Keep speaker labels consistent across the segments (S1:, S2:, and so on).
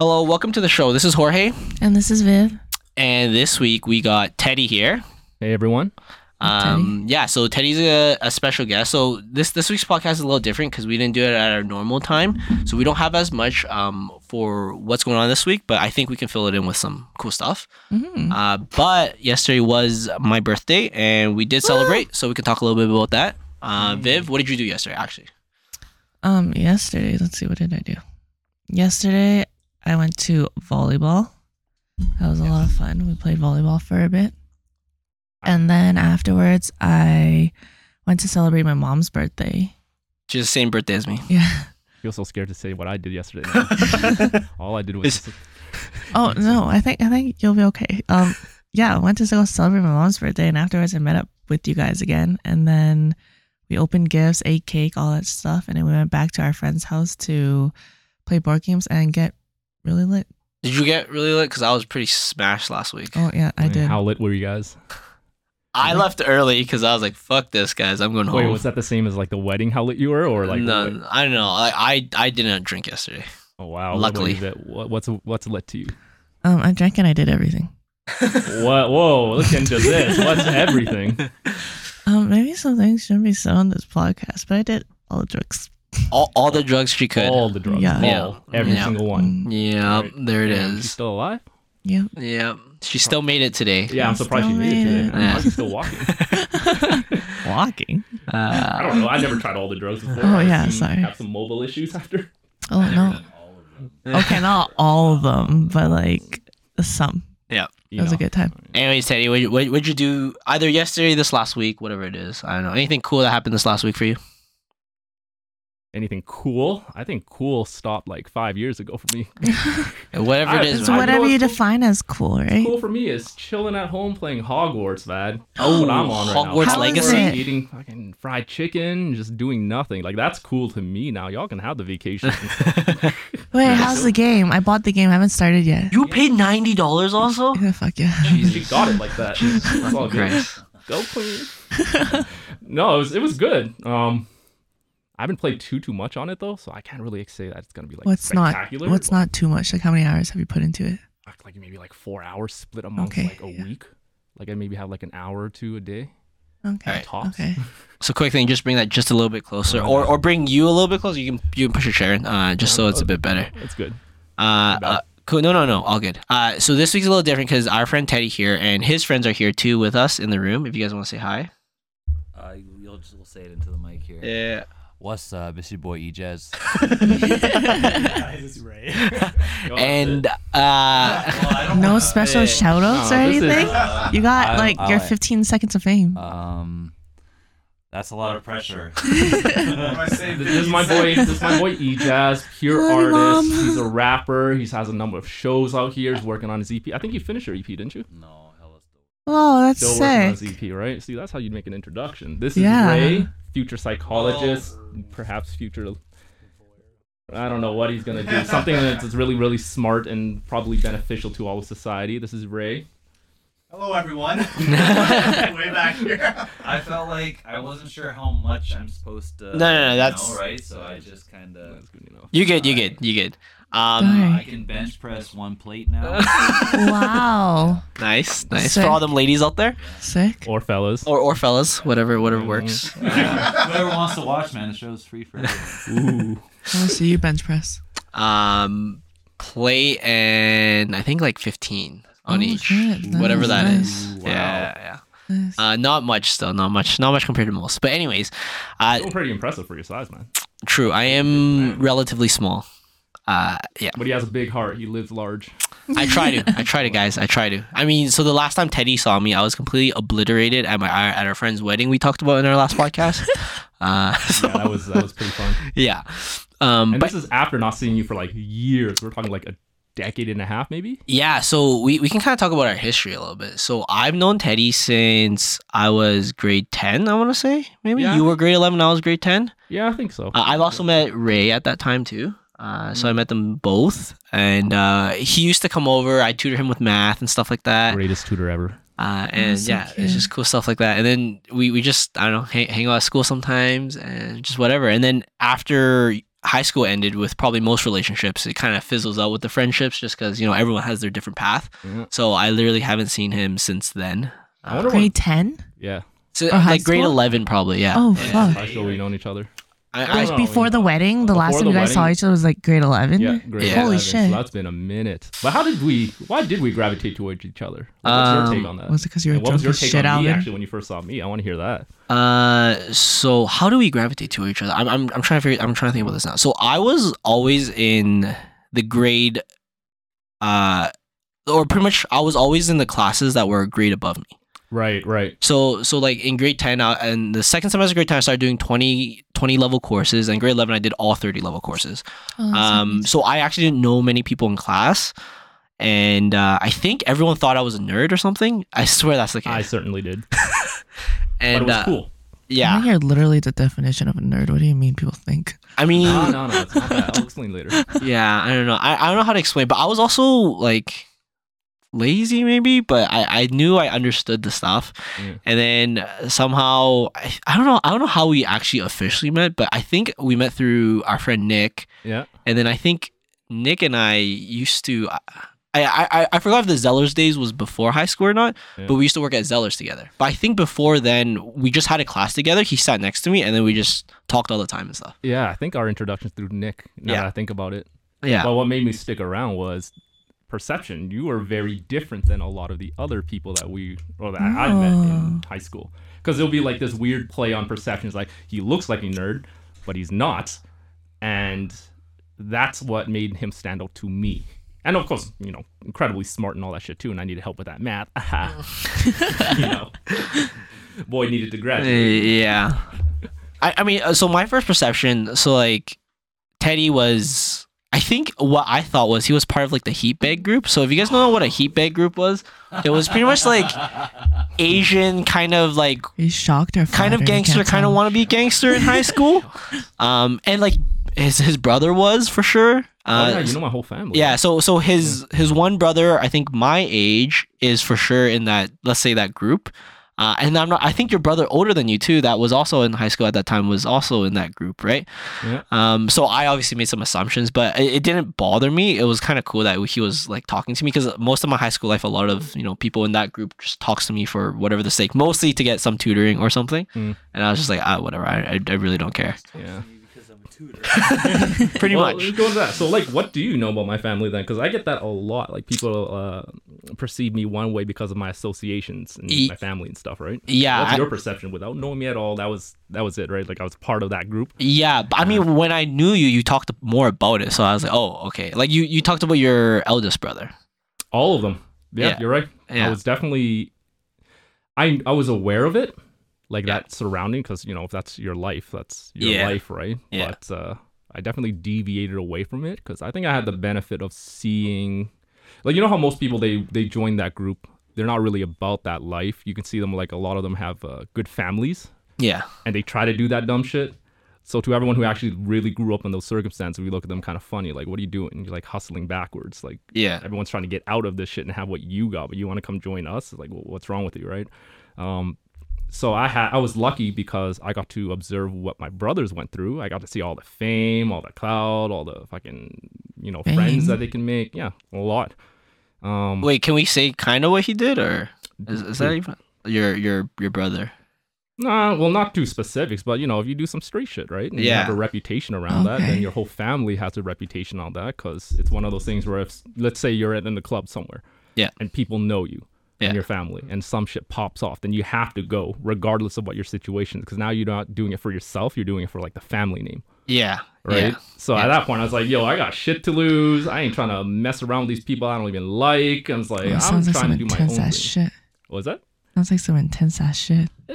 S1: Hello, welcome to the show. This is Jorge,
S2: And this is Viv.
S1: and this week we got Teddy here.
S3: Hey everyone.
S1: Um, yeah, so Teddy's a, a special guest. So this this week's podcast is a little different because we didn't do it at our normal time, so we don't have as much um for what's going on this week. But I think we can fill it in with some cool stuff.
S2: Mhm.
S1: Uh, but yesterday was my birthday, and we did celebrate, so we can talk a little bit about that. Uh, Viv, what did you do yesterday? Actually,
S2: Um, yesterday, let's see, what did I do? Yesterday, I went to volleyball. That was a lot of fun. We played volleyball for a bit. And then afterwards, I went to celebrate my mom's birthday.
S1: she's the same birthday as me.
S2: Yeah.
S3: I feel so scared to say what I did yesterday. All I did was
S2: Oh no, I think I think you'll be okay. Um, yeah, I went to go celebrate my mom's birthday, and afterwards, I met up with you guys again, and then we opened gifts, ate cake, all that stuff, and then we went back to our friend's house to play board games and get really lit.
S1: Did you get really lit? Because I was pretty smashed last week.
S2: Oh yeah, I
S3: Man,
S2: did.
S3: How lit were you guys?
S1: I left early because I was like, "Fuck this, guys! I'm going home."
S3: Wait, was that the same as like the wedding? How lit you were, or like?
S1: no,
S3: what-
S1: I don't know. I, I I didn't drink yesterday.
S3: Oh wow.
S1: Luckily.
S3: what, is? What- what's what's lit to you?
S2: Um, I drank and I did everything.
S3: what? Whoa! Look into this. What's everything?
S2: Um, maybe some things shouldn't be said on this podcast, but I did all the drugs.
S1: All, all the drugs she could.
S3: All the drugs.
S2: Yeah.
S1: Yeah.
S3: All. Every
S1: Yeah.
S3: single one.
S2: Mm,
S1: yeah,
S3: Right.
S1: there it
S3: is. She's still alive?
S2: Yeah.
S1: Yeah, she still made it today.
S3: Yeah, I'm surprised she made it
S2: made
S3: today.
S2: it.
S3: man.
S1: Yeah.
S3: How's she still walking?
S2: Walking.
S3: I
S1: Uh,
S3: don't know. I never tried all the drugs before.
S2: Oh,
S3: I
S2: yeah,
S3: seem-
S2: sorry.
S3: Have some mobile issues after.
S2: Oh no. Okay, not all of them, but like some.
S1: yeah.
S3: You
S2: It was a good time.
S1: Anyways, Teddy, what what what'd you do either yesterday, this last week, whatever it is? I don't know. Anything cool that happened this last week for you?
S3: Anything cool? I think cool stopped like five years ago for me.
S1: Whatever it
S3: I-
S1: is.
S2: So
S3: I
S2: whatever you
S3: cool.
S2: define as cool, right?
S3: cool for me is chilling at home playing Hogwarts, man. That's
S1: Oh,
S3: what I'm on right
S1: Hogwarts
S3: now.
S2: How is
S1: Legacy.
S3: Eating fucking fried chicken, just doing nothing. Like that's cool to me now. Y'all can have the vacation.
S2: Wait, how's the game? I bought the game. I haven't started yet.
S1: you paid ninety dollars also.
S2: Yeah, fuck yeah.
S3: she got it like that. It's all good. Go queen. no, it was it was good. Um, I haven't played too too much on it though, so I can't really say that it's gonna be like
S2: What's not
S3: spectacular.
S2: what's not too much? Like how many hours have you put into it?
S3: like maybe like four hours split amongst
S2: Okay,
S3: like a
S2: yeah.
S3: week. Like I maybe have like an hour or two a day.
S2: Okay.
S1: Alright.
S3: Tops.
S2: Okay.
S1: So quick thing, just bring that just a little bit closer, or or bring you a little bit closer. You can you can push your chair in, uh, just so it's a bit better.
S3: It's good.
S1: Uh, uh, cool. No, no, no. All good. Uh, so this week's a little different because our friend Teddy here and his friends are here too with us in the room. If you guys want to say hi.
S4: Uh, you'll just we'll say it into the mic here.
S1: Yeah.
S4: What's up? It's your boy Ejaz.
S1: And uh,
S2: No special shout outs or
S3: No, is-
S2: anything? You got
S4: I'm-
S2: like your
S4: I-
S2: 15 seconds of fame.
S4: Um, that's a lot of pressure.
S3: This is my boy. This is my boy E-Jazz, pure
S2: Love you,
S3: artist.
S2: Mom.
S3: He's a rapper. He has a number of shows out here. He's working on his EP. I think you finished your EP, didn't you?
S4: no, hella still.
S2: Oh, that's
S3: Still working on
S2: sick.
S3: his EP, right? See, that's how you make an introduction. This is
S2: Yeah.
S3: Ray, future oh. psychologist, perhaps future. I don't know what he's gonna do. Something that's really, really smart and probably beneficial to all of society. This is Ray.
S5: Hello, everyone. Way back here.
S4: I felt like I wasn't sure how much I'm supposed to.
S1: No, no, no, that's-
S4: know, right. So I just kind of.
S3: That's good enough.
S1: you good. You good. You good. Um,
S4: I can bench press one plate now.
S2: Wow.
S1: nice, nice
S2: Sick.
S1: for all them ladies out there,
S2: Sick.
S3: Or fellas.
S1: or or fellas, whatever, whatever works.
S4: Whoever wants to watch, man, the show's free for everyone.
S3: Ooh.
S2: I want to see you bench press.
S1: Um, plate and I think like fifteen on
S2: Oh,
S1: each,
S2: shit.
S1: whatever that
S2: Nice,
S1: is.
S3: nice.
S1: Yeah, yeah.
S2: Nice.
S1: Uh, not much still, not much, not much compared to most. But anyways, uh,
S3: Still pretty impressive for your size, man.
S1: true. I am relatively small. Uh, yeah.
S3: But he has a big heart. He lives large.
S1: I try to. I try to, guys. I try to. I mean, so the last time Teddy saw me, I was completely obliterated at my at our friend's wedding we talked about in our last podcast. Uh, so,
S3: Yeah, that was that was pretty fun.
S1: yeah. Um,
S3: And
S1: but
S3: this is after not seeing you for like years. We're talking like a decade and a half, maybe.
S1: yeah, so we, we can kind of talk about our history a little bit. So I've known Teddy since I was grade 10, I want to say. Maybe
S3: Yeah.
S1: you were grade 11, I was grade 10.
S3: Yeah, I think so.
S1: Uh, I've also met Ray at that time too. Uh, so I met them both, and uh, he used to come over. I tutor him with math and stuff like that.
S3: Greatest tutor ever.
S1: Uh, and
S2: so
S1: yeah,
S2: cute.
S1: it's just cool stuff like that. And then we, we just I don't know hang, hang out at school sometimes and just whatever. And then after high school ended with probably most relationships. It kind of fizzles out with the friendships just because you know everyone has their different path.
S3: Yeah.
S1: So I literally haven't seen him since then.
S3: I wonder
S2: Grade 10?
S3: Yeah.
S1: So
S2: Or high
S1: like grade eleven, probably. Yeah.
S2: Oh,
S1: Yeah.
S2: fuck.
S3: High school, we known each other.
S1: I,
S3: I
S1: I,
S3: don't know.
S2: Before the wedding, the last
S3: Before
S2: time you
S3: the
S2: guys saw each other was like grade 11?
S3: Yeah, grade
S1: Yeah.
S3: 11.
S2: Holy
S3: So
S2: shit.
S3: that's been a minute. But how did we? Why did we gravitate towards each other? What's your
S1: Um,
S3: take on that?
S2: Was it because you were
S3: And what was
S2: drunk
S3: your take
S2: shit,
S3: on me actually when you first saw me? I want to hear that.
S1: Uh, so how do we gravitate to each other? I'm, I'm, I'm trying to figure. I'm trying to think about this now. So I was always in the grade, uh, or pretty much I was always in the classes that were a grade above me.
S3: Right, right.
S1: So so like in grade ten, uh, and the second semester of grade ten, I started doing 20, 20 level courses, and grade eleven, I did all thirty level courses.
S2: Oh,
S1: Um,
S2: nice.
S1: so I actually didn't know many people in class. And uh, I think everyone thought I was a nerd or something. I swear that's the case.
S3: I certainly did.
S1: and
S3: but it was
S1: uh,
S3: cool.
S2: I
S1: yeah,
S2: think you're literally the definition of a nerd. What do you mean people think?
S1: I mean,
S3: No, no, no. It's not that. I'll explain later.
S1: yeah, I don't know. I, I don't know how to explain, but I was also like lazy maybe, but I, I knew I understood the stuff.
S3: Yeah.
S1: And then somehow I, I don't know I don't know how we actually officially met, but I think we met through our friend Nick.
S3: Yeah.
S1: And then I think Nick and I used to I I, I, I forgot if the Zellers days was before high school or not,
S3: Yeah.
S1: but we used to work at Zellers together. But I think before then we just had a class together. He sat next to me and then we just talked all the time and stuff.
S3: Yeah, I think our introductions through Nick. Now
S1: Yeah.
S3: that I think about it.
S1: Yeah.
S3: But what made me stick around was perception. You are very different than a lot of the other people that we or that I met in
S2: Oh.
S3: high school. Because it'll be like this weird play on perceptions. Like he looks like a nerd, but he's not, and that's what made him stand out to me. And of course, you know, incredibly smart and all that shit too. And I needed help with that math. you know, boy needed to
S1: Uh,
S3: graduate.
S1: yeah. I, I mean, uh, so my first perception, so like Teddy was, I think what I thought was he was part of like the heat bag group. So if you guys don't know what a heat bag group was, it was pretty much like Asian kind of like
S2: Are you shocked or
S1: kind of gangster, kind of
S2: tell.
S1: want to be gangster in high school. Um, and like his his brother was for sure.
S3: oh,
S1: Uh,
S3: yeah, you know my whole family.
S1: yeah, so so his his one brother, I think my age is for sure in that let's say that group. Uh, and I'm not. I think your brother older than you too, that was also in high school at that time, was also in that group, right?
S3: Yeah.
S1: Um. So I obviously made some assumptions, but it, it didn't bother me. It was kind of cool that he was like talking to me because most of my high school life, a lot of you know people in that group just talks to me for whatever the sake, mostly to get some tutoring or something.
S3: Mm.
S1: And I was just like, ah, whatever. I, I, I really don't care.
S3: Yeah.
S1: Pretty
S3: well,
S1: much.
S3: go into that. So, like, what do you know about my family then? Because I get that a lot. Like, people uh, perceive me one way because of my associations and
S1: E-
S3: my family and stuff, right?
S1: Yeah,
S3: What's
S1: I-
S3: your perception without knowing me at all? That was that was it, right? Like, I was part of that group.
S1: Yeah, but I mean, when I knew you, you talked more about it, so I was like, oh, okay. Like you, you talked about your eldest brother.
S3: All of them. Yeah,
S1: Yeah.
S3: you're right.
S1: Yeah.
S3: I was definitely. I I was aware of it, like
S1: Yeah.
S3: that surrounding, because you know if that's your life, that's your
S1: Yeah.
S3: life, right?
S1: Yeah.
S3: But uh, I definitely deviated away from it because I think I had the benefit of seeing, like you know how most people they they join that group, they're not really about that life. You can see them like a lot of them have uh, good families
S1: Yeah,
S3: and they try to do that dumb shit. So to everyone who actually really grew up in those circumstances, we look at them kind of funny, like, "What are you doing? You're like hustling backwards, like."
S1: yeah,
S3: everyone's trying to get out of this shit and have what you got, but you want to come join us? Like, well, what's wrong with you, right? Um, so I had I was lucky because I got to observe what my brothers went through. I got to see all the fame, all the cloud, all the fucking you know
S2: Fame?
S3: friends that they can make. Yeah, a lot. Um,
S1: Wait, can we say kind of what he did, or is, is that even your your your brother?
S3: Nah, well, not too specifics, but you know, if you do some straight shit, right? And you have a reputation around that, then your whole family has a reputation on that because it's one of those things where if, let's say you're at in the club somewhere,
S1: Yeah.
S3: and people know you
S1: Yeah.
S3: and your family, and some shit pops off, then you have to go regardless of what your situation is, because now you're not doing it for yourself, you're doing it for like the family name,
S1: Yeah,
S3: right?
S1: Yeah.
S3: So
S1: Yeah.
S3: at that point, I was like, yo, I got shit to lose. I ain't trying to mess around with these people I don't even like. I was like,
S2: Oh,
S3: I'm
S2: sounds like
S3: trying
S2: some
S3: to do my
S2: intense
S3: own
S2: ass
S3: thing.
S2: shit.
S3: What was that?
S2: Sounds like some intense ass shit.
S3: Eh,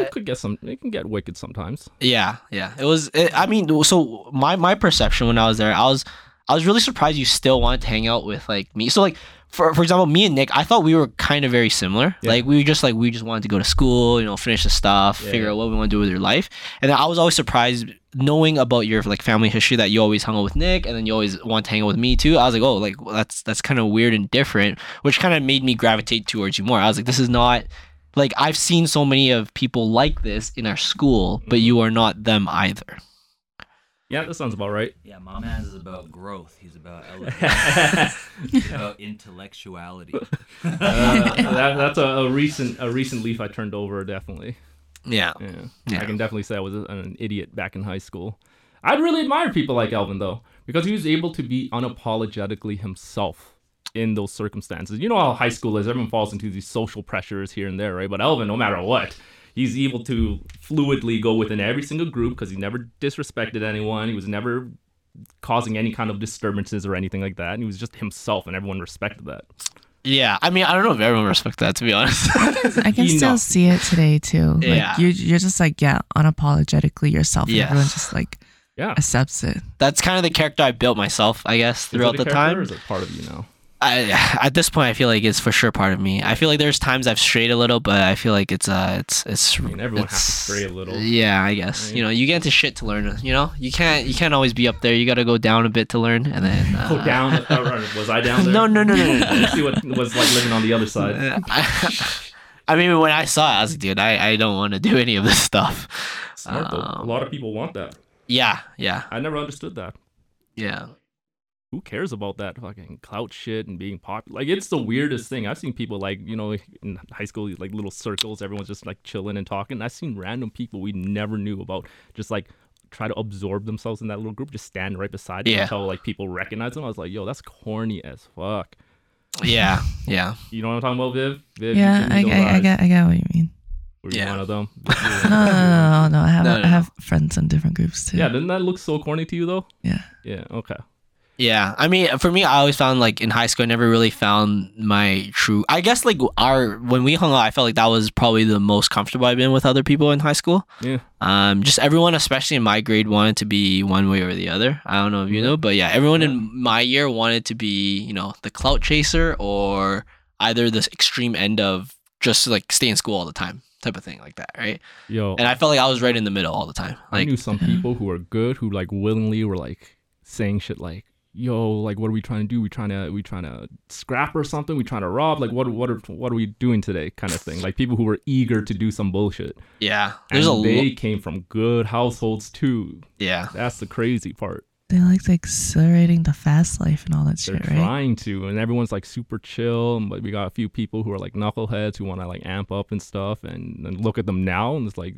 S3: it could get some. It can get wicked sometimes.
S1: Yeah, yeah. It was. It, I mean, so my my perception when I was there, I was I was really surprised you still wanted to hang out with like me. So like for for example, me and Nick, I thought we were kind of very similar.
S3: Yeah.
S1: Like we were just like we just wanted to go to school, you know, finish the stuff,
S3: Yeah,
S1: figure out what we want to do with your life. And then I was always surprised knowing about your like family history that you always hung out with Nick, and then you always want to hang out with me too. I was like, oh, like well, that's that's kind of weird and different, which kind of made me gravitate towards you more. I was like, this is not. Like I've seen so many of people like this in our school, but
S3: Mm-hmm.
S1: you are not them either.
S3: Yeah, that sounds about right.
S4: Yeah, my man's is about growth. He's about elevation. He's about intellectuality.
S3: Uh, that, that's a, a recent a recent leaf I turned over. Definitely.
S1: Yeah.
S3: Yeah.
S1: Yeah.
S3: I can definitely say I was an idiot back in high school. I'd really admire people like Elvin though, because he was able to be unapologetically himself in those circumstances. You know how high school is; everyone falls into these social pressures here and there, right? But Elvin, no matter what, he's able to fluidly go within every single group because he never disrespected anyone. He was never causing any kind of disturbances or anything like that. And he was just himself, and everyone respected that.
S1: Yeah. I mean, I don't know if everyone respects that, to be honest.
S2: I can still
S3: Enough.
S2: see it today too. Like
S1: Yeah.
S2: you you're just like, yeah, unapologetically yourself. And
S1: Yeah.
S2: everyone just like
S3: Yeah.
S2: accepts it.
S1: That's kind of the character I built myself, I guess,
S3: Is
S1: throughout
S3: it a
S1: the time.
S3: Or is it part of you now?
S1: I, at this point, I feel like it's for sure part of me. I feel like there's times I've strayed a little, but I feel like it's uh, it's it's.
S3: I mean, everyone has to stray a little.
S1: Yeah, I guess
S3: Right.
S1: you know you get into shit to learn. You know you can't you can't always be up there. You got to go down a bit to learn, and then uh,
S3: Go down. uh, was I down there?
S1: No, no, no, no, no, no.
S3: See what was like living on the other side.
S1: I, I mean, when I saw it, I was like, dude, I, I don't want to do any of this stuff.
S3: Smart though. A
S1: Um,
S3: lot of people want that.
S1: Yeah, yeah,
S3: I never understood that.
S1: yeah.
S3: Who cares about that fucking clout shit and being popular? Like it's the weirdest thing. I've seen people like you know in high school, like little circles, everyone's just like chilling and talking. I've seen random people we never knew about just like try to absorb themselves in that little group, just stand right beside you
S1: Yeah.
S3: until like people recognize them. I was like, yo, that's corny as fuck.
S1: Yeah, yeah.
S3: You know what I'm talking about, Viv? Viv,
S2: Yeah, I,
S3: those
S2: I, I
S3: eyes.
S2: get I get what you mean.
S3: Were you one of them?
S2: No, no, no, no, no. I have
S1: No, no,
S2: I have friends in different groups too.
S3: yeah, doesn't that look so corny to you though?
S2: Yeah.
S3: Yeah. Okay.
S1: Yeah, I mean, for me, I always found like in high school, I never really found my true. I guess like our when we hung out, I felt like that was probably the most comfortable I've been with other people in high school.
S3: Yeah.
S1: Um, just everyone, especially in my grade, wanted to be one way or the other. I don't know if you know, but yeah, everyone in my year wanted to be, you know, the clout chaser or either the extreme end of just like stay in school all the time type of thing, like that, right?
S3: Yo,
S1: And I felt like I was right in the middle all the time.
S3: I knew some people who were good who like willingly were like saying shit like, "Yo, like what are we trying to do? We trying to we trying to scrap or something? We trying to rob? Like what what are what are we doing today?" Kind of thing. Like people who were eager to do some bullshit.
S1: yeah,
S3: There's
S1: there's a
S3: and they
S1: lo-
S3: came from good households too.
S1: yeah,
S3: That's the crazy part.
S2: They like accelerating the fast life and all that shit.
S3: They're
S2: shit, right?
S3: trying to, and everyone's like super chill. But we got a few people who are like knuckleheads who want to like amp up and stuff. And, and look at them now, and it's like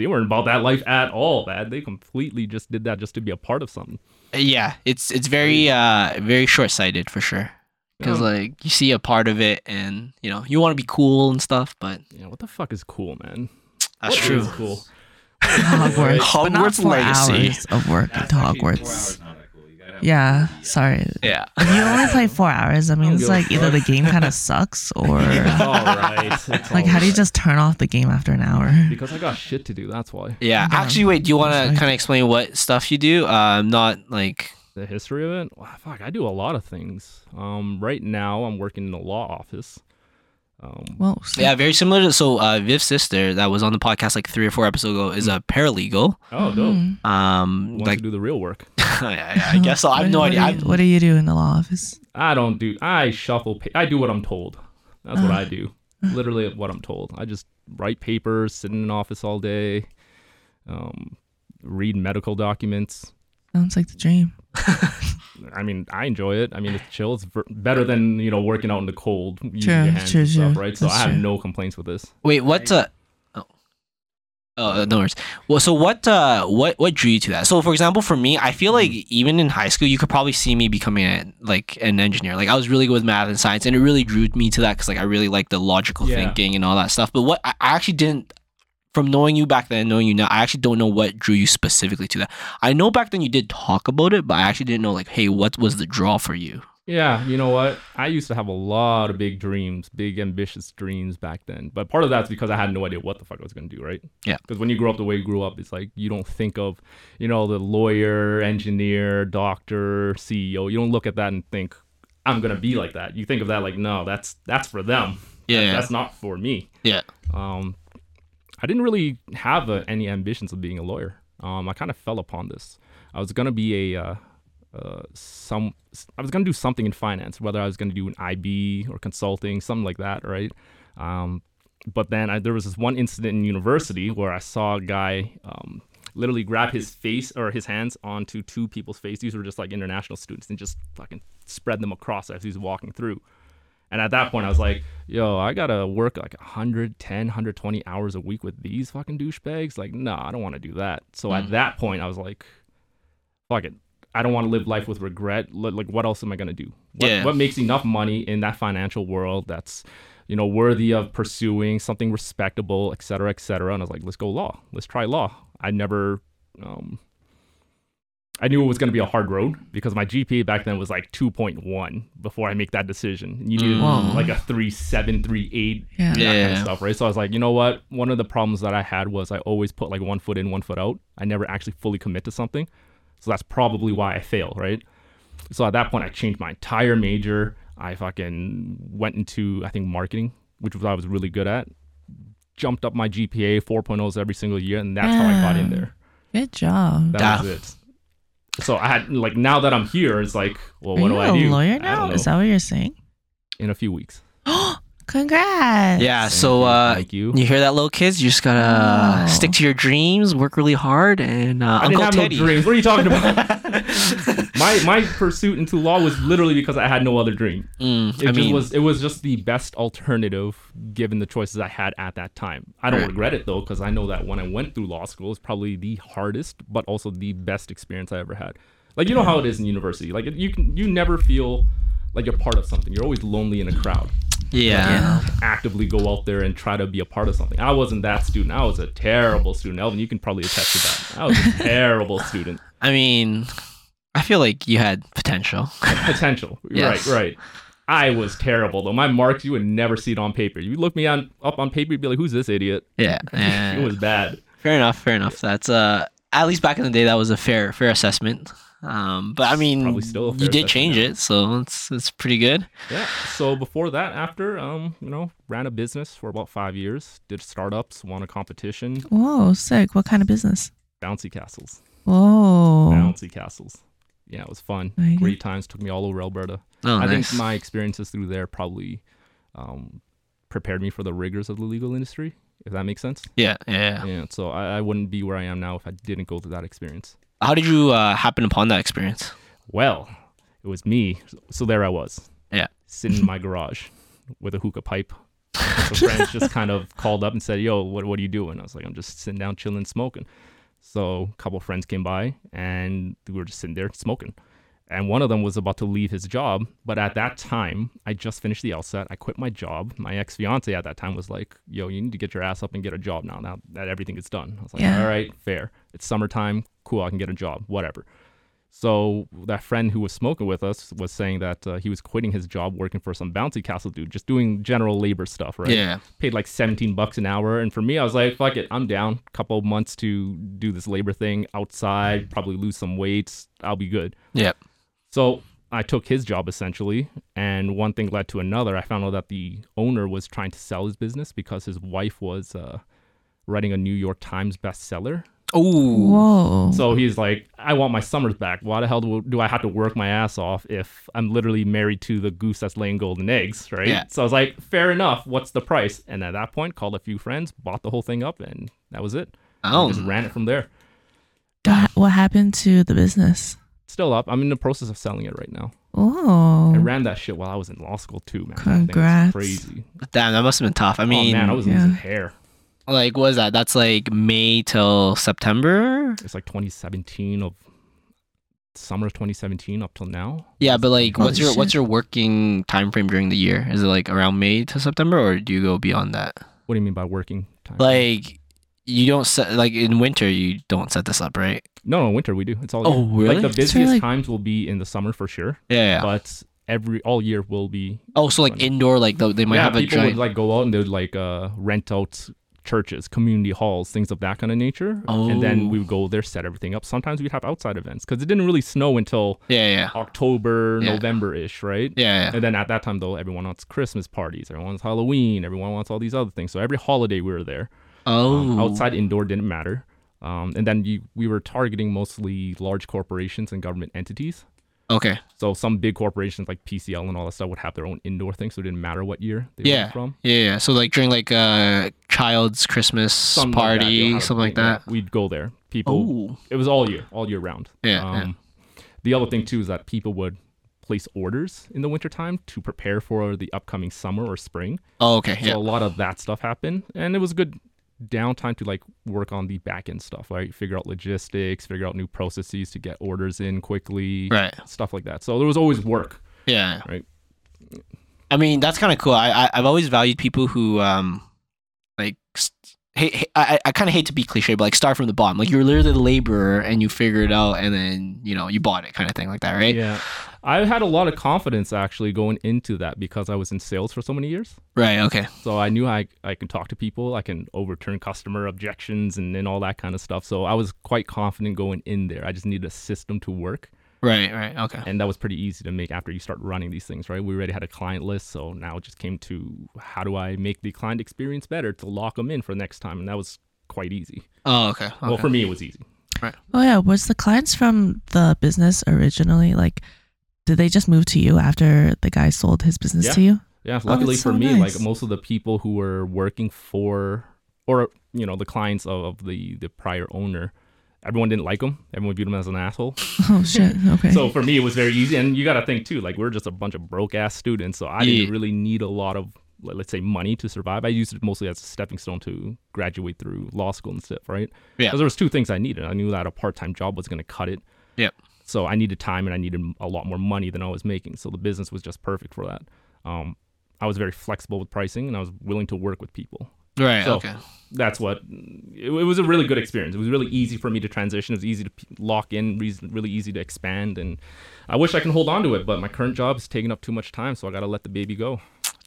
S3: they weren't about that life at all. Man, they completely just did that just to be a part of something.
S1: yeah. It's it's very uh very short sighted for sure. Because
S3: Yeah.
S1: like you see a part of it, and you know you want to be cool and stuff, but
S3: Yeah, what the fuck is cool, man?
S1: that's
S3: What
S1: true.
S3: is cool.
S2: Hogwarts, but not
S1: Hogwarts
S2: four
S1: Legacy.
S2: hours of work
S5: That's
S2: into
S5: actually four
S2: Hogwarts. Yeah,
S5: a-
S2: sorry.
S1: Yeah.
S2: If you only play four hours, that
S3: don't
S2: means like either the game kind of sucks or
S3: It's all right.
S2: Like
S3: all
S2: how do you just turn off the game after an hour?
S3: Because I got shit to do. That's why.
S1: Yeah.
S2: Yeah.
S1: Actually, wait. Do you want to kind of explain what stuff you do? Um, not like.
S3: The history of it. Wow, fuck, I do a lot of things. Um, right now I'm working in the law office. Um,
S2: Well, so-
S1: Yeah, very similar to so uh, Viv's sister that was on the podcast like three or four episodes ago is a paralegal.
S3: oh, dope.
S2: Mhm.
S1: Um,
S3: Wants
S1: like
S3: to do the real work.
S1: yeah, yeah, I guess so. I have no
S2: what
S1: idea.
S2: do you- what do you do in the law office?
S3: I don't do. I shuffle. Pa- I do what I'm told. That's what
S2: Uh.
S3: I do. Literally what I'm told. I just write papers, sit in an office all day, um, read medical documents.
S2: Sounds like the dream.
S3: I mean, I enjoy it. I mean, it's chill. It's ver- better than you know working out in the cold, using
S2: True,
S3: your hands
S2: true,
S3: and stuff,
S2: true.
S3: right? So
S2: That's
S3: I have
S2: true.
S3: no complaints with this.
S1: wait, what? Uh, oh, oh, no worries. Well, so what? Uh, what? What drew you to that? So, for example, for me, I feel like even in high school, you could probably see me becoming a, like an engineer. Like I was really good with math and science, and it really drew me to that because like I really like the logical
S3: Yeah.
S1: thinking and all that stuff. But what I I actually didn't. From knowing you back then, knowing you now, I actually don't know what drew you specifically to that. I know back then you did talk about it, but I actually didn't know like, hey, what was the draw for you?
S3: Yeah, you know what? I used to have a lot of big dreams, big ambitious dreams back then. But part of that's because I had no idea what the fuck I was gonna do, right?
S1: Yeah.
S3: Because when you grow up the way you grew up, it's like you don't think of, you know, the lawyer, engineer, doctor, CEO. You don't look at that and think, I'm gonna be like that. You think of that like, no, that's that's for them. That-
S1: Yeah.
S3: that's not for me.
S1: Yeah.
S3: Um, I didn't really have uh, any ambitions of being a lawyer. Um, I kind of fell upon this. I was gonna be a uh, uh, some. I was gonna do something in finance, whether I was gonna do an IB or consulting, something like that, right? Um, but then I, there was this one incident in university where I saw a guy um, literally grab his face or his hands onto two people's face. These were just like international students and just fucking spread them across as he's walking through. And at that point, I was like, yo, I gotta work like 110, 120 hours a week with these fucking douchebags. Like, no, I don't want to do that. So at that point, I was like, fuck it. I don't want to live life with regret. Like, what else am I gonna do? What,
S1: Yeah.
S3: what makes enough money in that financial world that's, you know, worthy of pursuing something respectable, et cetera, et cetera. And I was like, let's go law. Let's try law. I never, um, I knew it was going to be a hard road because my GPA back then was like 2.1 before I make that decision. You needed mm.
S2: Whoa.
S3: like a 3.7, 3.8,
S2: Yeah.
S3: that kind
S1: Yeah.
S3: of stuff, right? So I was like, you know what? One of the problems that I had was I always put like one foot in, one foot out. I never actually fully commit to something. So that's probably why I fail, right? So at that point, I changed my entire major. I fucking went into, I think, marketing, which was what I was really good at. Jumped up my GPA, 4.0s every single year, and that's how I got in
S2: Yeah.
S3: there.
S2: Good job.
S3: That was it. So I had like now that I'm here, it's like, well, what
S2: Are
S3: do
S2: you
S3: I
S2: a
S3: do?
S2: lawyer now? Is that what you're saying?
S3: in a few weeks.
S2: Oh congrats.
S1: Yeah. So
S3: you,
S1: uh,
S3: thank you.
S1: you hear that, little kids? You just gotta
S2: Wow.
S1: stick to your dreams, work really hard, and uh,
S3: I
S1: Uncle
S3: didn't have
S1: Teddy.
S3: no dreams. What are you talking about? my my pursuit into law was literally because I had no other dream.
S1: Mm,
S3: It
S1: I
S3: just
S1: mean,
S3: was it was just the best alternative given the choices I had at that time. I don't
S1: Right.
S3: regret it though because I know that when I went through law school, it's probably the hardest but also the best experience I ever had. Like you know how it is in university. Like you can you never feel like you're part of something. You're always lonely in a crowd.
S1: yeah.
S3: Actively go out there and try to be a part of something. I wasn't that student. I was a terrible student. Elvin, you can probably attest to that. I was a terrible student.
S1: I mean, I feel like you had potential.
S3: potential.
S1: Yes.
S3: Right, right. I was terrible though. My marks, you would never see it on paper. You look me on up on paper, you'd be like, "Who's this idiot?"
S1: yeah.
S3: it was bad.
S1: Fair enough. Fair enough. That's uh, at least back in the day, that was a fair fair assessment. Um, but I mean,
S3: Probably still
S1: you did change
S3: now.
S1: it, so it's it's pretty good.
S3: Yeah. So before that, after um, you know, ran a business for about five years, did startups, won a competition,
S2: Whoa, sick. What kind of business?
S3: bouncy castles,
S2: Whoa.
S3: bouncy castles. Yeah, it was fun.
S2: Nice.
S3: Great times. Took me all over Alberta.
S1: Oh,
S3: I
S1: nice.
S3: think my experiences through there probably um, prepared me for the rigors of the legal industry. If that makes sense.
S1: yeah, yeah.
S3: Yeah. So I, I wouldn't be where I am now if I didn't go through that experience.
S1: How did you uh, happen upon that experience?
S3: Well, it was me. So there I was.
S1: Yeah.
S3: Sitting in my garage with a hookah pipe. So friends just kind of called up and said, Yo, what, what are you doing? I was like, I'm just sitting down, chilling, smoking. So a couple of friends came by and we were just sitting there smoking. And one of them was about to leave his job. But at that time, I just finished the LSAT. I quit my job. My ex fiance at that time was like, Yo, you need to get your ass up and get a job now, now that everything is done. I was like,
S2: Yeah.
S3: All right, fair. It's summertime. Cool, I can get a job, whatever. So that friend who was smoking with us was saying that uh, he was quitting his job working for some bouncy castle dude, just doing general labor stuff, right?
S1: Yeah.
S3: Paid like 17 bucks an hour. And for me, I was like, fuck it, I'm down. Couple of months to do this labor thing outside, probably lose some weight. I'll be good.
S1: Yep.
S3: So I took his job essentially, and one thing led to another. I found out that the owner was trying to sell his business because his wife was uh, writing a New York Times bestseller.
S1: Oh.
S2: Whoa.
S3: So he's like, I want my summers back. Why the hell do, do I have to work my ass off if I'm literally married to the goose that's laying golden eggs, right?
S1: Yeah.
S3: So I was like, fair enough. What's the price? And at that point, called a few friends, bought the whole thing up, and that was it.
S1: Oh.
S3: Just ran it from there.
S2: What, what happened to the business?
S3: Still up. I'm in the process of selling it right now.
S2: Oh.
S3: I ran that shit while I was in law school too, man. That
S2: Congrats.
S3: crazy.
S1: Damn, that must have been tough. I mean,
S3: oh man, I was
S2: yeah.
S3: losing hair.
S1: Like, what is that? That's like May till September.
S3: It's like 2017 of summer of 2017 up till now.
S1: Yeah, but like,
S2: Holy
S1: what's your what's your working time frame during the year? Is it like around May to September, or do you go beyond that?
S3: What do you mean by working time?
S1: Like, you don't set like in winter, you don't set this up, right?
S3: no, no, winter we do. It's all
S1: Oh,
S3: year.
S1: really?
S3: Like the busiest
S2: really-
S3: times will be in the summer for sure.
S1: Yeah. yeah.
S3: but every all year will be
S1: oh, so like indoor, like the, they might
S3: yeah
S1: have a
S3: people
S1: giant.
S3: would like go out and they would like uh rent out churches community halls things of that kind of nature. And then
S1: Oh.
S3: we would go there set everything up. Sometimes we'd have outside events because it didn't really snow until
S1: yeah, yeah,
S3: october
S1: Yeah.
S3: november-ish right?
S1: Yeah, yeah.
S3: and then at that time though everyone wants christmas parties everyone wants halloween everyone wants all these other things. So every holiday we were there.
S1: Oh,
S3: um, outside indoor didn't matter. Um, and then you, we were targeting mostly large corporations and government entities
S1: Okay.
S3: so some big corporations like PCL and all that stuff would have their own indoor thing, so it didn't matter what year they
S1: Yeah.
S3: were from.
S1: Yeah, yeah. So like during like a child's Christmas
S3: Something like that,
S1: party,
S3: a
S1: something like
S3: thing, yeah,
S1: that.
S3: we'd go there. People
S1: Oh,
S3: it was all year, all year round.
S1: Yeah, yeah.
S3: Um, The other thing too is that people would place orders in the wintertime to prepare for the upcoming summer or spring.
S1: oh, okay,
S3: So
S1: yeah,
S3: a lot of that stuff happened, and it was a good downtime to like work on the back end stuff, right? Figure out logistics, figure out new processes to get orders in quickly,
S1: right,
S3: stuff like that. So there was always work,
S1: yeah.
S3: right?
S1: I mean, that's kind of cool. I, I I've always valued people who um like st- hey, I I kind of hate to be cliche, but like start from the bottom. Like you're literally the laborer and you figure it out, and then you know you bought it, kind of thing, like that, right?
S3: Yeah. I had a lot of confidence actually going into that because I was in sales for so many years.
S1: Right. Okay.
S3: So I knew I, I can talk to people, I can overturn customer objections and, and all that kind of stuff. So I was quite confident going in there. I just needed a system to work.
S1: Right. Right. Okay.
S3: And that was pretty easy to make after you start running these things, right? We already had a client list. So now it just came to how do I make the client experience better to lock them in for next time? And that was quite easy.
S1: Oh, okay. okay.
S3: Well, for me, it was easy. Right.
S2: Oh yeah, was the clients from the business originally like? Did they just move to you after the guy sold his business
S3: Yeah.
S2: to you?
S3: Yeah,
S2: Oh,
S3: luckily
S2: that's
S3: for
S2: so
S3: me,
S2: nice.
S3: like most of the people who were working for, or you know, the clients of, of the the prior owner, everyone didn't like him. Everyone viewed him as an asshole.
S2: Oh shit. Okay.
S3: So for me, it was very easy. And you got to think too, like we're just a bunch of broke ass students, so I
S1: Yeah.
S3: didn't really need a lot of let- let's say money to survive. I used it mostly as a stepping stone to graduate through law school and stuff, right?
S1: Yeah.
S3: Because there was two things I needed. I knew that a part time job was going to cut it.
S1: Yep.
S3: So I needed time and I needed a lot more money than I was making. So the business was just perfect for that. Um, I was very flexible with pricing and I was willing to work with people.
S1: Right.
S3: So-
S1: okay.
S3: That's what it, it was a really good experience. It was really easy for me to transition. It was easy to p- lock in, reas- really easy to expand. And I wish I can hold on to it, but my current job is taking up too much time. So I got to let the baby go.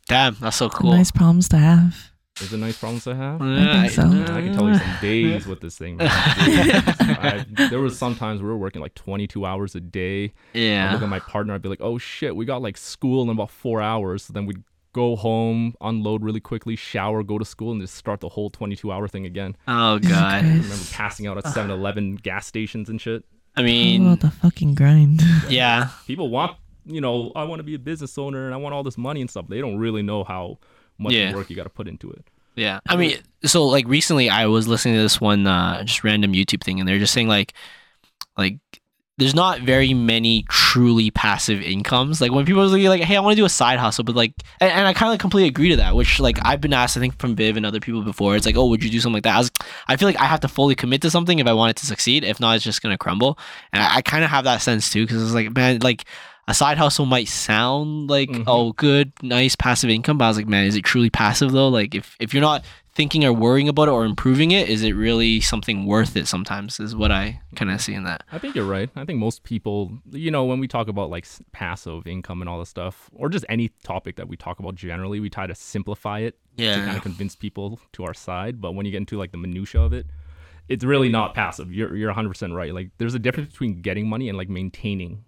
S1: Damn, that's so cool.
S2: Nice problems to have.
S3: Is it nice problems to have?
S1: Yeah,
S2: think so.
S3: I can tell you some days with this thing. Man. I, there was sometimes we were working like 22 hours a day. I
S1: Yeah.
S3: look at my partner. I'd be like, "Oh shit, we got like school in about four hours." So then we'd go home, unload really quickly, shower, go to school, and just start the whole 22 hour thing again.
S1: Oh god.
S3: I remember passing out at 7-Eleven gas stations and shit.
S1: I
S2: Oh,
S1: mean,
S2: the fucking grind.
S1: yeah.
S3: People want, you know, I want to be a business owner and I want all this money and stuff. They don't really know how much
S1: Yeah.
S3: work you got to put into it.
S1: Yeah. I mean, so like recently I was listening to this one uh just random YouTube thing and they're just saying like like there's not very many truly passive incomes. Like when people are like, "Hey, I want to do a side hustle," but like, and, and I kind of completely agree to that. Which like I've been asked, I think from Viv and other people before. It's like, "Oh, would you do something like that?" I was, I feel like I have to fully commit to something if I want it to succeed. If not, it's just gonna crumble. And I, I kind of have that sense too, because it's like, man, like a side hustle might sound like
S3: Mhm.
S1: oh, good, nice passive income, but I was like, man, is it truly passive though? Like if if you're not thinking or worrying about it or improving it, is it really something worth it? Sometimes is what I kind of see in that.
S3: I think you're right. I think most people, you know, when we talk about like passive income and all this stuff, or just any topic that we talk about generally, we try to simplify it to kind of convince people to our side. But when you get into like the minutia of it, it's really not passive. You're you're 100 percent right. Like there's a difference between getting money and like maintaining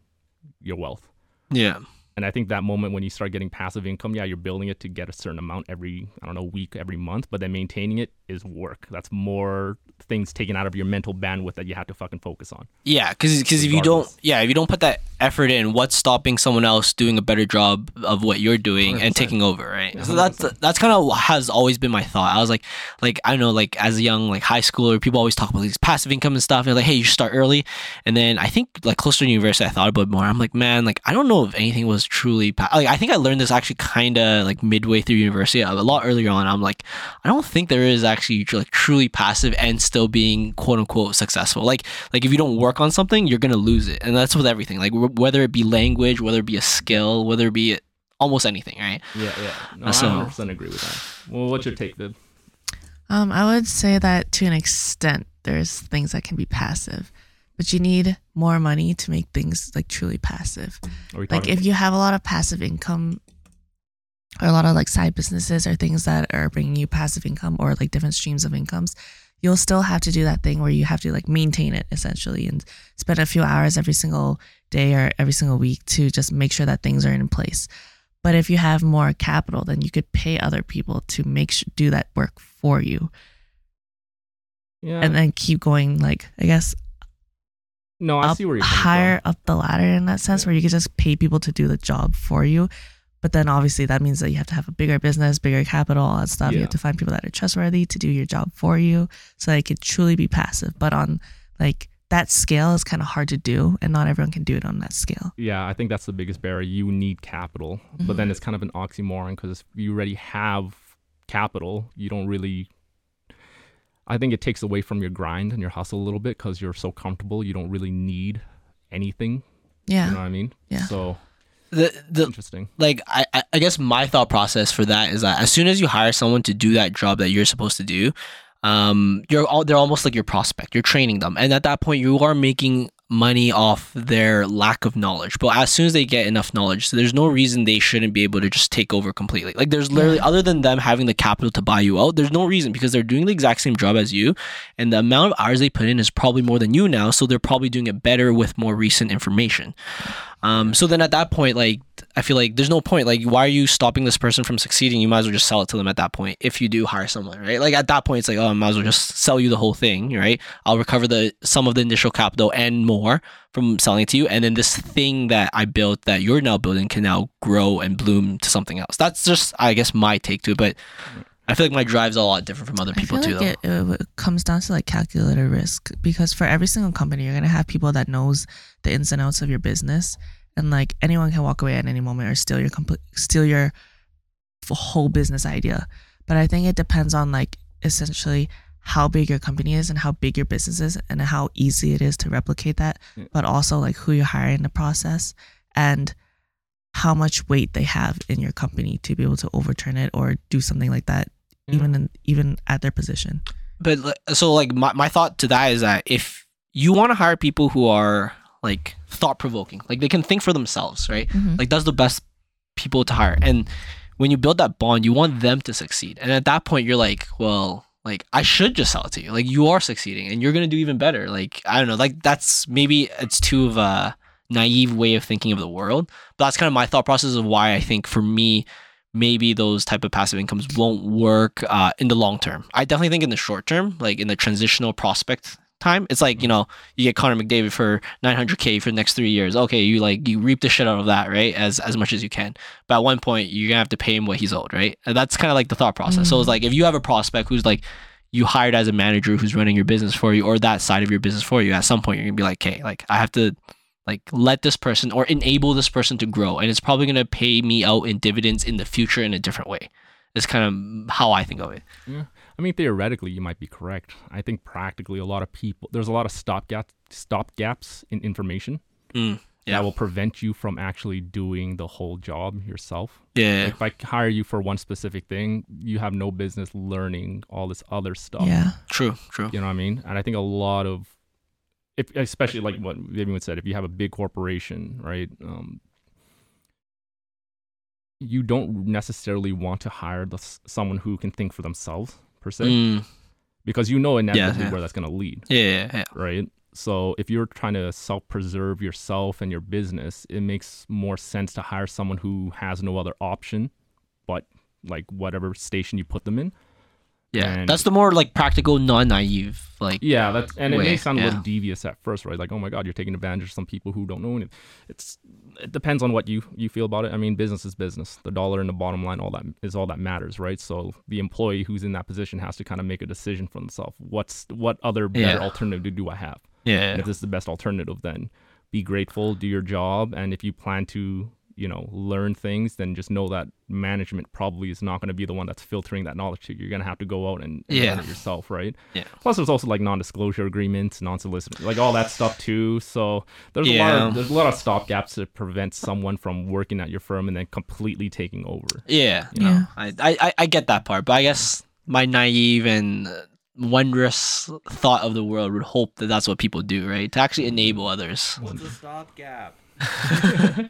S3: your wealth.
S1: Yeah.
S3: And I think that moment when you start getting passive income, yeah, you're building it to get a certain amount every, I don't know, week, every month, but then maintaining it is work. That's more things taken out of your mental bandwidth that you have to fucking focus on.
S1: Yeah, because cuz if you don't, yeah, if you don't put that effort in, what's stopping someone else doing a better job of what you're doing and
S3: 100%.
S1: taking over, right? So that's that's kind of has always been my thought. I was like, like I don't know, like as a young like high schooler, people always talk about these passive income and stuff. And like, hey, you should start early. And then I think like closer to university, I thought about more. I'm like, man, like I don't know if anything was truly pa- like I think I learned this actually kind of like midway through university, a lot earlier on. I'm like, I don't think there is actually like truly passive and still being quote unquote successful. Like like if you don't work on something, you're gonna lose it, and that's with everything. Like wh- whether it be language, whether it be a skill, whether it be almost anything, right?
S3: Yeah, yeah. No,
S1: So-
S3: I 100% agree with that. Well, what's your take, Viv?
S2: Um, I would say that to an extent, there's things that can be passive, but you need more money to make things like truly passive. Like if you have a lot of passive income or a lot of like side businesses or things that are bringing you passive income or like different streams of incomes, you'll still have to do that thing where you have to like maintain it essentially and spend a few hours every single day or every single week to just make sure that things are in place. But if you have more capital, then you could pay other people to make sure, do that work for you
S3: yeah.
S2: and then keep going like I guess
S3: no, I
S2: up
S3: see where you're
S2: higher up the ladder in that sense where you could just pay people to do the job for you. But then obviously that means that you have to have a bigger business, bigger capital, all that stuff. You have to find people that are trustworthy to do your job for you so that it could truly be passive. But on like that scale is kind of hard to do, and not everyone can do it on that scale.
S3: Yeah, I think that's the biggest barrier. You need capital, but then mm-hmm. it's kind of an oxymoron because if you already have capital. You don't really. I think it takes away from your grind and your hustle a little bit because you're so comfortable. You don't really need anything.
S2: Yeah.
S3: You know what I mean?
S2: Yeah.
S3: So
S1: The the
S3: interesting.
S1: like I, I I guess my thought process for that is that as soon as you hire someone to do that job that you're supposed to do, um, you're all they're almost like your prospect. You're training them, and at that point, you are making money off their lack of knowledge. But as soon as they get enough knowledge, so there's no reason they shouldn't be able to just take over completely. Like there's literally other than them having the capital to buy you out, there's no reason because they're doing the exact same job as you, and the amount of hours they put in is probably more than you now. So they're probably doing it better with more recent information. Um, so then at that point, like I feel like there's no point. Like, why are you stopping this person from succeeding? You might as well just sell it to them at that point. If you do hire someone, right? Like at that point, it's like, oh, I might as well just sell you the whole thing, right? I'll recover the some of the initial capital and more from selling it to you, and then this thing that I built that you're now building can now grow and bloom to something else. That's just, I guess, my take to it. But I feel like my drive's a lot different from other people
S2: I
S1: too.
S2: feel
S1: Though.
S2: it, it comes down to like calculated risk because for every single company, you're gonna have people that knows the ins and outs of your business, and like anyone can walk away at any moment or steal your complete steal your whole business idea. But I think it depends on like essentially how big your company is and how big your business is and how easy it is to replicate that,
S3: Yeah.
S2: but also like who you hire in the process and how much weight they have in your company to be able to overturn it or do something like that
S3: Yeah.
S2: even in, even at their position.
S1: but so like my, my thought to that is that if you want to hire people who are like thought provoking like they can think for themselves right
S2: Mhm.
S1: like that's the best people to hire and when you build that bond you want them to succeed and at that point you're like well like i should just sell it to you like you are succeeding and you're gonna do even better like i don't know like that's maybe it's too of a naive way of thinking of the world but that's kind of my thought process of why i think for me maybe those type of passive incomes won't work uh, in the long term. I definitely think in the short term, like in the transitional prospect time, it's like you know you get Connor McDavid for 900k for the next three years. Okay, you like you reap the shit out of that, right? As as much as you can. But at one point, you're gonna have to pay him what he's owed, right? And that's kind of like the thought process. So it's like if you have a prospect who's like you hired as a manager who's running your business for you or that side of your business for you, at some point you're gonna be like, okay, like I have to like let this person or enable this person to grow and it's probably going to pay me out in dividends in the future in a different way is kind of how i think of it yeah.
S3: I mean, theoretically, you might be correct. I think practically, a lot of people there's a lot of stop gap stop gaps in information
S1: Mm, yeah.
S3: that will prevent you from actually doing the whole job yourself.
S1: yeah
S3: Like if I hire you for one specific thing, you have no business learning all this other stuff.
S2: Yeah.
S1: true true
S3: You know what I mean? And I think a lot of, if especially like what Vivian said, if you have a big corporation, right? Um, you don't necessarily want to hire the, someone who can think for themselves per se,
S1: Mm,
S3: because you know inevitably
S1: yeah.
S3: where that's going to lead,
S1: yeah yeah yeah
S3: right? So if you're trying to self-preserve yourself and your business, it makes more sense to hire someone who has no other option, but like whatever station you put them in.
S1: Yeah
S3: And-
S1: that's the more like practical non-naive like
S3: Yeah, that's and it may sound a little devious at first, right? Like, oh my god, you're taking advantage of some people who don't know anything. It's it depends on what you you feel about it. I mean, business is business. The dollar and the bottom line, all that is all that matters, right? So the employee who's in that position has to kind of make a decision for themselves. What's what other better
S1: Yeah.
S3: alternative do I have?
S1: yeah
S3: And if this is the best alternative, then be grateful, do your job, and if you plan to you know learn things then just know that management probably is not going to be the one that's filtering that knowledge to you you're going to have to go out and, and
S1: Yeah.
S3: learn it yourself right
S1: Yeah.
S3: plus there's also like non-disclosure agreements non-solicit like all that stuff too so there's a lot of there's a lot of stop gaps to prevent someone from working at your firm and then completely taking over
S1: yeah
S3: you know?
S2: Yeah.
S1: I, I I- I get that part but i guess my naive and wondrous thought of the world would hope that that's what people do right to actually mm-hmm. enable others
S4: What's a stopgap?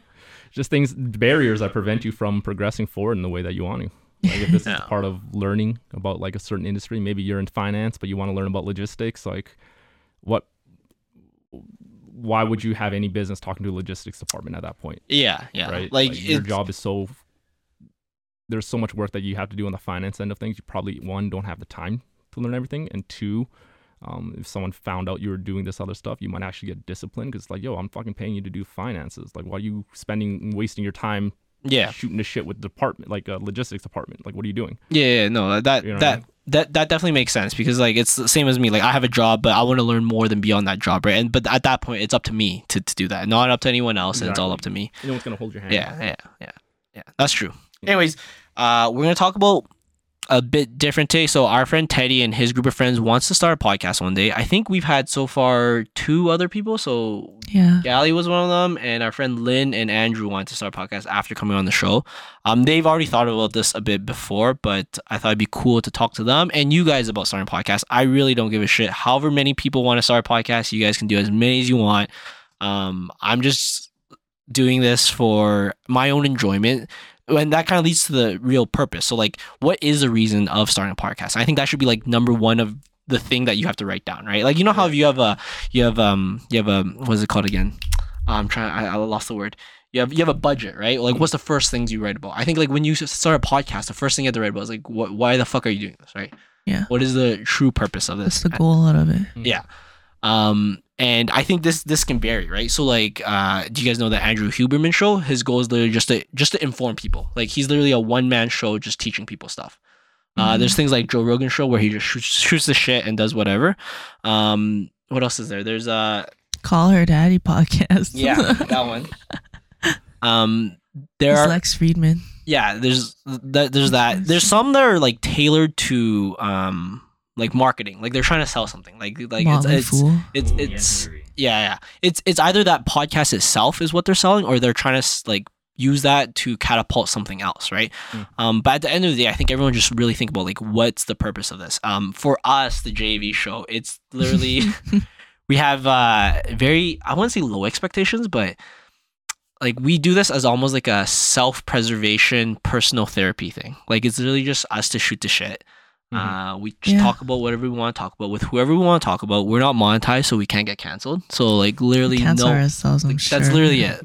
S3: just things barriers that prevent you from progressing forward in the way that you want to. Like if this
S1: Yeah.
S3: is part of learning about like a certain industry maybe you're in finance but you want to learn about logistics like what why would you have any business talking to a logistics department at that point?
S1: Yeah yeah.
S3: Right?
S1: Like,
S3: your job is so there's so much work that you have to do on the finance end of things you probably one don't have the time to learn everything and two um, if someone found out you were doing this other stuff you might actually get disciplined because like yo i'm fucking paying you to do finances like why are you spending wasting your time
S1: yeah
S3: shooting the shit with department like a logistics department like what are you doing
S1: Yeah, yeah, no, that
S3: You know I
S1: that
S3: mean?
S1: that that definitely makes sense because like it's the same as me. Like I have a job, but I want to learn more than beyond that job, right? And but at that point, it's up to me to, to do that, not up to anyone else, and it's all up to me.
S3: No one's gonna hold your hand.
S1: Yeah, yeah, yeah, yeah. That's true. Anyways, uh, we're gonna talk about a bit different today. So our friend Teddy and his group of friends wants to start a podcast one day. I think we've had so far two other people. So
S2: Yeah.
S1: Gally was one of them, and our friend Lynn and Andrew wanted to start a podcast after coming on the show. Um, they've already thought about this a bit before, but I thought it'd be cool to talk to them and you guys about starting a podcast. I really don't give a shit. However many people want to start a podcast, you guys can do as many as you want. Um, I'm just doing this for my own enjoyment. And that kind of leads to the real purpose. So, like, what is the reason of starting a podcast? I think that should be like number one of the thing that you have to write down, right? Like, you know how if you have a, you have um, you have a, what is it called again? I'm trying. I, I lost the word. You have you have a budget, right? Like, what's the first things you write about? I think like when you start a podcast, the first thing you have to write about is like, what? Why the fuck are you doing this, right?
S2: Yeah.
S1: What is the true purpose of this?
S2: What's the goal out of it?
S1: Yeah. Um, and I think this this can vary, right? So like, uh, do you guys know the Andrew Huberman show? His goal is literally just to just to inform people. Like he's literally a one man show, just teaching people stuff. Uh,
S2: Mhm.
S1: there's things like Joe Rogan show where he just shoots, shoots the shit and does whatever. Um, what else is there? There's uh
S2: Call her daddy podcast.
S1: yeah that one. Um, there
S2: It's
S1: are
S2: Lex Fridman.
S1: yeah there's that there's that there's some that are like tailored to um like marketing like they're trying to sell something like like it's
S2: Motley
S1: it's
S2: Fool.
S1: it's
S4: Ooh,
S1: it's yeah yeah it's it's either that podcast itself is what they're selling or they're trying to like use that to catapult something else right
S3: Mm.
S1: um but at the end of the day i think everyone just really think about like what's the purpose of this um for us the JAV show it's literally we have uh very i wouldn't say low expectations but like we do this as almost like a self-preservation personal therapy thing like it's really just us to shoot the shit. Uh we just
S2: Yeah.
S1: talk about whatever we want to talk about with whoever we want to talk about we're not monetized so we can't get canceled so like literally
S2: Cancel
S1: no
S2: ourselves. I'm
S1: like,
S2: sure.
S1: that's literally it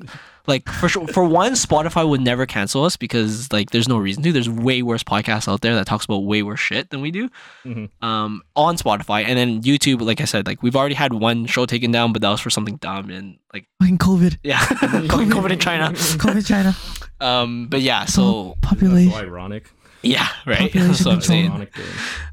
S1: like for sure for one spotify would never cancel us because like there's no reason to there's way worse podcasts out there that talks about way worse shit than we do
S3: Mhm.
S1: um on spotify and then youtube like i said like we've already had one show taken down but that was for something dumb and like
S2: Fucking COVID.
S1: yeah fucking covid in china
S2: COVID China.
S1: um but yeah so
S3: That's
S2: Population.
S3: so ironic.
S1: Yeah right
S2: Population
S1: that's what i'm saying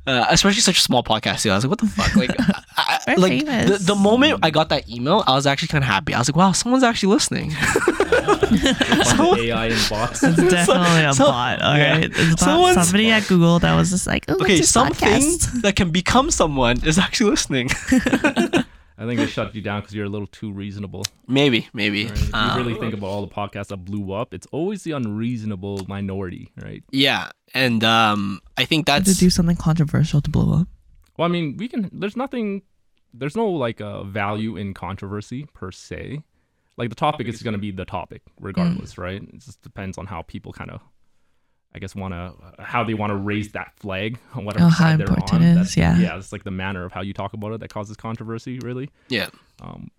S1: uh, especially such a small podcast too. I was like, what the fuck? Like, I, I, like the, the moment I got that email, I was actually kind of happy. I was like, wow, someone's actually listening.
S3: Bunch
S1: So-
S3: AI and bots.
S2: It's definitely a
S1: so-
S2: bot. All
S1: yeah.
S2: right, It's about somebody at Google that was just like, oh,
S1: okay, something
S2: podcast?
S1: that can become someone is actually listening.
S3: I think they shut you down because you're a little too reasonable.
S1: maybe, maybe.
S3: Right? If
S1: Uh,
S3: you really think about all the podcasts that blew up, it's always the unreasonable minority, right?
S1: yeah, and um, I think
S2: Had to do something controversial to blow up.
S3: Well, I mean, we can. There's nothing. There's no like uh, value in controversy per se. Like the topic is going to be the topic regardless, right? It just depends on how people kind of, I guess, want to how they want to raise that flag on whatever
S2: Oh, how
S3: side they're
S2: important
S3: on.
S2: it
S3: That's-
S2: is, yeah.
S3: yeah. It's like the manner of how you talk about it that causes controversy, really.
S1: yeah,
S3: Um,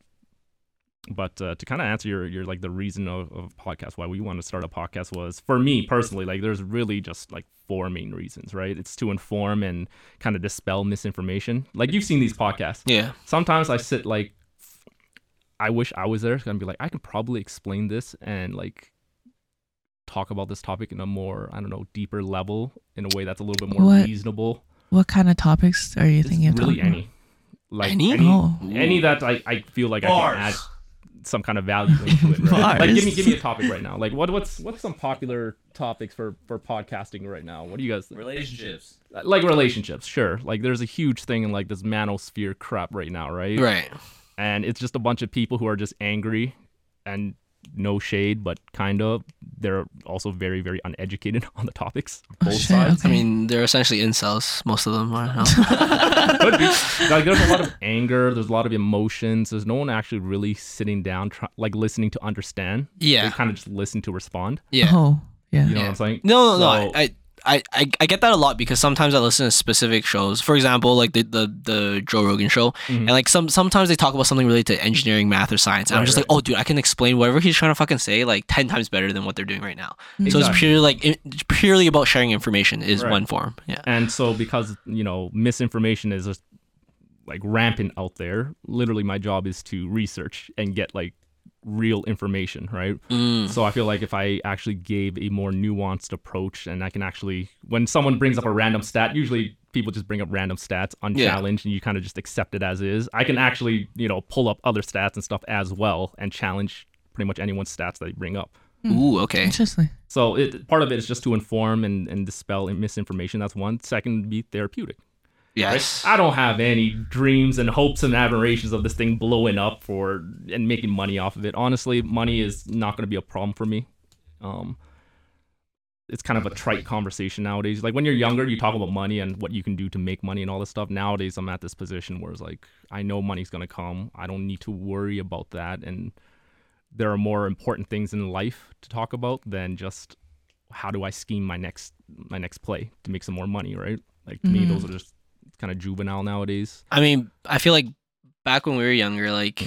S3: but uh, to kind of answer your, your like the reason of, of podcast why we want to start a podcast was for me personally like there's really just like four main reasons right it's to inform and kind of dispel misinformation like you've seen these podcasts
S1: yeah,
S3: sometimes i sit like i wish i was there and be like i could probably explain this and like talk about this topic in a more i don't know deeper level in a way that's a little bit more
S2: What-
S3: reasonable
S2: What kind of topics are you
S3: it's
S2: thinking of
S3: really any like
S1: Any?
S3: any,
S2: Oh.
S3: any that I, I feel like I can add some kind of value into it. Right? like give me give me a topic right now. Like what what's what's some popular topics for for podcasting right now? What do you guys think?
S4: Relationships.
S3: Uh, like relationships? Sure. Like there's a huge thing in like this manosphere crap right now, right?
S1: right.
S3: And it's just a bunch of people who are just angry and no shade, but kind of. They're also very very uneducated on the topics.
S2: Oh,
S3: Both
S2: shit,
S3: sides.
S1: I
S2: okay.
S1: mean, they're essentially incels. Most of them are. no.
S3: Could be. Like there's a lot of anger. There's a lot of emotions. There's no one actually really sitting down, try, like listening to understand. They
S1: yeah,
S3: kind of just listen to respond.
S1: yeah.
S2: Oh, yeah.
S3: You know what I'm saying?
S1: No, no,
S3: So-
S1: no. I, I, I, I get that a lot because sometimes I listen to specific shows. For example, like the the, the Joe Rogan show,
S3: Mhm.
S1: and like some sometimes they talk about something related to engineering, math, or science, and I'm just
S3: right.
S1: like, oh, dude, I can explain whatever he's trying to fucking say like ten times better than what they're doing right now. So it's purely like it's purely about sharing information is
S3: Right.
S1: one form. Yeah.
S3: And so because you know misinformation is just like rampant out there, literally my job is to research and get like real information, right?
S1: Mm.
S3: So I feel like if I actually gave a more nuanced approach and I can actually when someone brings up a random stat, usually people just bring up random stats unchallenged and you kind of just accept it as is. I can actually, you know, pull up other stats and stuff as well and challenge pretty much anyone's stats that they bring up.
S1: Ooh, okay.
S2: Interesting.
S3: So it part of it is just to inform and, and dispel misinformation. That's one. Second, be therapeutic. Right?
S1: Yes.
S3: I don't have any dreams and hopes and admirations of this thing blowing up for and making money off of it. Honestly, money is not going to be a problem for me. Um, it's kind of a trite conversation nowadays. Like when you're younger, you talk about money and what you can do to make money and all this stuff. Nowadays, I'm at this position where it's like I know money's going to come. I don't need to worry about that, and there are more important things in life to talk about than just how do I scheme my next my next play to make some more money, right? Like to me,
S2: Mhm.
S3: those are just kind of juvenile nowadays.
S1: I mean, I feel like back when we were younger, like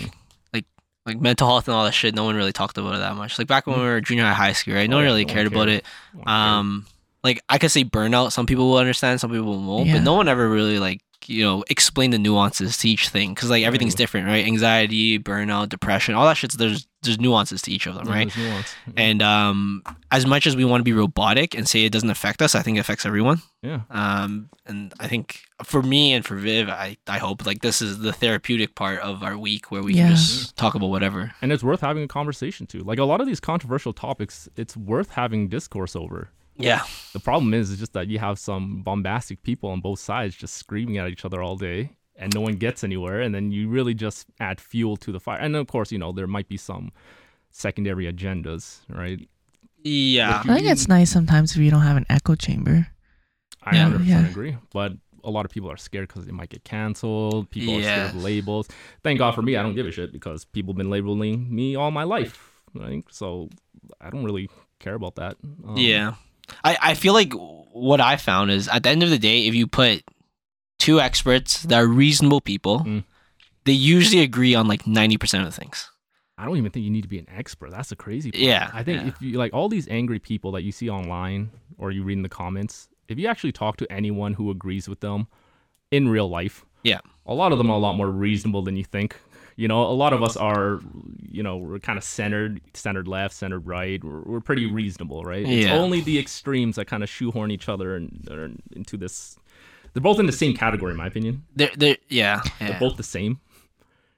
S1: like like mental health and all that shit, no one really talked about it that much. Like back when we were junior high, high school, right? No
S3: Oh,
S1: one
S3: yeah,
S1: really
S3: no one
S1: cared about it.
S3: Care.
S1: Um, like I could say burnout. Some people will understand, some people won't.
S2: Yeah.
S1: But no one ever really like you know explain the nuances to each thing because like everything's
S3: Right.
S1: different, right? Anxiety, burnout, depression, all that shit's there's there's nuances to each of them,
S3: Yeah,
S1: right?
S3: there's nuance.
S1: And um, as much as we want to be robotic and say it doesn't affect us, I think it affects everyone.
S3: yeah,
S1: Um, and I think for me and for Viv, I, I hope like this is the therapeutic part of our week where we
S2: Yeah.
S1: can just talk about whatever.
S3: and it's worth having a conversation too. Like a lot of these controversial topics, it's worth having discourse over.
S1: Yeah.
S3: The problem is, is just that you have some bombastic people on both sides just screaming at each other all day, and no one gets anywhere. And then you really just add fuel to the fire. And of course, you know there might be some secondary agendas, right?
S1: Yeah.
S2: I think it's nice sometimes if you don't have an echo chamber.
S3: I
S1: Yeah.
S3: 100%
S2: Yeah.
S3: agree. But a lot of people are scared because they might get canceled. People are scared of labels. Thank God for me, I don't give a shit because people have been labeling me all my life. Right? So I don't really care about that. Um,
S1: Yeah. I, I feel like what I found is at the end of the day, if you put two experts that are reasonable people,
S3: Mm.
S1: they usually agree on like 90% of the things.
S3: I don't even think you need to be an expert. That's the crazy part.
S1: Yeah,
S3: I think
S1: yeah.
S3: if you like all these angry people that you see online or you read in the comments, if you actually talk to anyone who agrees with them in real life,
S1: Yeah.
S3: a lot of them are a lot more reasonable than you think. You know, a lot of us uh-huh. are, you know, we're kind of centered, centered left, centered right. We're, we're pretty mm-hmm. reasonable, right? It's only the extremes that kind of shoehorn each other and, or into this. They're both in the same category, in my opinion.
S1: They're, they're yeah.
S3: They're both the same.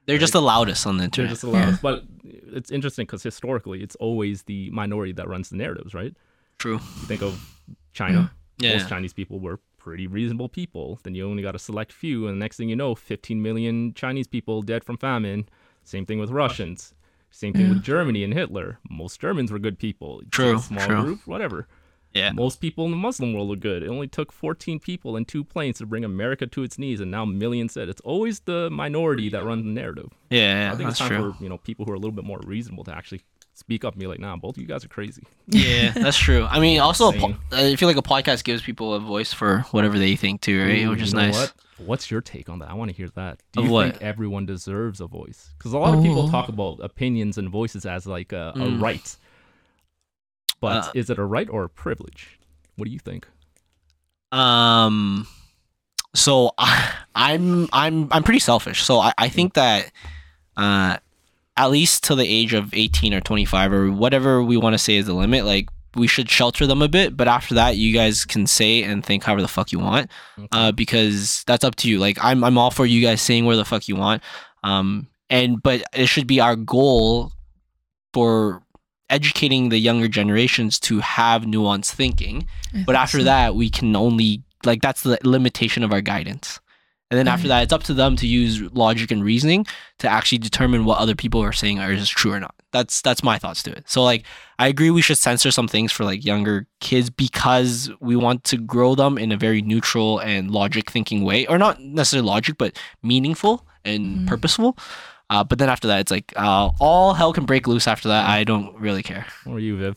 S1: They're just the loudest on the
S3: They're
S1: internet.
S3: just allowed.
S2: Yeah.
S3: But it's interesting because historically, it's always the minority that runs the narratives, right?
S1: True.
S3: You think of China. Mm-hmm.
S1: Yeah.
S3: Most Chinese people were pretty reasonable people. Then you only got a select few, and the next thing you know, 15 million Chinese people dead from famine. Same thing with Russians. Same thing with Germany and Hitler. Most Germans were good people.
S1: True,
S3: small
S1: true.
S3: group, whatever.
S1: Yeah.
S3: Most people in the Muslim world were good. It only took 14 people and two planes to bring America to its knees, and now millions said it's always the minority that runs the narrative.
S1: Yeah, yeah
S3: I think
S1: that's
S3: it's time
S1: true.
S3: for you know people who are a little bit more reasonable to actually speak up and be like, "Nah, both of you guys are crazy."
S1: Yeah, that's true. I mean, also, po- I feel like a podcast gives people a voice for whatever they think too, right?
S3: Ooh,
S1: Which is
S3: you know
S1: nice.
S3: What? What's your take on that? I want to hear that. Do you think everyone deserves a voice? Because a lot of people
S2: Oh.
S3: talk about opinions and voices as like a, a
S1: Mm.
S3: right, but
S1: Uh,
S3: is it a right or a privilege? What do you think?
S1: Um, so I, I'm I'm I'm pretty selfish. So I, I think that, uh, at least till the age of eighteen or twenty five or whatever we want to say is the limit, like we should shelter them a bit. But after that, you guys can say and think however the fuck you want, uh, because that's up to you. Like I'm I'm all for you guys saying where the fuck you want. Um, and but it should be our goal for educating the younger generations to have nuanced thinking but after that we can only like that's the limitation of our guidance and then after
S2: Mhm.
S1: that it's up to them to use logic and reasoning to actually determine what other people are saying are just true or not that's that's my thoughts to it so like i agree we should censor some things for like younger kids because we want to grow them in a very neutral and logic thinking way or not necessarily logic but meaningful and
S2: Mhm.
S1: purposeful uh, but then after that it's like uh, all hell can break loose after that i don't really care
S3: What are you, Viv?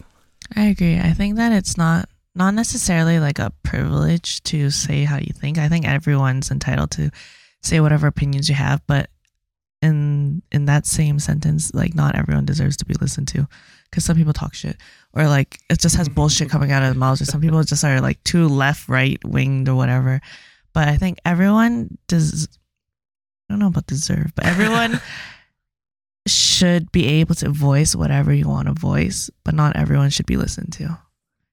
S2: I agree. I think that it's not not necessarily like a privilege to say how you think. I think everyone's entitled to say whatever opinions you have, but in in that same sentence, like not everyone deserves to be listened to, because some people talk shit or like it just has bullshit coming out of their mouths, or some people just are like too left, right winged or whatever. But I think everyone does. I don't know about deserve, but everyone should be able to voice whatever you want to voice, but not everyone should be listened to.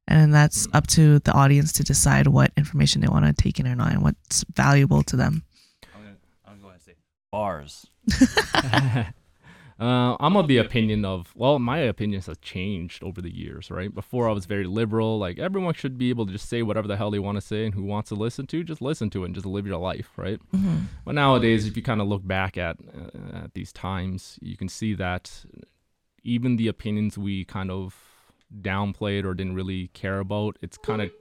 S2: And that's up to the audience to decide what information they want to take in or not and what's valuable to them.
S4: I'm gonna, I'm going to say bars.
S3: Uh, I'm of the opinion of well, my opinions have changed over the years, right? Before I was very liberal, like everyone should be able to just say whatever the hell they want to say, and who wants to listen to, just listen to it and just live your life, right?
S2: Mhm.
S3: But nowadays, if you kind of look back at uh, at these times, you can see that even the opinions we kind of downplayed or didn't really care about, it's kind of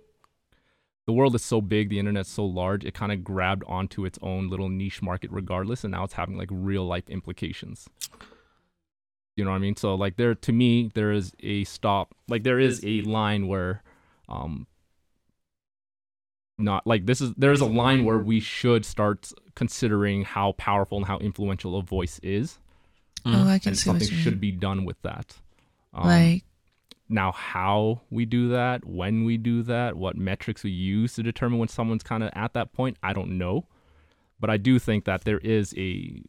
S3: the world is so big, the internet's so large, it kind of grabbed onto its own little niche market regardless, and now it's having like real life implications. You know what I mean? So like there to me, there is a stop, like there is a line where um not like this is there's a line where we should start considering how powerful and how influential a voice is
S2: Oh, I can
S3: and
S2: see what
S3: something
S2: you
S3: should
S2: mean.
S3: be done with that um,
S2: like,
S3: now how we do that when we do that what metrics we use to determine when someone's kind of at that point i don't know but i do think that there is a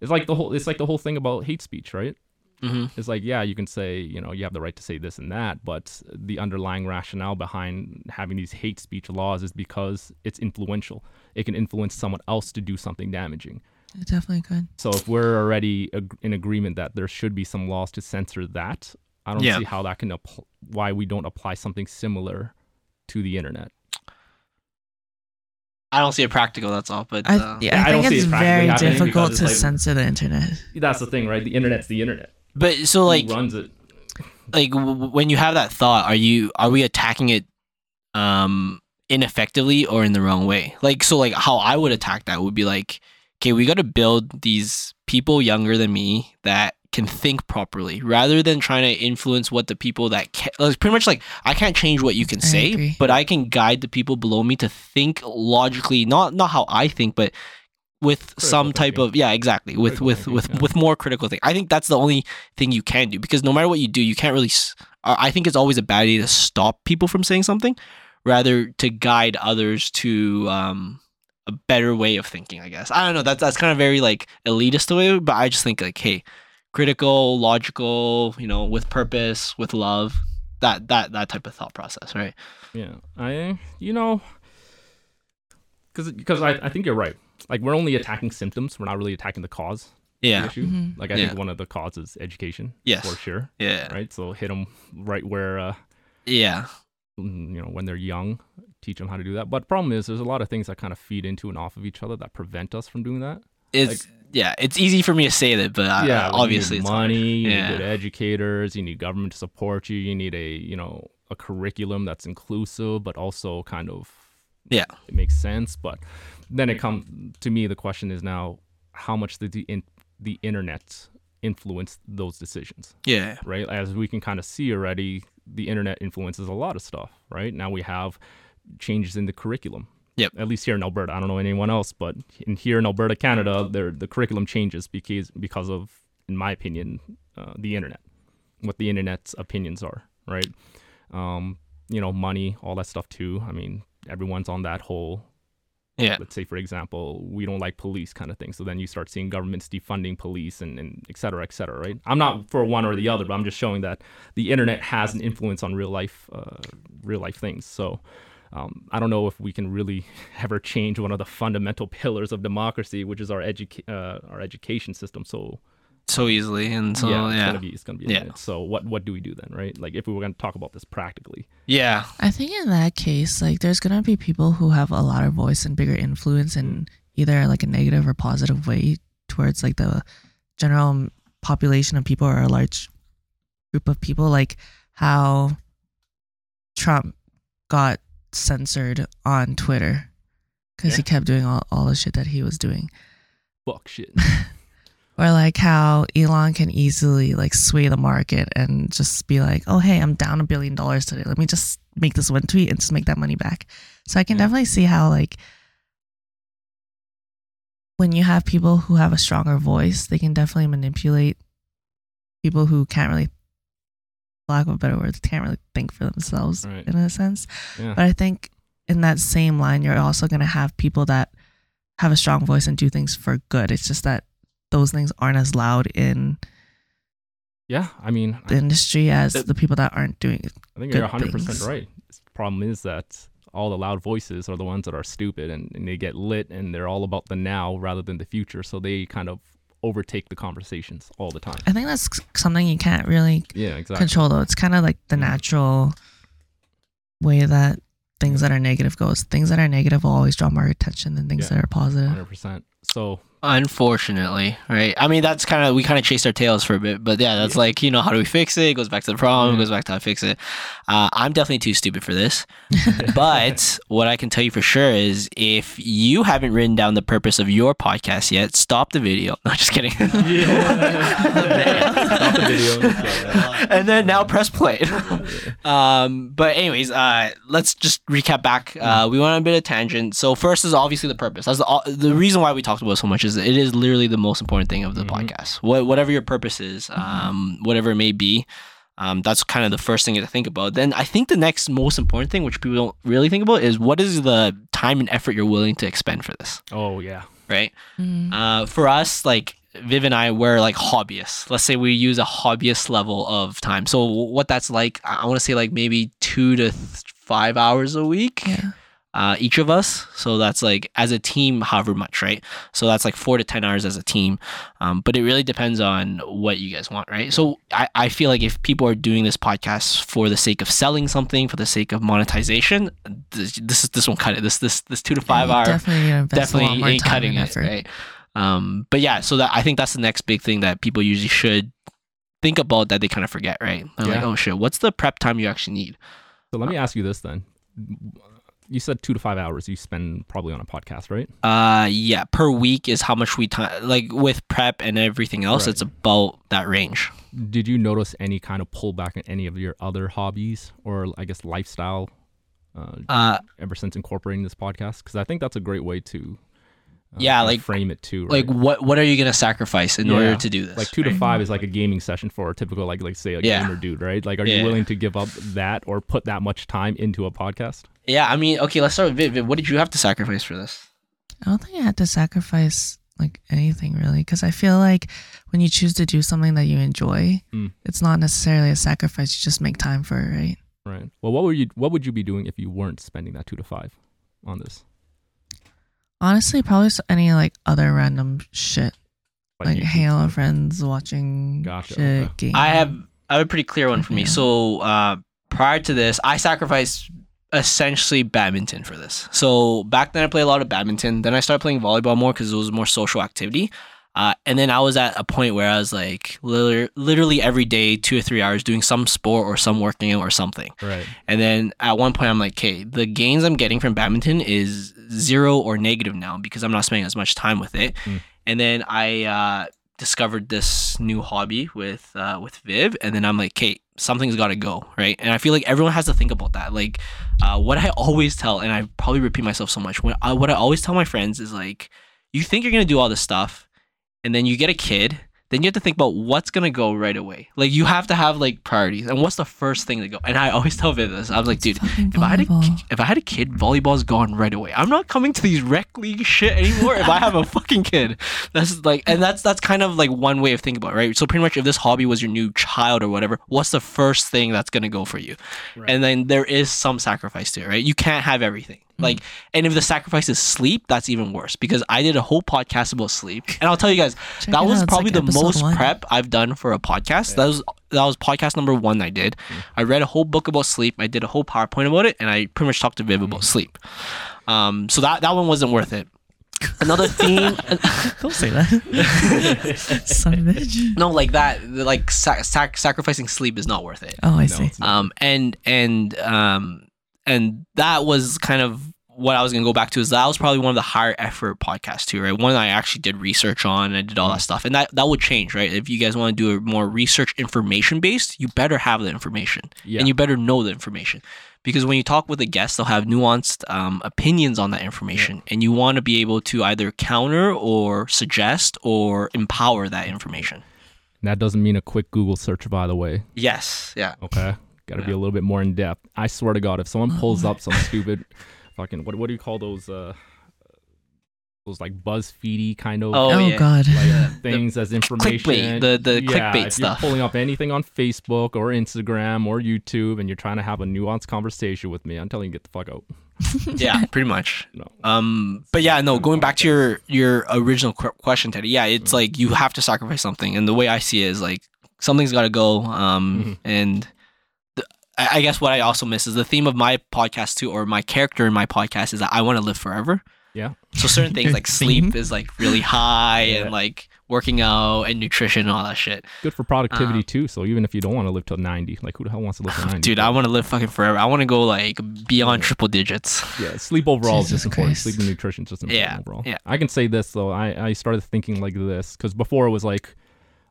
S3: it's like the whole it's like the whole thing about hate speech right
S1: Mm-hmm.
S3: it's like yeah you can say you know you have the right to say this and that but the underlying rationale behind having these hate speech laws is because it's influential it can influence someone else to do something damaging
S2: it definitely could.
S3: so if we're already ag- in agreement that there should be some laws to censor that i don't
S1: Yeah.
S3: see how that can appl- why we don't apply something similar to the internet
S1: I don't see it practical. That's all. But
S2: I,
S1: uh,
S2: yeah,
S3: I
S2: I
S3: don't
S2: think
S3: see
S2: it's
S3: it practically
S2: very difficult to
S3: like-
S2: censor the internet.
S3: that's the thing right the internet's the internet
S1: but so like
S3: who runs it
S1: like w- w- when you have that thought, are you are we attacking it um ineffectively or in the wrong way? Like so like how I would attack that would be like, okay, we got to build these people younger than me that can think properly rather than trying to influence what the people that can like pretty much like I can't change what you can
S2: I
S1: say,
S2: agree.
S1: but I can guide the people below me to think logically, not not how I think, but with some type
S3: thinking.
S1: of yeah exactly with
S3: Critical
S1: with
S3: thinking,
S1: with
S3: yeah.
S1: with more critical thing i think that's the only thing you can do because no matter what you do you can't really i think it's always a bad idea to stop people from saying something rather to guide others to um a better way of thinking i guess i don't know that's that's kind of very like elitist way but i just think like hey critical logical you know with purpose with love that that that type of thought process right
S3: Yeah, I you know, because because I, I think you're right. Like we're only attacking symptoms. We're not really attacking the cause of the
S1: yeah
S3: issue.
S2: Mhm.
S3: Like I
S1: Yeah.
S3: think one of the causes education.
S1: Yes.
S3: for sure.
S1: yeah
S3: Right. So hit them right where uh,
S1: yeah
S3: mm, you know when they're young, teach them how to do that. But problem is, there's a lot of things that kind of feed into and off of each other that prevent us from doing that.
S1: it's yeah it's easy for me to say that but uh,
S3: yeah,
S1: obviously
S3: you
S1: it's
S3: need money. You
S1: Yeah.
S3: need good educators. You need government to support you. You need a you know a curriculum that's inclusive, but also kind of
S1: Yeah.
S3: it makes sense. But then it comes to me. The question is now, how much did the in, the internet influence those decisions?
S1: yeah
S3: right? As we can kind of see already, the internet influences a lot of stuff, right? Now we have changes in the curriculum.
S1: Yep.
S3: At least here in Alberta, I don't know anyone else, but in here in Alberta, Canada, there the curriculum changes because because of, in my opinion, uh, the internet, what the internet's opinions are, right? Um, you know, money, all that stuff too. I mean, everyone's on that whole
S1: yeah
S3: let's say for example we don't like police kind of thing so then you start seeing governments defunding police and, and et cetera et cetera right i'm not for one or the other but i'm just showing that the internet has an influence on real life uh, real life things so um, I don't know if we can really ever change one of the fundamental pillars of democracy, which is our educa- uh, our education system. So
S1: so easily and so
S3: yeah,
S1: yeah
S3: it's
S1: yeah,
S3: gonna be it's gonna be
S1: Yeah.
S3: limited. So what what do we do then, right? Like if we were gonna talk about this practically, yeah.
S2: I think in that case, like there's gonna be people who have a lot of voice and bigger influence in either like a negative or positive way towards like the general population of people or a large group of people, like how Trump got censored on Twitter because he kept doing all, all the shit that he was doing.
S3: fuck shit.
S2: Or like how Elon can easily like sway the market and just be like, "Oh, hey, I'm down a billion dollars today. Let me just make this one tweet and just make that money back." So I can
S3: Yeah.
S2: definitely see how like when you have people who have a stronger voice, they can definitely manipulate people who can't really, lack of a better word, can't really think for themselves
S3: Right.
S2: in a sense.
S3: Yeah.
S2: But I think in that same line, you're also going to have people that have a strong voice and do things for good. It's just that those things aren't as loud in
S3: Yeah, I mean,
S2: the industry as the people that aren't doing it.
S3: I think you're 100%
S2: things.
S3: right. The problem is that all the loud voices are the ones that are stupid and, and they get lit and they're all about the now rather than the future. So they kind of overtake the conversations all the time.
S2: I think that's something you can't really
S3: Yeah, exactly.
S2: control though. It's kind of like the
S3: Mm.
S2: natural way that things that are negative goes. Things that are negative will always draw more attention than things
S3: Yeah.
S2: that are positive.
S3: 100%. So,
S1: Unfortunately, right? I mean, that's kind of we kind of chased our tails for a bit, but yeah, that's like you know how do we fix it? It goes back to the problem. It
S3: Yeah.
S1: goes back to how to fix it. Uh, I'm definitely too stupid for this, but what I can tell you for sure is if you haven't written down the purpose of your podcast yet, stop the video. No, just kidding.
S3: stop the video.
S1: and then now press play. um, but anyways, uh, let's just recap back. Uh, we went on a bit of tangent. So first is obviously the purpose. That's the, the reason why we talked about it so much is it is literally the most important thing of the
S3: Mhm.
S1: podcast. What whatever your purpose is, um, whatever it may be. Um, that's kind of the first thing to think about. Then I think the next most important thing, which people don't really think about, is what is the time and effort you're willing to expend for this,
S3: Oh, yeah.
S1: right?
S2: Mm.
S1: Uh, for us, like Viv and I, we're like hobbyists. Let's say we use a hobbyist level of time. So what that's like, I want to say like maybe two to th- five hours a week,
S2: Yeah.
S1: Uh, each of us. So that's like as a team, however much, right? So that's like four to ten hours as a team. Um, but it really depends on what you guys want, right? So I, I feel like if people are doing this podcast for the sake of selling something, for the sake of monetization, this, this is this won't cut it. This this this two to five
S2: Yeah,
S1: hour
S2: Definitely need to invest a lot
S1: definitely ain't cutting
S2: and
S1: it,
S2: effort.
S1: right? Um, but yeah, so that I think that's the next big thing that people usually should think about that they kind of forget, right? They're like, oh shit, what's the prep time you actually need?
S3: So let me ask you this then. You said two to five hours you spend probably on a podcast, right?
S1: Uh, yeah, per week is how much we time like with prep and everything else.
S3: Right.
S1: It's about that range.
S3: Did you notice any kind of pullback in any of your other hobbies or I guess lifestyle uh,
S1: Uh,
S3: ever since incorporating this podcast? Because I think that's a great way to uh,
S1: Yeah, like-
S3: frame it too.
S1: like what what are you gonna sacrifice in order to do this?
S3: like two to five is like a gaming session for a typical like like say a
S1: Yeah.
S3: gamer dude, right? Like, are
S1: Yeah.
S3: you willing to give up that or put that much time into a podcast?
S1: Yeah, I mean, okay, let's start with Viv. Viv, what did you have to sacrifice for this?
S2: I don't think I had to sacrifice like anything really because I feel like when you choose to do something that you enjoy,
S3: Mm.
S2: it's not necessarily a sacrifice. You just make time for it, right?
S3: Right. Well, what would you what would you be doing if you weren't spending that two to five on this?
S2: Honestly, probably s- any like other random shit, like,
S3: YouTube
S2: hanging out with
S3: stuff?
S2: friends, watching
S3: Gotcha,
S2: shit,
S3: okay.
S2: games.
S1: I have I have a pretty clear one for me.
S2: Yeah.
S1: So uh, prior to this, I sacrificed essentially badminton for this. So back then I played a lot of badminton. Then I started playing volleyball more because it was more social activity. Uh, and then I was at a point where I was like literally, literally every day, two or three hours doing some sport or some working out or something.
S3: Right.
S1: And then at one point, I'm like, okay, the gains I'm getting from badminton is zero or negative now because I'm not spending as much time with it.
S3: Mm.
S1: And then I uh, discovered this new hobby with uh, with Viv, and then I'm like, okay, something's got to go, right? And I feel like everyone has to think about that. Like, uh, what I always tell, and I probably repeat myself so much, when I, what I always tell my friends is like, you think you're gonna do all this stuff, and then you get a kid. Then you have to think about what's gonna go right away. Like you have to have like priorities, and what's the first thing to go. And I always tell Viv this. I was like, dude,
S2: Fucking
S1: if I had a
S2: volleyball.
S1: if I had a kid, volleyball's gone right away. I'm not coming to these rec league shit anymore. if I have a fucking kid, that's like, and that's that's kind of like one way of thinking about it, right. So pretty much, if this hobby was your new child or whatever, what's the first thing that's gonna go for you?
S3: Right.
S1: And then there is some sacrifice to it, right? You can't have everything. Like, and if the sacrifice is sleep, that's even worse because I did a whole podcast about sleep, and I'll tell you guys,
S2: Check
S1: that was
S2: out.
S1: Probably
S2: like
S1: the most
S2: one.
S1: prep I've done for a podcast. That was that was podcast number one I did. I read a whole book about sleep. I did a whole PowerPoint about it, and I pretty much talked to Viv about sleep. Um, so that that one wasn't worth it. Another theme,
S2: Don't say that. Son of a bitch.
S1: no, like that, like sac- sac- sacrificing sleep is not worth it.
S2: Oh, I
S3: No,
S2: see.
S1: um and and um and that was kind of what I was gonna go back to is that was probably one of the higher effort podcasts too, right? One that I actually did research on and I did all that stuff, and that that would change, right? If you guys want to do a more research information based, you better have the information
S3: yeah.
S1: and you better know the information because when you talk with a guest, they'll have nuanced um, opinions on that information, and you want to be able to either counter or suggest or empower that information.
S3: that doesn't mean a quick Google search, by the way.
S1: Yes, yeah.
S3: Okay. Got to be a little bit more in depth. I swear to God, if someone pulls up some stupid fucking what what do you call those uh those like BuzzFeedy kind of
S1: Oh,
S2: Oh,
S1: yeah.
S2: God.
S3: like
S1: Yeah.
S3: things as information.
S1: clickbait, the- the
S3: yeah,
S1: clickbait
S3: if
S1: stuff.
S3: You're pulling up anything on Facebook or Instagram or YouTube, and you're trying to have a nuanced conversation with me. I'm telling you, get the fuck out.
S1: yeah, pretty much.
S3: No.
S1: Um, but yeah, no. Going back to your your original question, Teddy. Yeah, it's like you have to sacrifice something, and the way I see it is like something's got to go. Um,
S3: Mhm.
S1: and the, I, guess what I also miss is the theme of my podcast too, or my character in my podcast is that I want to live forever.
S3: Yeah.
S1: So certain things like sleep is like really high,
S3: Yeah.
S1: and like working out and nutrition and all that shit.
S3: Good for productivity
S1: Um,
S3: too. So even if you don't want to live till 90, like who the hell wants to live till 90?
S1: Dude, I want to live fucking forever. I want to go like beyond triple digits.
S3: Yeah, sleep overall is
S2: Jesus
S3: just important.
S2: Christ.
S3: Sleep and nutrition is just important
S1: Yeah,
S3: overall.
S1: yeah.
S3: I can say this though. I, I started thinking like this because before it was like,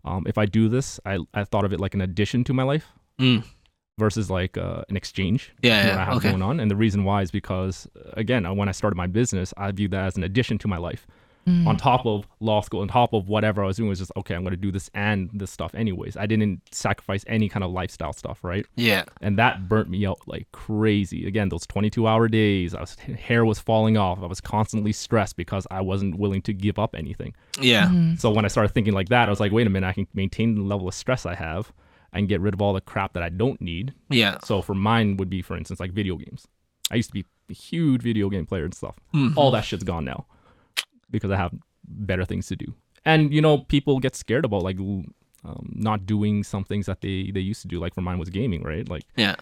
S3: um, if I do this, I, I thought of it like an addition to my life
S1: Mm.
S3: Versus like uh, an exchange.
S1: Yeah,
S3: to
S1: yeah,
S3: I have
S1: okay.
S3: going on. And the reason why is because uh, again, uh, when I started my business, I viewed that as an addition to my life.
S2: Mm.
S3: On top of law school, on top of whatever I was doing, was just okay. I'm going to do this and this stuff anyways. I didn't sacrifice any kind of lifestyle stuff, right?
S1: Yeah.
S3: and that burnt me out like crazy. Again, those 22 hour days, I was hair was falling off. I was constantly stressed because I wasn't willing to give up anything.
S1: Yeah.
S2: Mhm.
S3: So when I started thinking like that, I was like, wait a minute, I can maintain the level of stress I have and get rid of all the crap that I don't need.
S1: Yeah.
S3: So for mine would be, for instance, like video games. I used to be a huge video game player and stuff.
S1: Mhm.
S3: All that shit's gone now because I have better things to do. And you know, people get scared about like um, not doing some things that they they used to do. Like for mine was gaming, right? Like
S1: Yeah.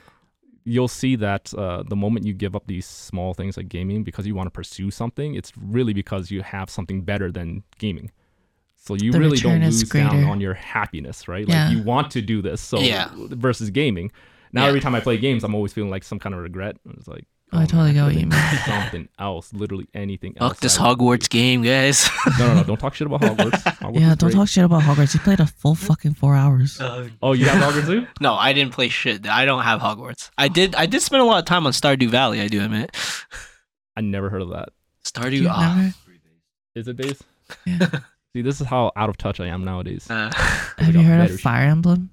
S3: you'll see that uh, the moment you give up these small things like gaming because you want to pursue something, it's really because you have something better than gaming. So you
S2: The
S3: really don't lose down on your happiness, right?
S2: Yeah.
S3: Like you want to do this. So
S1: Yeah.
S3: versus gaming. Now
S1: Yeah.
S3: every time I play games, I'm always feeling like some kind of regret. It's like
S2: Oh, I oh, totally
S3: man,
S2: get what you mean.
S3: Something else, literally anything else.
S1: Fuck this Hogwarts game, guys.
S3: No, no, no! Don't talk shit about Hogwarts. Hogwarts
S2: Yeah, don't
S3: great.
S2: talk shit about Hogwarts. You played a full fucking four hours.
S3: Uh, oh, you have Hogwarts too?
S1: no, I didn't play shit. I don't have Hogwarts. I did. I did spend a lot of time on Stardew Valley. I do admit.
S3: I never heard of that.
S1: Stardew.
S2: You
S1: ah.
S2: never-
S3: Is it base?
S2: Yeah.
S3: See, this is how out of touch I am nowadays.
S1: uh,
S2: Have you heard
S3: better
S2: of
S3: shit.
S2: Fire Emblem?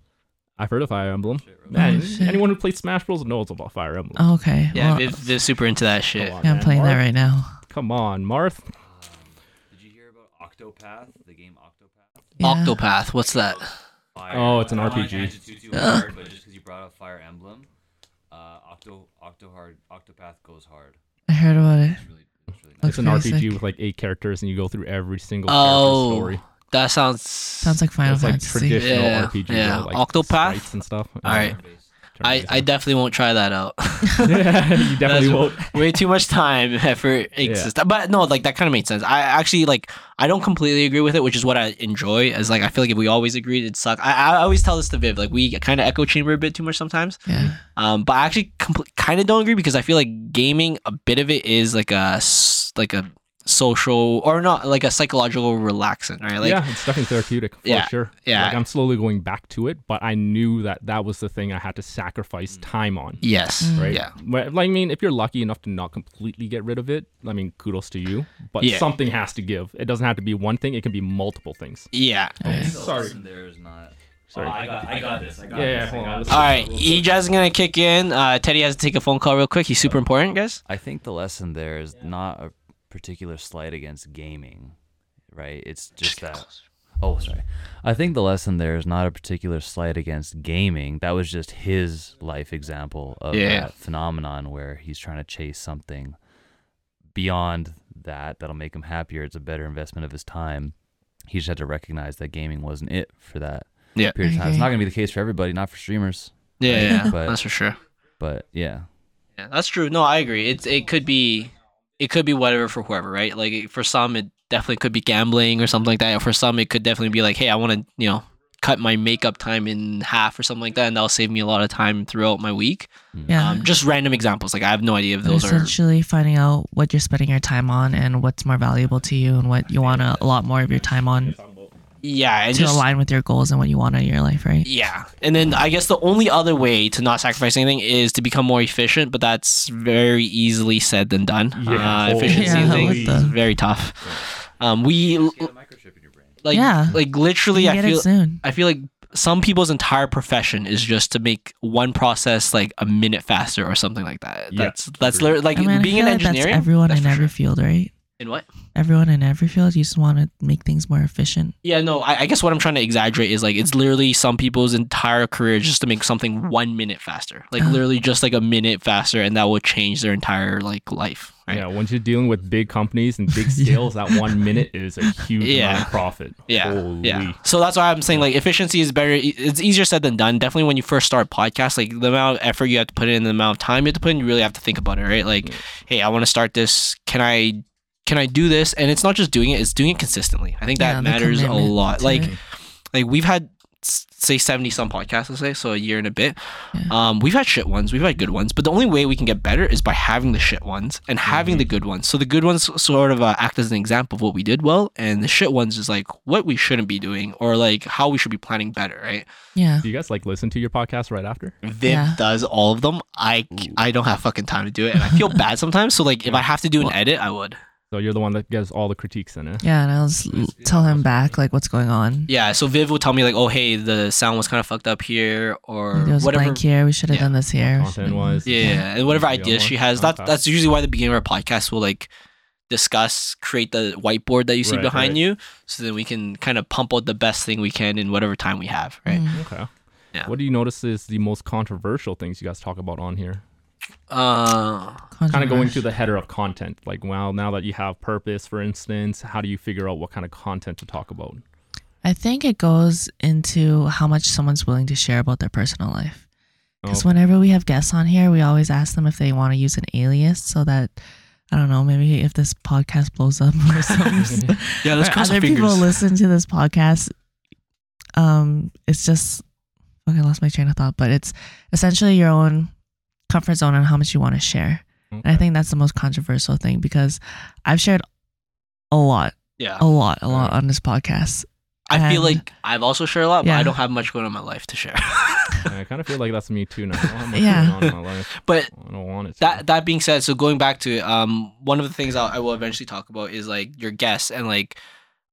S3: I've heard of Fire Emblem. Man,
S2: Oh,
S3: anyone who plays Smash Bros knows about Fire Emblem.
S2: Oh, okay.
S1: yeah,
S2: well,
S1: Viv, Viv's super into that shit.
S3: On,
S2: yeah, I'm
S3: man.
S2: playing that right now.
S3: Come on, Marth.
S4: Um, did you hear about Octopath, the game Octopath?
S2: Yeah.
S1: Octopath. What's that?
S4: Fire.
S3: Oh, it's an
S4: I don't wanna
S3: RPG.
S4: tangent too, too hard, but just because you brought up Fire Emblem, uh, Octo Octo hard Octopath goes hard.
S2: I heard about it.
S4: It's really, it's really nice.
S2: Looks
S3: It's an
S2: pretty
S3: RPG
S2: sick.
S3: with like eight characters, and you go through every single
S1: Oh,
S3: story.
S1: that sounds.
S2: Sounds like Final
S3: it's like traditional
S1: Yeah,
S3: RPG.
S1: yeah.
S3: though, like
S1: Octopath?
S3: and stuff.
S1: All right.
S4: Turn-based.
S1: I, I definitely won't try that out.
S3: you definitely won't.
S1: Way too much time, effort exists. But no, like that kind of made sense. I actually like I don't completely agree with it, which is what I enjoy. As like I feel like if we always agreed, it'd suck. I, I always tell this to Viv, like we kind of echo chamber a bit too much sometimes.
S2: Yeah.
S1: Um, but I actually compl- kind of don't agree because I feel like gaming, a bit of it is like a s- like a social or not like a psychological relaxant, right? Like
S3: yeah, it's definitely therapeutic for
S1: Yeah,
S3: sure.
S1: yeah.
S3: like I'm slowly going back to it, but I knew that that was the thing I had to sacrifice time on.
S1: yes,
S2: Mm.
S3: Right.
S1: yeah,
S3: But, like, I mean, if you're lucky enough to not completely get rid of it, I mean, kudos to you. But
S1: Yeah.
S3: something has to give. It doesn't have to be one thing. It can be multiple things.
S1: yeah.
S4: I think the
S3: Sorry.
S4: there is not.
S3: Sorry.
S5: Oh, I got, I got this. I got
S3: Yeah,
S5: this.
S3: yeah,
S5: I
S3: hold
S5: got
S3: on.
S5: this.
S1: All right, Ejaz is gonna kick in. Uh, Teddy has to take a phone call real quick. He's super important, guys.
S4: I think the lesson there is not a particular slight against gaming, right? It's just that. Oh, sorry. I think the lesson there is not a particular slight against gaming. That was just his life example of
S1: Yeah.
S4: that phenomenon where he's trying to chase something beyond that that'll make him happier. It's a better investment of his time. He just had to recognize that gaming wasn't it for that
S1: Yeah.
S4: period of time. It's not going to be the case for everybody, not for streamers,
S1: Yeah,
S4: Right,
S1: yeah,
S4: but-
S1: that's for sure.
S4: but yeah.
S1: Yeah, that's true. No, I agree. It's it could be it could be whatever for whoever, right? Like for some it definitely could be gambling or something like that. For some it could definitely be like, hey, I want to, you know, cut my makeup time in half or something like that and that'll save me a lot of time throughout my week.
S2: Yeah.
S1: Um, just random examples. Like I have no idea if
S2: But
S1: those are
S2: essentially finding out what you're spending your time on and what's more valuable to you and what you want a lot more of your time on
S1: Yeah, and
S2: to
S1: just
S2: align with your goals and what you want in your life, right?
S1: Yeah. And then I guess the only other way to not sacrifice anything is to become more efficient, but that's very easily said than done.
S3: Yeah.
S1: Uh, efficiency
S2: Yeah,
S1: thing
S2: what
S1: is
S2: the-
S1: very tough. Um, we
S4: Get a microchip in your brain.
S1: like
S2: Yeah.
S1: like literally I feel
S2: soon.
S1: I feel like some people's entire profession is just to make one process like a minute faster or something like that.
S3: Yeah,
S1: That's that's
S3: agreed.
S1: literally like
S2: I mean, I
S1: being
S2: feel
S1: in
S2: like that's everyone
S1: that's
S2: in every
S1: sure.
S2: field, right?
S1: In what?
S2: Everyone in every field, you just want to make things more efficient.
S1: Yeah, no, I, I guess what I'm trying to exaggerate is like it's literally some people's entire career just to make something one minute faster. Like
S2: Uh.
S1: literally just like a minute faster and that will change their entire like life. Right.
S3: Yeah, once you're dealing with big companies and big scales, that one minute is a huge
S1: Yeah.
S3: amount of profit.
S1: Yeah,
S3: Holy.
S1: yeah. So that's why I'm saying like efficiency is better. It's easier said than done. Definitely when you first start podcast, like the amount of effort you have to put in, the amount of time you have to put in, you really have to think about it, right? Like, hey, I want to start this. Can I, can I do this? And it's not just doing it; it's doing it consistently. I think that
S2: Yeah,
S1: matters a lot. Like,
S2: it.
S1: like we've had say 70 some podcasts let's say so a year and a bit
S2: Yeah.
S1: um we've had shit ones we've had good ones but the only way we can get better is by having the shit ones and having the good ones so the good ones sort of uh, act as an example of what we did well and the shit ones is like what we shouldn't be doing or like how we should be planning better right
S2: Yeah.
S3: Do you guys like listen to your podcast right after?
S1: Viv
S2: Yeah.
S1: does all of them I I don't have fucking time to do it and I feel bad sometimes so like if I have to do an edit I would
S3: So you're the one that gets all the critiques in it.
S2: Yeah, and I'll just tell him back like what's going on.
S1: yeah so Viv will tell me like oh hey the sound was kind of fucked up here or
S2: There was a
S1: whatever
S2: blank here. We should have
S1: Yeah.
S2: done this here.
S3: Content wise.
S1: Yeah, and whatever
S3: Yeah,
S1: ideas she has, that that's usually why the beginning of our podcast will like discuss, create the whiteboard that you see
S3: Right,
S1: behind
S3: right.
S1: you, so then we can kind of pump out the best thing we can in whatever time we have, right?
S2: Mm.
S3: Okay.
S1: Yeah.
S3: What do you notice is the most controversial things you guys talk about on here?
S1: Uh,
S3: Kind of going to the header of content. Like, well, now that you have purpose, for instance, how do you figure out what kind of content to talk about?
S2: I think it goes into how much someone's willing to share about their personal life. Because
S3: Oh,
S2: whenever we have guests on here, we always ask them if they want to use an alias so that I don't know, maybe if this podcast blows up or something.
S1: yeah, let's cross our
S2: other people listen to this podcast. Um, it's just okay. I lost my train of thought, but it's essentially your own comfort zone and how much you want to share. And I think that's the most controversial thing because I've shared a lot,
S1: Yeah,
S2: a lot, a lot on this podcast.
S1: I feel like I've also shared a lot, but I don't have much going on in my life to share.
S3: I kind of feel like that's me too now. I don't have much
S2: Yeah.
S3: going on in my life.
S1: but
S3: I don't want it. To.
S1: that that being said, so going back to it, um, one of the things I'll, I will eventually talk about is like your guests and like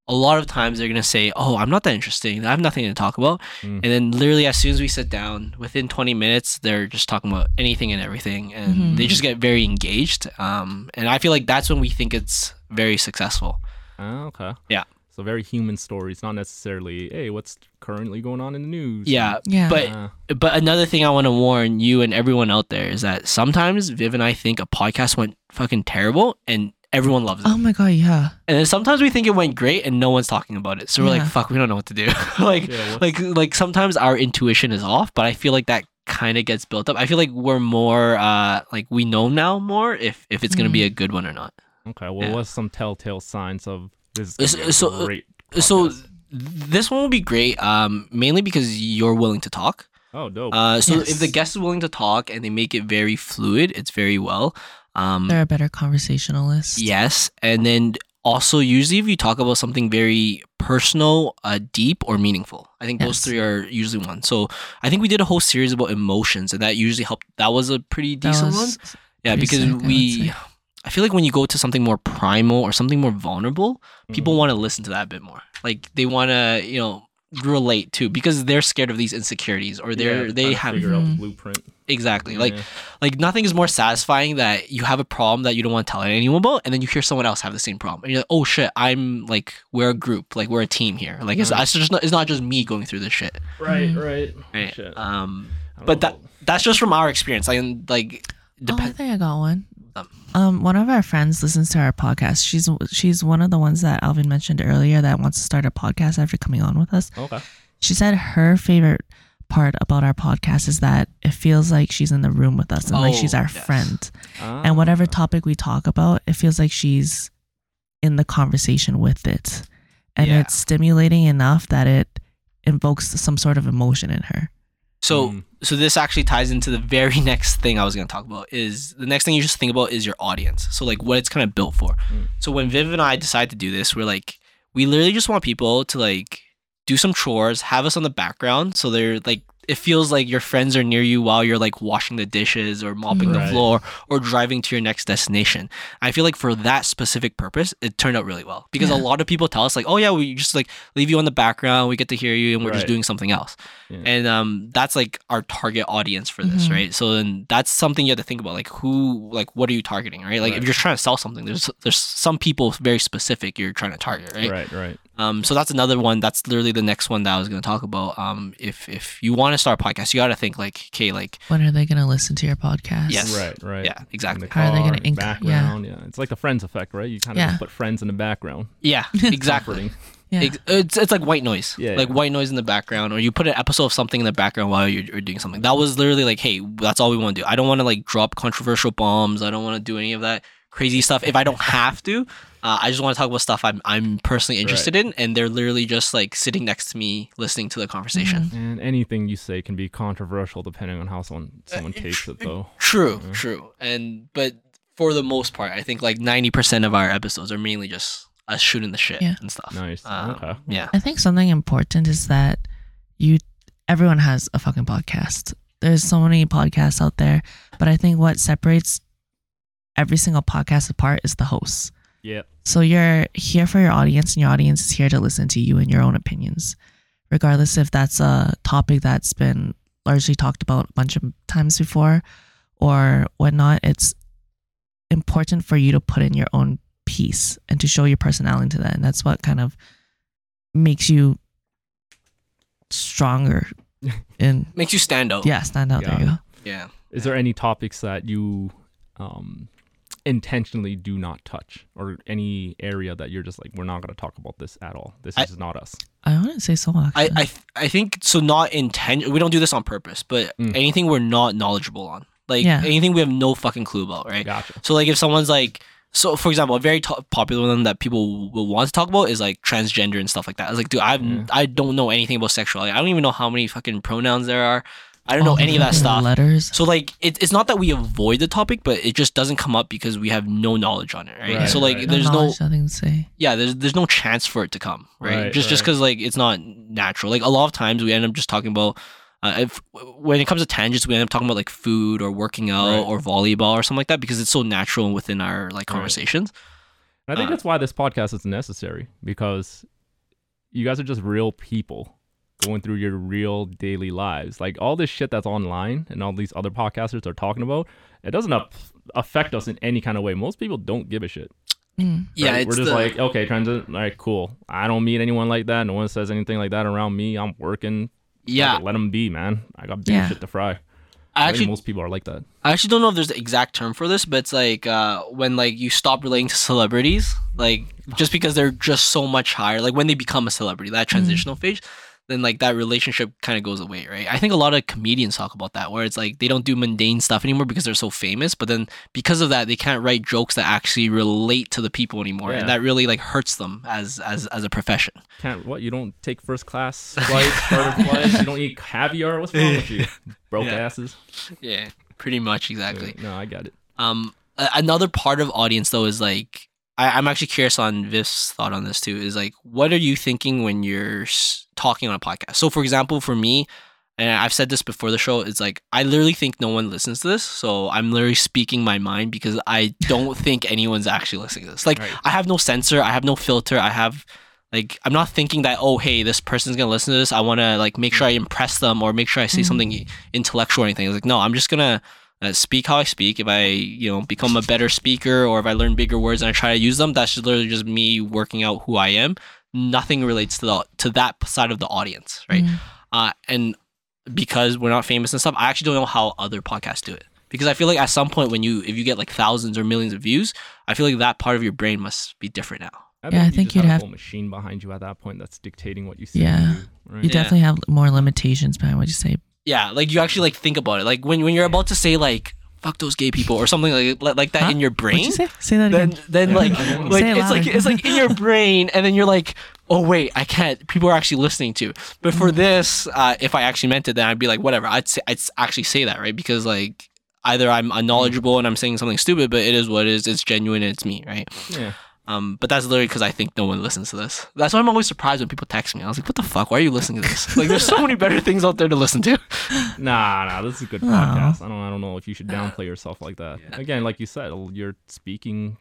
S1: a lot of times they're gonna say, "Oh, I'm not that interesting. I have nothing to talk about,"
S3: Mm.
S1: and then literally as soon as we sit down, within 20 minutes, they're just talking about anything and everything, and
S2: Mhm.
S1: they just get very engaged. Um, and I feel like that's when we think it's very successful.
S3: Ah, okay.
S1: Yeah.
S3: So very human stories, not necessarily, hey, what's currently going on in the news?
S1: Yeah,
S2: Yeah.
S1: but
S3: Ah,
S1: but another thing I want to warn you and everyone out there is that sometimes Viv and I think a podcast went fucking terrible and everyone loves it.
S2: oh my god, yeah,
S1: And then sometimes we think it went great and no one's talking about it. So we're like,
S2: Yeah.
S1: fuck, we don't know what to do. like
S3: yeah,
S1: like like sometimes our intuition is off, but I feel like that kind of gets built up. I feel like we're more uh like we know now more if if it's going to be a good one or not.
S3: okay. Well,
S1: yeah.
S3: what's some telltale signs of this? Is gonna be a
S1: so- uh,
S3: great.
S1: So
S3: podcast?
S1: this one will be great um mainly because you're willing to talk.
S3: oh, dope.
S1: Uh so if the guest is willing to talk and they make it very fluid, it's very well. Um
S2: they're a better conversationalist.
S1: Yes, and then also usually if you talk about something very personal, uh, deep or meaningful, I think those three are usually one. So I think we did a whole series about emotions, and that usually helped. That was a pretty decent one. Yeah, because
S2: sick,
S1: we.
S2: say.
S1: I feel like when you go to something more primal or something more vulnerable, people
S3: Mhm.
S1: want to listen to that a bit more. Like they want to, you know, relate to because they're scared of these insecurities or they're
S3: Yeah,
S1: they have
S3: figure out the
S2: Mhm.
S3: blueprint.
S1: exactly like
S3: Yeah.
S1: like nothing is more satisfying that you have a problem that you don't want to tell anyone about, and then you hear someone else have the same problem, and you're like, oh shit, I'm like we're a group, like we're a team here. Like it's,
S3: Right.
S1: it's just not, it's not just me going through this shit.
S3: Right,
S2: Mhm.
S3: right.
S1: Right.
S3: Shit.
S1: Um, but
S3: know
S1: that that's just from our experience. Like and, like
S2: Oh, I think I got one.
S1: Um,
S2: Um, one of our friends listens to our podcast. She's she's one of the ones that Alvin mentioned earlier that wants to start a podcast after coming on with us.
S3: Okay.
S2: She said her favorite part about our podcast is that it feels like she's in the room with us and like
S1: Oh,
S2: she's our
S1: yes.
S2: friend. And whatever
S3: Ah.
S2: topic we talk about, it feels like she's in the conversation with it. And
S1: Yeah.
S2: it's stimulating enough that it invokes some sort of emotion in her.
S1: So
S3: Mm.
S1: so this actually ties into the very next thing I was going to talk about is the next thing you just think about is your audience. So like what it's kind of built for.
S3: Mm.
S1: So when Viv and I decided to do this, we're like we literally just want people to like do some chores, have us on the background so they're like it feels like your friends are near you while you're like washing the dishes or mopping the floor or driving to your next destination. I feel like for that specific purpose, it turned out really well because a lot of people tell us like, oh yeah, we just like leave you on the background, we get to hear you, and we're just doing something else.
S3: Yeah.
S1: And um, that's like our target audience for this,
S2: Mhm.
S1: right? So then that's something you have to think about, like who, like what are you targeting, right? Like if you're trying to sell something, there's there's some people very specific you're trying to target, right?
S3: Right, right.
S1: Um, so that's another one. That's literally the next one that I was going to talk about. Um, if if you want to start a podcast, you got to think like, okay, like
S2: When are they gonna listen to your podcast?
S1: Yes.
S3: Right, right.
S1: yeah,
S3: In
S1: exactly.
S3: the
S2: How are they gonna inc- yeah.
S3: background? Yeah. It's like the friends effect, right? You kind of
S2: Yeah.
S3: put friends in the background.
S1: Yeah, exactly.
S2: Yeah.
S1: It's, it's like white noise,
S3: Yeah,
S1: like
S3: yeah.
S1: white noise in the background, or you put an episode of something in the background while you're, you're doing something. That was literally like, hey, that's all we want to do. I don't want to like drop controversial bombs. I don't want to do any of that crazy stuff. If I don't have to, uh, I just want to talk about stuff I'm I'm personally interested in, and they're literally just like sitting next to me listening to the conversation.
S3: And anything you say can be controversial depending on how someone someone takes it, though.
S1: True, true. And but for the most part, I think like ninety percent of our episodes are mainly just us shooting the shit
S2: Yeah.
S1: and stuff.
S3: Nice.
S1: Um,
S3: okay.
S1: Yeah.
S2: I think something important is that you everyone has a fucking podcast. There's so many podcasts out there, but I think what separates every single podcast apart is the hosts.
S3: Yeah.
S2: So you're here for your audience, and your audience is here to listen to you and your own opinions, regardless if that's a topic that's been largely talked about a bunch of times before or whatnot. It's important for you to put in your own piece and to show your personality to that, and that's what kind of makes you stronger. and
S1: Makes you stand out.
S2: yeah, stand out.
S3: Got
S2: there you go.
S1: Yeah.
S3: Is there any topics that you um, intentionally do not touch, or any area that you're just like, we're not going to talk about this at all? This
S1: I-
S3: is not us.
S2: I wouldn't say so. Actually.
S1: I, I th- I think so not intent we don't do this on purpose, but
S3: Mm.
S1: anything we're not knowledgeable on. Like
S2: Yeah.
S1: anything we have no fucking clue about, right?
S3: Gotcha.
S1: So like if someone's like so for example, a very to- popular one that people will want to talk about is like transgender and stuff like that. I was like, dude, I've
S3: Yeah.
S1: I don't know anything about sexuality. I don't even know how many fucking pronouns there are. I don't know
S2: All the
S1: any of that stuff.
S2: Letters.
S1: So like it, it's not that we avoid the topic, but it just doesn't come up because we have no knowledge on it, right?
S3: Right,
S1: so like
S3: right.
S1: there's no
S2: knowledge, nothing to say.
S1: yeah, there's there's no chance for it to come, right?
S3: Right,
S1: just just because like it's not natural. Like a lot of times we end up just talking about. Uh, if when it comes to tangents, we end up talking about like food or working out
S3: Right.
S1: or volleyball or something like that because it's so natural within our like conversations.
S3: And I think
S1: Uh,
S3: that's why this podcast is necessary because you guys are just real people going through your real daily lives. Like all this shit that's online and all these other podcasters are talking about, it doesn't up, affect us in any kind of way. Most people don't give a shit.
S2: Mm.
S1: Yeah,
S3: right?
S1: it's
S3: we're just
S1: the-
S3: like, okay, transit, all right, cool. I don't meet anyone like that. No one says anything like that around me. I'm working.
S1: yeah.
S3: Fuck let them be, man. I got big
S2: Yeah.
S3: shit to fry.
S1: I
S3: I think
S1: actually
S3: most people are like that.
S1: I actually don't know if there's the exact term for this, but it's like uh, when like you stop relating to celebrities, like just because they're just so much higher. Like when they become a celebrity, that transitional phase, then like that relationship kind of goes away, right? I think a lot of comedians talk about that, where it's like they don't do mundane stuff anymore because they're so famous, but then because of that, they can't write jokes that actually relate to the people anymore,
S3: Yeah.
S1: and that really like hurts them as as as a profession.
S3: Can't what? You don't take first class flights, charter flights. You don't eat caviar. What's wrong with you, broke
S1: Yeah.
S3: asses?
S1: Yeah, pretty much exactly.
S3: No, I got it.
S1: Um, another part of audience though is like I, I'm actually curious on Viv's thought on this too. Is like, what are you thinking when you're talking on a podcast? So, for example, for me, and I've said this before the show, it's like I literally think no one listens to this. So I'm literally speaking my mind because I don't think anyone's actually listening to this. Like
S3: Right.
S1: I have no censor, I have no filter, I have like I'm not thinking that oh hey this person's gonna listen to this. I want to like make hmm. sure I impress them or make sure I say something hmm. intellectual or anything. It's like no, I'm just gonna uh, speak how I speak. If I, you know, become a better speaker or if I learn bigger words and I try to use them, that's just literally just me working out who I am. Nothing relates to the to that side of the audience, right?
S2: Mm.
S1: Uh, and because we're not famous and stuff, I actually don't know how other podcasts do it. Because I feel like at some point when you if you get like thousands or millions of views, I feel like that part of your brain must be different now.
S2: Yeah, I
S3: you
S2: think you'd
S3: have a whole machine behind you at that point that's dictating what you say.
S2: Yeah.
S3: and do, right?
S2: You
S1: Yeah.
S2: definitely have more limitations behind what you say.
S1: Yeah, like you actually like think about it. Like when when you're about to say like "fuck those gay people" or something like like, that
S2: Huh?
S1: in your brain.
S2: you say? Say that
S1: then
S2: again.
S1: then
S3: Yeah.
S1: like like
S2: it
S1: it's like it's like in your brain and then you're like oh wait i can't people are actually listening to but for this uh, if i actually meant it then i'd be like whatever i'd say i'd actually say that right because like either i'm unknowledgeable and i'm saying something stupid but it is what it is it's genuine and it's me right
S3: Yeah.
S1: Um, but that's literally because I think no one listens to this. That's why I'm always surprised when people text me. I was like, "What the fuck? Why are you listening to this? Like, there's so many better things out there to listen to."
S3: Nah, nah, this is a good
S2: Aw.
S3: podcast. I don't, I don't know if you should downplay yourself like that. Again, like you said, you're speaking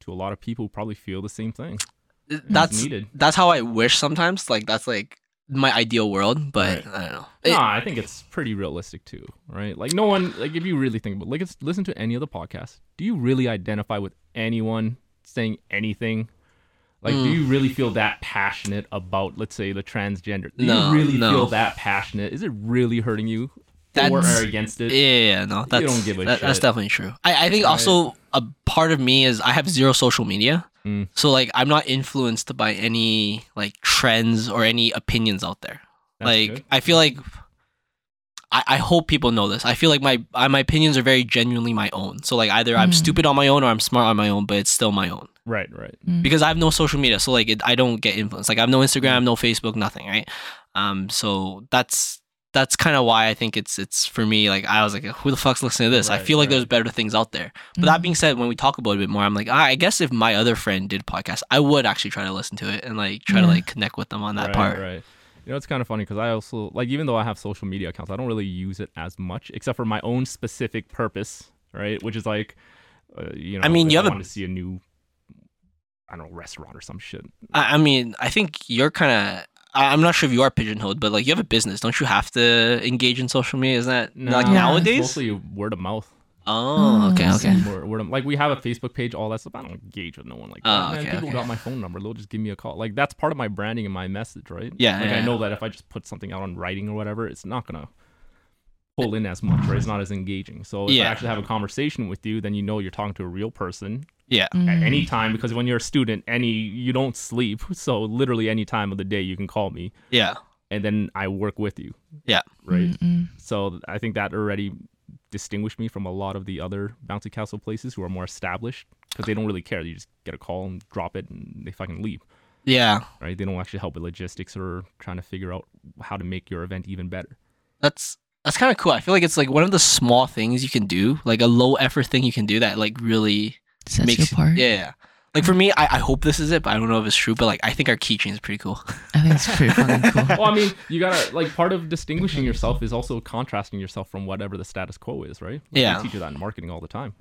S3: to a lot of people who probably feel the same thing.
S1: That's
S3: needed.
S1: that's how I wish sometimes. Like, that's like my ideal world, but
S3: Right.
S1: I don't know.
S3: Nah,
S1: It-
S3: I think it's pretty realistic too, right? Like no one, like if you really think about, like, it's, listen to any of the podcasts. Do you really identify with anyone saying anything? Like, do
S1: Mm.
S3: you really feel that passionate about, let's say, the transgender? Do
S1: No,
S3: you really
S1: no.
S3: feel that passionate? Is it really hurting you, or
S1: That's-
S3: are against it?
S1: Yeah, yeah, no, that's
S3: don't give a
S1: that- That's definitely true. I, I think also a part of me is I have zero social media,
S3: Mm.
S1: so like I'm not influenced by any like trends or any opinions out there.
S3: That's
S1: like
S3: good.
S1: I feel like I, I hope people know this. I feel like my I, my opinions are very genuinely my own. So like either I'm
S2: Mm.
S1: stupid on my own or I'm smart on my own, but it's still my own
S3: Right, right.
S2: Mm.
S1: because I have no social media. So like it, I don't get influenced. Like I have no Instagram, no Facebook, nothing. Right. Um. So that's that's kind of why I think it's it's for me. Like I was like, who the fuck's listening to this? I feel like
S3: right.
S1: there's better things out there. But that being said, when we talk about it a bit more, I'm like, ah, I guess if my other friend did podcast, I would actually try to listen to it and like try to like connect with them on that
S3: right,
S1: part.
S3: Right. You know, it's kind of funny because I also like even though I have social media accounts, I don't really use it as much except for my own specific purpose, right? Which is like, uh, you know,
S1: I mean, you
S3: I
S1: have a-
S3: to see a new, I don't know, restaurant or some shit.
S1: I, I mean, I think you're kind of. I'm not sure if you are pigeonholed, but like you have a business, don't you have to engage in social media? Is that like nowadays?
S3: it's mostly word of mouth.
S1: Oh, okay,
S2: Oh,
S1: okay.
S3: Word, word of, like we have a Facebook page, all that stuff. I don't engage with no one like that.
S1: Oh,
S3: Man,
S1: okay,
S3: people
S1: okay.
S3: got my phone number; they'll just give me a call. Like that's part of my branding and my message, right?
S1: Yeah,
S3: Like
S1: yeah,
S3: I know
S1: yeah.
S3: that if I just put something out on writing or whatever, it's not gonna pull in as much, right? It's not as engaging. So if
S1: Yeah.
S3: I actually have a conversation with you, then you know you're talking to a real person
S1: Yeah.
S2: Mm.
S3: at any time. Because when you're a student, any you don't sleep, so literally any time of the day you can call me,
S1: Yeah.
S3: and then I work with you.
S1: Yeah.
S3: Right.
S2: Mm-mm.
S3: So I think that already distinguished me from a lot of the other bouncy castle places who are more established because they don't really care. You just get a call and drop it, and they fucking leave.
S1: Yeah.
S3: Right? They don't actually help with logistics or trying to figure out how to make your event even better.
S1: That's that's kind of cool. I feel like it's like one of the small things you can do, like a low effort thing you can do that like really
S2: Sets
S1: makes
S2: you apart.
S1: Yeah. Yeah. Like for me, I, I hope this is it, but I don't know if it's true. But like I think our keychain is pretty cool.
S2: I think it's pretty fucking cool.
S3: well, I mean, you gotta like part of distinguishing yourself is also contrasting yourself from whatever the status quo is, right? Like,
S1: Yeah.
S3: I teach you that in marketing all the time.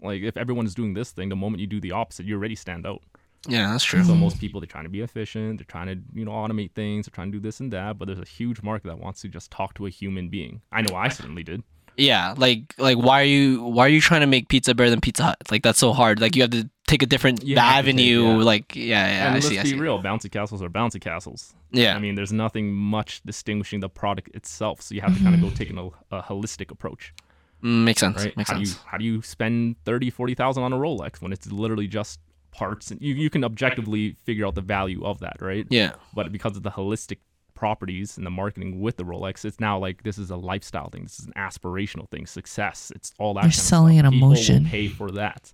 S3: Like if everyone's doing this thing, the moment you do the opposite, you already stand out.
S1: Yeah, that's true.
S3: So most people they're trying to be efficient, they're trying to you know automate things, they're trying to do this and that, but there's a huge market that wants to just talk to a human being. I know I certainly did.
S1: Yeah, like like why are you why are you trying to make pizza better than Pizza Hut? Like that's so hard. Like you have to take a different
S3: You have to take-
S1: avenue.
S3: yeah.
S1: Like yeah, yeah.
S3: and
S1: I
S3: let's
S1: see. I
S3: be
S1: see.
S3: real, bouncy castles are bouncy castles.
S1: Yeah,
S3: I mean, there's nothing much distinguishing the product itself, so you have to kind of go taking a, a holistic approach,
S1: Mm, makes sense.
S3: right?
S1: Makes
S3: how
S1: sense.
S3: do you how do you spend 30, 40,000 on a Rolex when it's literally just parts and you, you can objectively figure out the value of that, right?
S1: Yeah,
S3: but because of the holistic properties and the marketing with the Rolex, it's now like this is a lifestyle thing. This is an aspirational thing. Success. It's all that.
S2: You're
S3: kind of
S2: selling
S3: stuff.
S2: an
S3: People will
S2: emotion.
S3: pay for that.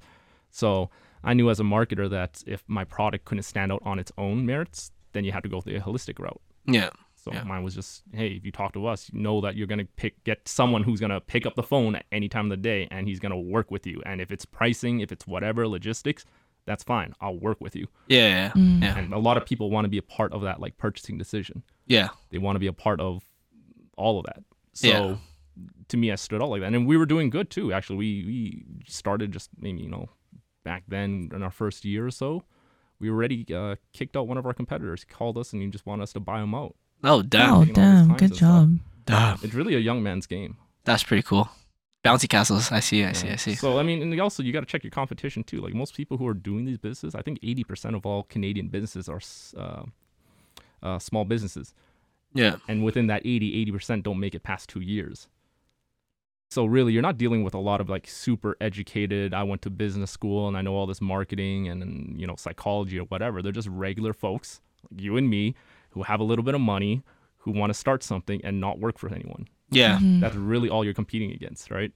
S3: So I knew as a marketer that if my product couldn't stand out on its own merits, then you had to go the holistic route.
S1: yeah,
S3: So
S1: Yeah.
S3: mine was just, hey, if you talk to us, you know that you're gonna pick get someone who's gonna pick up the phone at any time of the day and he's gonna work with you. And if it's pricing, if it's whatever logistics, that's fine. I'll work with you.
S1: yeah, yeah,
S2: Mm.
S1: yeah.
S3: And a lot of people want to be a part of that like purchasing decision
S1: yeah.
S3: they want to be a part of all of that. So
S1: Yeah.
S3: to me, I stood out like that, and we were doing good too. Actually, we we started just maybe you know back then in our first year or so, we already uh, kicked out one of our competitors. He called us and he just wanted us to buy him out.
S1: Oh damn,
S2: oh damn, good
S3: kinds of stuff.
S2: job.
S1: damn.
S3: It's really a young man's game.
S1: That's pretty cool. Bouncy castles. I see. I see.
S3: Yeah.
S1: I see.
S3: So I mean, and also you got to check your competition too. Like most people who are doing these businesses, I think eighty percent of all Canadian businesses are uh, uh, small businesses.
S1: Yeah,
S3: and within that 80 80% don't make it past two years so really you're not dealing with a lot of like super educated i went to business school and i know all this marketing and, and you know psychology or whatever they're just regular folks like you and me who have a little bit of money who want to start something and not work for anyone
S1: yeah.
S2: Mhm.
S3: that's really all you're competing against right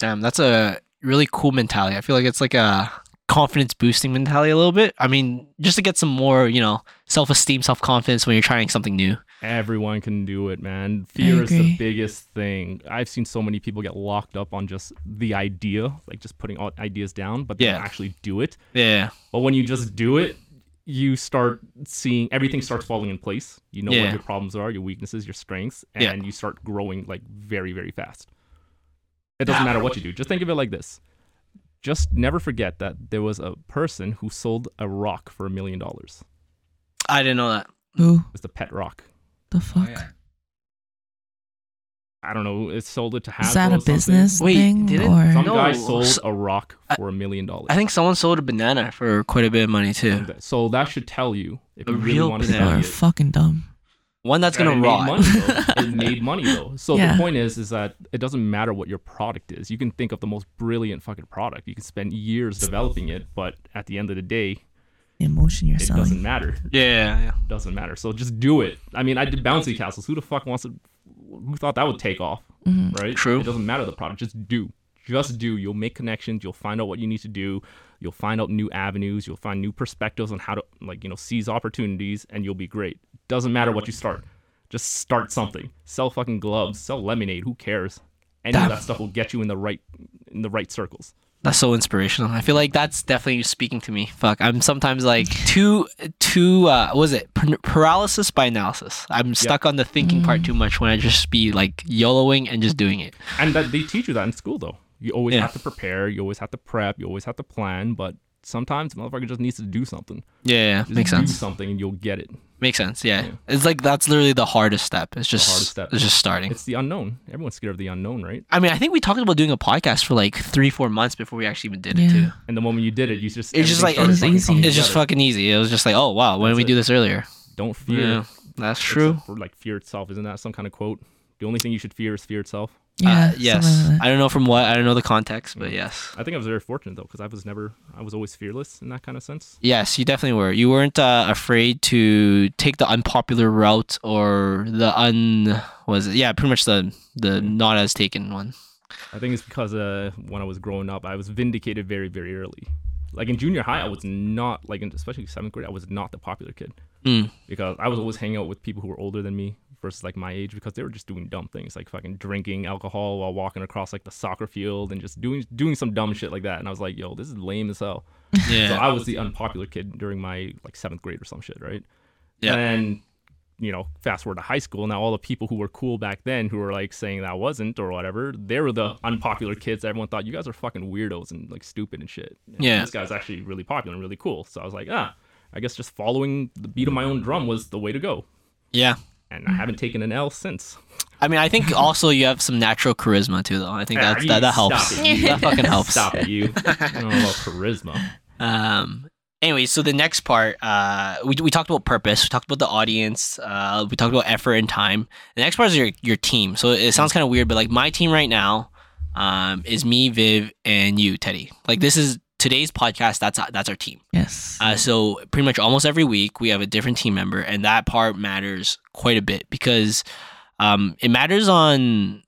S1: Damn, that's a really cool mentality. I feel like it's like a confidence boosting mentality a little bit. I mean, just to get some more, you know, self esteem, self confidence when you're trying something new.
S3: Everyone can do it, man. Fear is the biggest thing. I've seen so many people get locked up on just the idea, like just putting all ideas down, but they
S1: Yeah.
S3: don't actually do it.
S1: Yeah.
S3: But when you just do it, you start seeing everything starts falling in place. You know
S1: Yeah.
S3: what your problems are, your weaknesses, your strengths, and
S1: Yeah.
S3: you start growing like very, very fast. It doesn't matter what you do. Just think of it like this. Just never forget that there was a person who sold a rock for a million dollars.
S1: I didn't know that.
S2: Who
S3: It was the pet rock.
S2: the oh, fuck?
S5: yeah.
S3: I don't know. It sold it to Hasbro.
S2: Is that a
S3: something.
S2: business
S1: Wait,
S2: thing
S1: did it?
S2: or
S3: Some
S1: No,
S3: guy sold a rock for a million dollars.
S1: I think someone sold a banana for quite a bit of money too.
S3: So that should tell you if
S1: A
S3: you really
S1: real
S3: want to
S2: people
S1: banana.
S2: Are fucking dumb?
S1: One that's gonna
S3: it
S1: rot.
S3: Made money, though. it made money though. So
S2: Yeah.
S3: the point is, is that it doesn't matter what your product is. You can think of the most brilliant fucking product. You can spend years developing it, but at the end of the day,
S2: The emotion you're
S3: it
S2: selling.
S3: doesn't matter.
S1: Yeah, yeah.
S3: doesn't matter. So just do it. I mean, I did bouncy castles. Who the fuck wants to? Who thought that would take off?
S2: Mhm.
S3: Right?
S1: True.
S3: It doesn't matter the product. Just do. Just do. You'll make connections. You'll find out what you need to do. You'll find out new avenues. You'll find new perspectives on how to like you know seize opportunities, and you'll be great. Doesn't matter what you start. Just start something. Sell fucking gloves. Sell lemonade. Who cares? Any
S1: Damn.
S3: of that stuff will get you in the right in the right circles.
S1: That's so inspirational. I feel like that's definitely speaking to me. Fuck, I'm sometimes like too too uh what was it Par- paralysis by analysis. I'm stuck on the thinking part too much when I just be like YOLOing and just doing it.
S3: And that they teach you that in school though. You always
S1: Yeah.
S3: have to prepare, you always have to prep, you always have to plan, but sometimes the motherfucker just needs to do something.
S1: Yeah, yeah,
S3: Just
S1: makes
S3: do
S1: sense.
S3: Do something and you'll get it.
S1: Makes sense. Yeah.
S3: Yeah.
S1: it's like that's literally the hardest step. It's just
S3: hardest step.
S1: It's just starting.
S3: It's the unknown. Everyone's scared of the unknown, right?
S1: I mean, I think we talked about doing a podcast for like three, four months before we actually even did it
S2: Yeah.
S1: too.
S3: And the moment you did it, you just
S1: It's just like-
S2: It's easy.
S3: coming
S1: It's just fucking easy. It was just like, oh wow, why didn't we
S3: That's
S1: do this earlier?
S3: Don't fear.
S1: Yeah, that's true.
S3: a- or like fear itself. Isn't that some kind of quote? The only thing you should fear is fear itself.
S2: Yeah.
S1: Uh, yes.
S2: like.
S1: I don't know from what. I don't know the context, but yes.
S3: I think I was very fortunate though, because I was never, I was always fearless in that kind of sense.
S1: Yes, you definitely were. You weren't uh, afraid to take the unpopular route or the un was it? Yeah, pretty much the the not as taken one.
S3: I think it's because uh, when I was growing up, I was vindicated very, very early. Like in junior high, I was not like, in, especially seventh grade, I was not the popular kid
S1: Mm.
S3: because I was always hanging out with people who were older than me versus like my age because they were just doing dumb things like fucking drinking alcohol while walking across like the soccer field and just doing doing some dumb shit like that. And I was like, yo, this is lame as hell. So I was the unpopular kid during my like seventh grade or some shit, right?
S1: Yeah.
S3: And you know, fast forward to high school, now all the people who were cool back then who were like saying that wasn't or whatever, they were the unpopular kids. Everyone thought you guys are fucking weirdos and like stupid and shit. And
S1: Yeah.
S3: This guy's actually really popular and really cool. So I was like, ah, I guess just following the beat of my own drum was the way to go.
S1: yeah.
S3: And I haven't taken an L since.
S1: I mean, I think also you have some natural charisma too, though. I think
S3: Ah,
S1: that, that helps.
S3: it,
S1: that fucking helps.
S3: Stop it, you. I don't know about charisma.
S1: Um. Anyway, so the next part, uh, we, we talked about purpose, we talked about the audience, uh, we talked about effort and time. The next part is your your team. So it sounds kind of weird, but like my team right now, um, is me, Viv, and you, Teddy. Like this is today's podcast. That's that's our team.
S2: Yes.
S1: Uh, so pretty much almost every week we have a different team member, and that part matters quite a bit because um, it matters on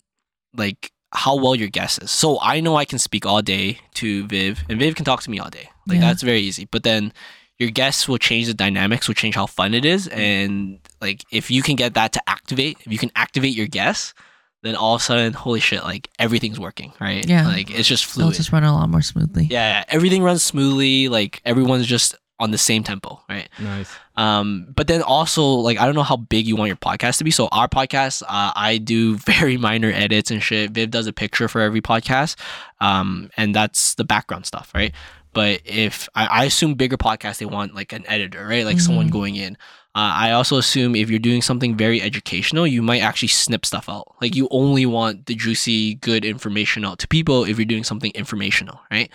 S1: like how well your guest is. So I know I can speak all day to Viv, and Viv can talk to me all day. Like
S2: Yeah.
S1: that's very easy. But then your guests will change the dynamics, will change how fun it is, and like if you can get that to activate, if you can activate your guests. Then all of a sudden, holy shit! Like everything's working, right?
S2: Yeah.
S1: like it's just
S2: They'll just run a lot more smoothly.
S1: Yeah, yeah, everything runs smoothly. Like everyone's just on the same tempo, right?
S3: Nice.
S1: Um, but then also like I don't know how big you want your podcast to be. So our podcast, uh, I do very minor edits and shit. Viv does a picture for every podcast, um, and that's the background stuff, right? But if I, I assume bigger podcasts, they want like an editor, right? Like someone
S2: Mhm.
S1: going in. Uh, I also assume if you're doing something very educational, you might actually snip stuff out. Like you only want the juicy, good information out to people if you're doing something informational, right?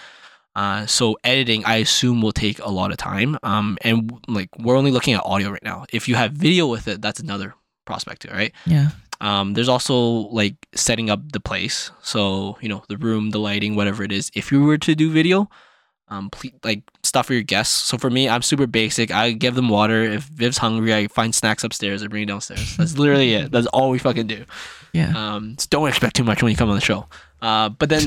S1: Uh, so editing, I assume, will take a lot of time. Um, and like we're only looking at audio right now. If you have video with it, that's another prospect too, right?
S2: Yeah.
S1: Um, there's also like setting up the place. So you know the room, the lighting, whatever it is. If you were to do video, um, ple- like stuff for your guests. So for me, I'm super basic. I give them water. If Viv's hungry, I find snacks upstairs. I bring it downstairs. That's literally it. That's all we fucking do.
S2: Yeah.
S1: Um, so don't expect too much when you come on the show. Uh, but then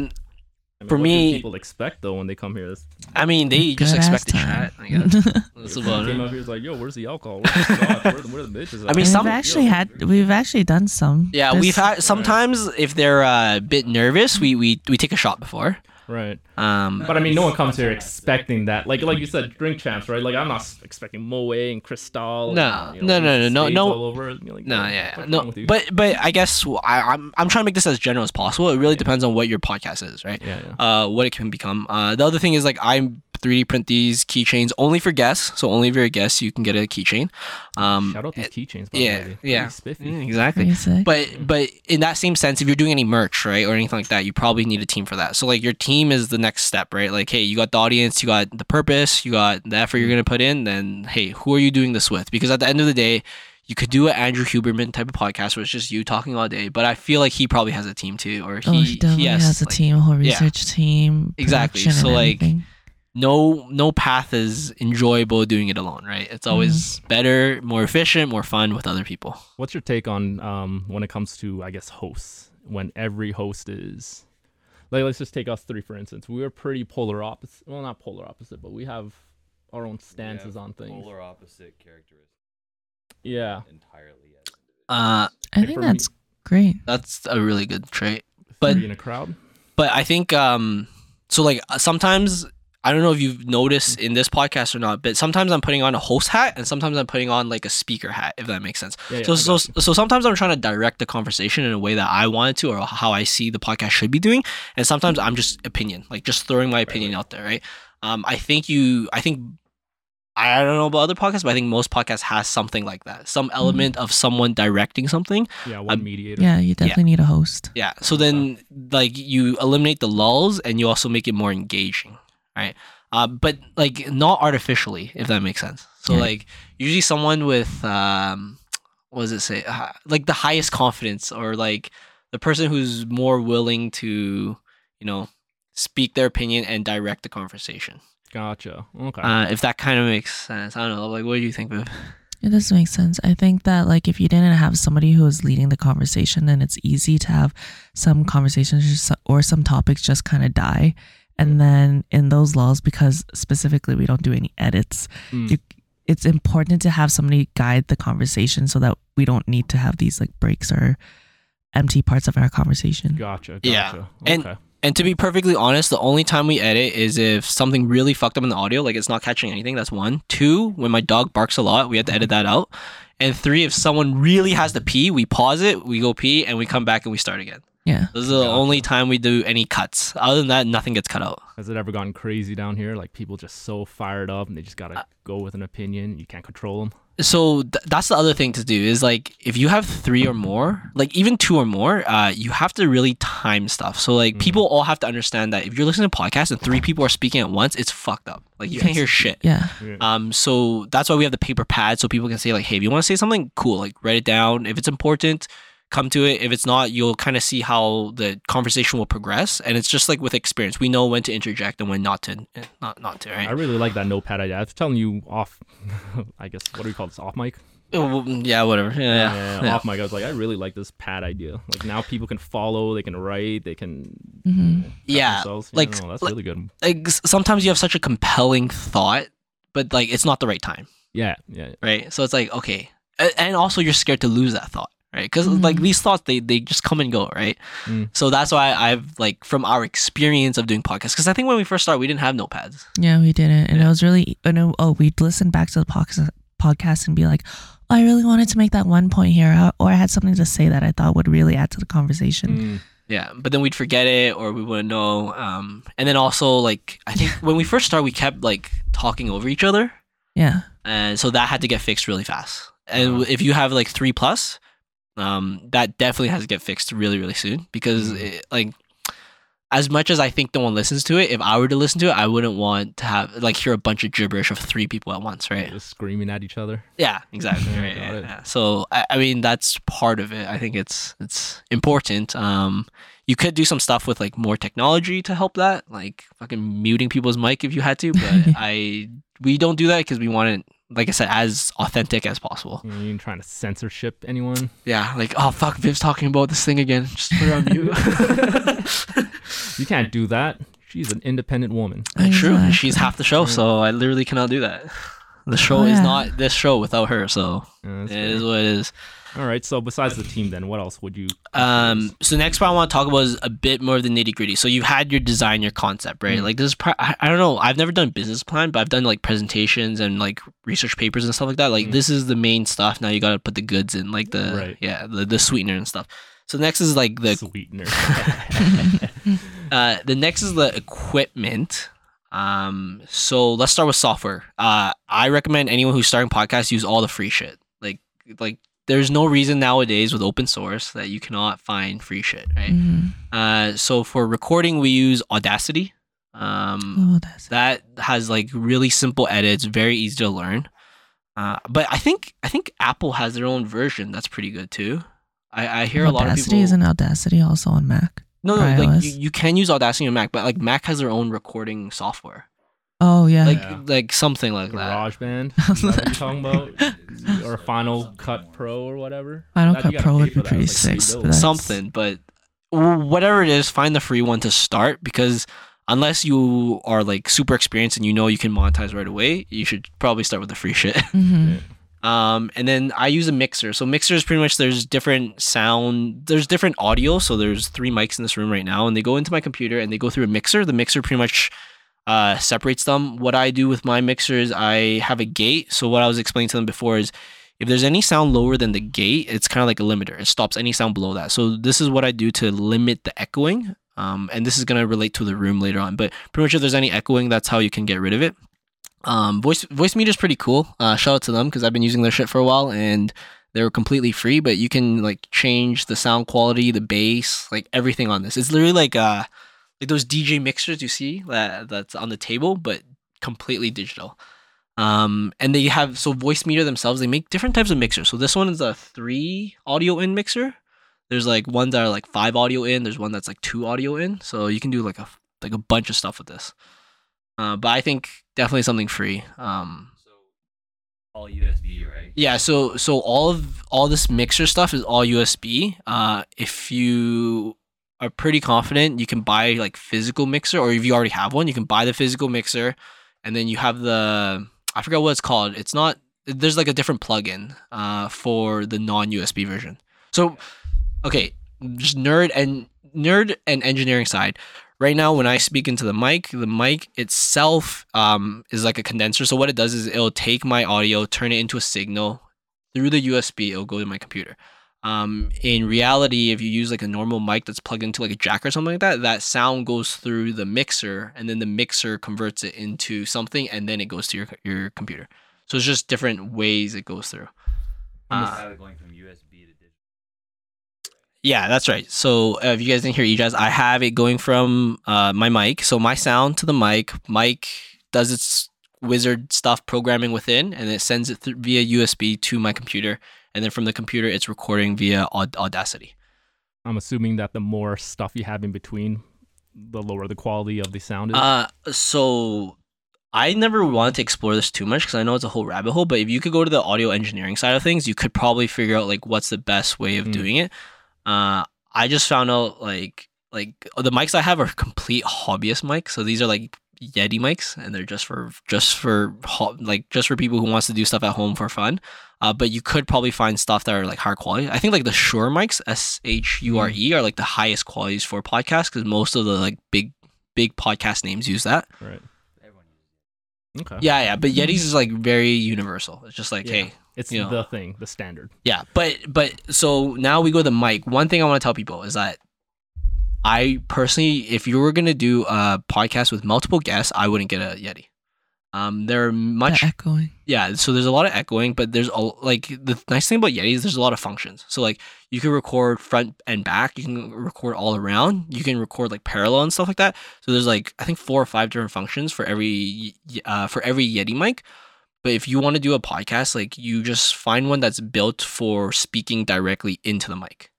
S3: I mean,
S1: For
S3: what do
S1: me-
S3: people expect though when they come here. This
S1: I mean, they just expect to
S2: ass
S1: chat.
S2: time.
S1: I guess. That's about
S3: came
S1: it.
S3: up here is like, yo, where's the alcohol? Where's the scotch? Where, the- where the bitches?
S1: I mean, some-
S2: we've actually had we've actually done some.
S1: Yeah,
S2: This-
S1: we've had sometimes if they're uh, a bit nervous, we, we we take a shot before.
S3: Right.
S1: Um,
S3: But I mean, no one comes here expecting that. Like, like you said, drink champs, right? Like, I'm not expecting Moët and Cristal.
S1: No,
S3: and, you
S1: no, no, no, no, no.
S3: All over. Like,
S1: no,
S3: "Yo,
S1: yeah, no.
S3: wrong with you?"
S1: But but I guess I, I'm I'm trying to make this as general as possible. It really depends on what your podcast is, right?
S3: yeah, yeah.
S1: Uh, what it can become. Uh, the other thing is like I'm 3D print these keychains only for guests. So only if you're a guest, you can get a keychain. Um,
S3: Shout out these keychains. By
S1: yeah,
S3: way.
S1: yeah,
S3: spiffy.
S1: Mm, exactly. But but in that same sense, if you're doing any merch, right, or anything like that, you probably need a team for that. So like your team is the next step, right? Like, hey, you got the audience, you got the purpose, you got the effort you're gonna put in. Then hey, who are you doing this with? Because at the end of the day, you could do an Andrew Huberman type of podcast where it's just you talking all day. But I feel like he probably has a team too, or
S2: oh,
S1: he
S2: he definitely
S1: has,
S2: has a
S1: like,
S2: team, a whole
S1: yeah.
S2: research team.
S1: Exactly. So, like,
S2: everything.
S1: No no path is enjoyable doing it alone, right? It's always better, more efficient, more fun with other people.
S3: What's your take on um when it comes to I guess hosts when every host is like let's just take us three for instance. We are pretty polar opposite. Well, not polar opposite, but we have our own stances on things.
S4: Polar opposite characteristics
S3: Yeah,
S4: entirely.
S1: Uh,
S2: I think
S3: for me-
S2: that's great.
S1: that's a really good trait. But-
S3: in a crowd.
S1: but I think um so like uh, sometimes I don't know if you've noticed in this podcast or not, but sometimes I'm putting on a host hat and sometimes I'm putting on like a speaker hat, if that makes sense.
S3: Yeah, yeah,
S1: so so so sometimes I'm trying to direct the conversation in a way that I want it to or how I see the podcast should be doing, and sometimes I'm just opinion, like just throwing my opinion out there, right? Um, I think you, I think. I don't know about other podcasts, but I think most podcasts has something like that. Some element of someone directing something.
S3: Yeah, one
S1: Um,
S3: mediator.
S2: Yeah, you definitely need a host.
S1: Yeah. So then, like, you eliminate the lulls and you also make it more engaging, right? Uh, but like not artificially, if that makes sense. So
S2: Yeah.
S1: like usually someone with um, what does it say? Uh, like the highest confidence or like the person who's more willing to, you know, speak their opinion and direct the conversation.
S3: Gotcha. Okay.
S1: Uh, if that kind of makes sense. I don't know. Like, what do you think, Viv?
S2: It does make sense. I think that like if you didn't have somebody who was leading the conversation, then it's easy to have some conversations or some topics just kind of die. And then in those laws, because specifically we don't do any edits,
S3: Mm.
S2: you, it's important to have somebody guide the conversation so that we don't need to have these like breaks or empty parts of our conversation.
S3: Gotcha. Gotcha.
S1: Yeah, and- And to be perfectly honest, the only time we edit is if something really fucked up in the audio, like it's not catching anything. That's one. Two, when my dog barks a lot, we have to edit that out. And three, if someone really has to pee, we pause it, we go pee, and we come back and we start again.
S2: Yeah.
S1: Those are the only time we do any cuts. Other than that, nothing gets cut out.
S3: Has it ever gotten crazy down here? Like people just so fired up and they just gotta go with an opinion. You can't control them.
S1: So th- that's the other thing to do is like if you have three or more, like even two or more, uh, you have to really time stuff. So like people all have to understand that if you're listening to podcasts and three people are speaking at once, it's fucked up. Like you can't hear shit.
S2: Yeah.
S1: Um, so that's why we have the paper pad so people can say like, hey, if you want to say something, cool, like write it down. If it's important, come to it. If it's not, you'll kind of see how the conversation will progress. And it's just like with experience, we know when to interject and when not to, eh, not not to.
S3: I really like that notepad idea. I was telling you off. I guess what do we call this? Off mic.
S1: Oh, Yeah, whatever. Yeah, yeah. yeah.
S3: Off mic. I was like, I really like this pad idea. Like now people can follow. They can write. They can.
S2: hmm
S1: Yeah,
S3: themselves.
S1: like-
S3: no, that's
S1: like-
S3: really good.
S1: Like sometimes you have such a compelling thought, but like it's not the right time,
S3: Yeah. Yeah.
S1: right? So it's like okay, and also you're scared to lose that thought. Right, because like
S2: Mhm.
S1: these thoughts, they they just come and go, right?
S3: Mm.
S1: So that's why I've like from our experience of doing podcasts, because I think when we first started, we didn't have notepads.
S2: Yeah, we didn't. And
S1: Yeah.
S2: it was really, I know, oh, we'd listen back to the podcast, podcast and be like, oh, I really wanted to make that one point here, or I had something to say that I thought would really add to the conversation.
S3: Mm.
S1: Yeah, but then we'd forget it or we wouldn't know. Um, and then also like I think when we first started, we kept like talking over each other,
S2: Yeah.
S1: and so that had to get fixed really fast. And if you have like three plus, um, that definitely has to get fixed really really soon because
S3: Mhm.
S1: it, like. As much as I think no one listens to it, if I were to listen to it, I wouldn't want to have like hear a bunch of gibberish of three people at once, right?
S3: Just screaming at each other.
S1: Yeah, exactly. Right, yeah, yeah. So I, I mean that's part of it. I think it's it's important. Um, you could do some stuff with like more technology to help that, like fucking muting people's mic if you had to. But I we don't do that because we want it like I said, as authentic as possible.
S3: You ain't trying to censorship anyone.
S1: Yeah, like oh fuck, Viv's talking about this thing again. Just put it on mute.
S3: You can't do that. She's an independent woman.
S1: Uh, true,
S2: Exactly.
S1: she's half the show, so I literally cannot do that. The show
S2: Oh,
S1: is not this show without her, so
S3: Yeah,
S1: it
S3: fair.
S1: is what it is.
S3: All right. So besides the team, then what else would you?
S1: Um, so next part I want to talk about is a bit more of the nitty gritty. So you've had your design, your concept, right?
S3: Mm.
S1: Like this is, pro- I, I don't know, I've never done business plan, but I've done like presentations and like research papers and stuff like that. Like
S3: Mm.
S1: this is the main stuff. Now you got to put the goods in, like the
S3: Right.
S1: yeah, the, the sweetener and stuff. So next is like the
S3: sweetener.
S1: uh, the next is the equipment. Um, so let's start with software. Uh, I recommend anyone who's starting podcasts use all the free shit. Like, like there's no reason nowadays with open source that you cannot find free shit, right?
S2: Mhm.
S1: Uh, so for recording, we use Audacity. Um,
S2: Oh,
S1: that has like really simple edits, very easy to learn. Uh, but I think I think Apple has their own version that's pretty good too. I, I hear a lot of
S2: Audacity
S1: people.
S2: isn't Audacity also on Mac?
S1: No, no, like you, you can use Audacity on Mac, but like Mac has their own recording software,
S2: Oh yeah.
S1: like
S3: Yeah.
S1: like something like that.
S3: GarageBand. Is that what you're talking about? or Final Cut Pro or whatever.
S2: Final
S3: That-
S2: Cut
S3: you gotta
S2: Pro
S3: pay
S2: would
S3: for
S2: be
S3: that.
S2: pretty
S3: It's like
S2: sick,
S3: $3.
S2: but that's-
S1: Something, but whatever it is, find the free one to start because unless you are like super experienced and you know you can monetize right away, you should probably start with the free shit.
S2: Mhm.
S1: Um, and then I use a mixer. So mixer is pretty much there's different sound, there's different audio. So there's three mics in this room right now, and they go into my computer and they go through a mixer. The mixer pretty much uh, separates them. What I do with my mixer is I have a gate. So what I was explaining to them before is if there's any sound lower than the gate, it's kind of like a limiter. It stops any sound below that. So this is what I do to limit the echoing. Um, and this is gonna relate to the room later on. But pretty much if there's any echoing, that's how you can get rid of it. Um, voice Voicemeeter is pretty cool. Uh, shout out to them because I've been using their shit for a while and they were completely free. But you can like change the sound quality, the bass, like everything on this. It's literally like uh like those DJ mixers you see that that's on the table, but completely digital. Um, and they have so Voicemeeter themselves. They make different types of mixers. So this one is a three audio in mixer. There's like ones that are like five audio in. There's one that's like two audio in. So you can do like a like a bunch of stuff with this. Uh, but I think definitely something free. Um,
S4: All USB, right?
S1: yeah, so so all of all this mixer stuff is all USB. Uh, if you are pretty confident, you can buy like physical mixer, or if you already have one, you can buy the physical mixer, and then you have the I forgot what it's called. It's not. There's like a different plugin uh, for the non USB version. So, okay, just nerd and nerd and engineering side. Right now, when I speak into the mic, the mic itself um, is like a condenser. So what it does is it'll take my audio, turn it into a signal through the USB. It'll go to my computer. Um, in reality, if you use like a normal mic that's plugged into like a jack or something like that, that sound goes through the mixer, and then the mixer converts it into something, and then it goes to your your computer. So it's just different ways it goes through. Uh,
S4: going from USB to digital.
S1: Yeah, that's right. So uh, if you guys didn't hear Ejaz, I have it going from uh, my mic. So my sound to the mic. Mic does its wizard stuff programming within, and it sends it th- via USB to my computer. And then from the computer, it's recording via Aud- Audacity.
S3: I'm assuming that the more stuff you have in between, the lower the quality of the sound is.
S1: Uh, so I never wanted to explore this too much because I know it's a whole rabbit hole. But if you could go to the audio engineering side of things, you could probably figure out like what's the best way of
S3: Mm.
S1: doing it. Uh, I just found out like like the mics I have are complete hobbyist mics. So these are like Yeti mics, and they're just for just for like just for people who wants to do stuff at home for fun. Uh, but you could probably find stuff that are like higher quality. I think like the Shure mics, S H U R E, are like the highest qualities for podcasts because most of the like big big podcast names use that.
S3: right. Okay.
S1: Yeah, yeah, but Yetis is like very universal. It's just like,
S3: Yeah.
S1: hey,
S3: It's
S1: you know.
S3: the thing, the standard.
S1: yeah. But but so now we go to the mic. One thing I want to tell people is that I personally, if you were gonna do a podcast with multiple guests, I wouldn't get a Yeti. Um, they're much
S2: the echoing.
S1: yeah. So there's a lot of echoing, but there's a, like the nice thing about Yetis, there's a lot of functions. So like you can record front and back, you can record all around, you can record like parallel and stuff like that. So there's like I think four or five different functions for every uh, for every Yeti mic. But if you want to do a podcast, like you just find one that's built for speaking directly into the mic.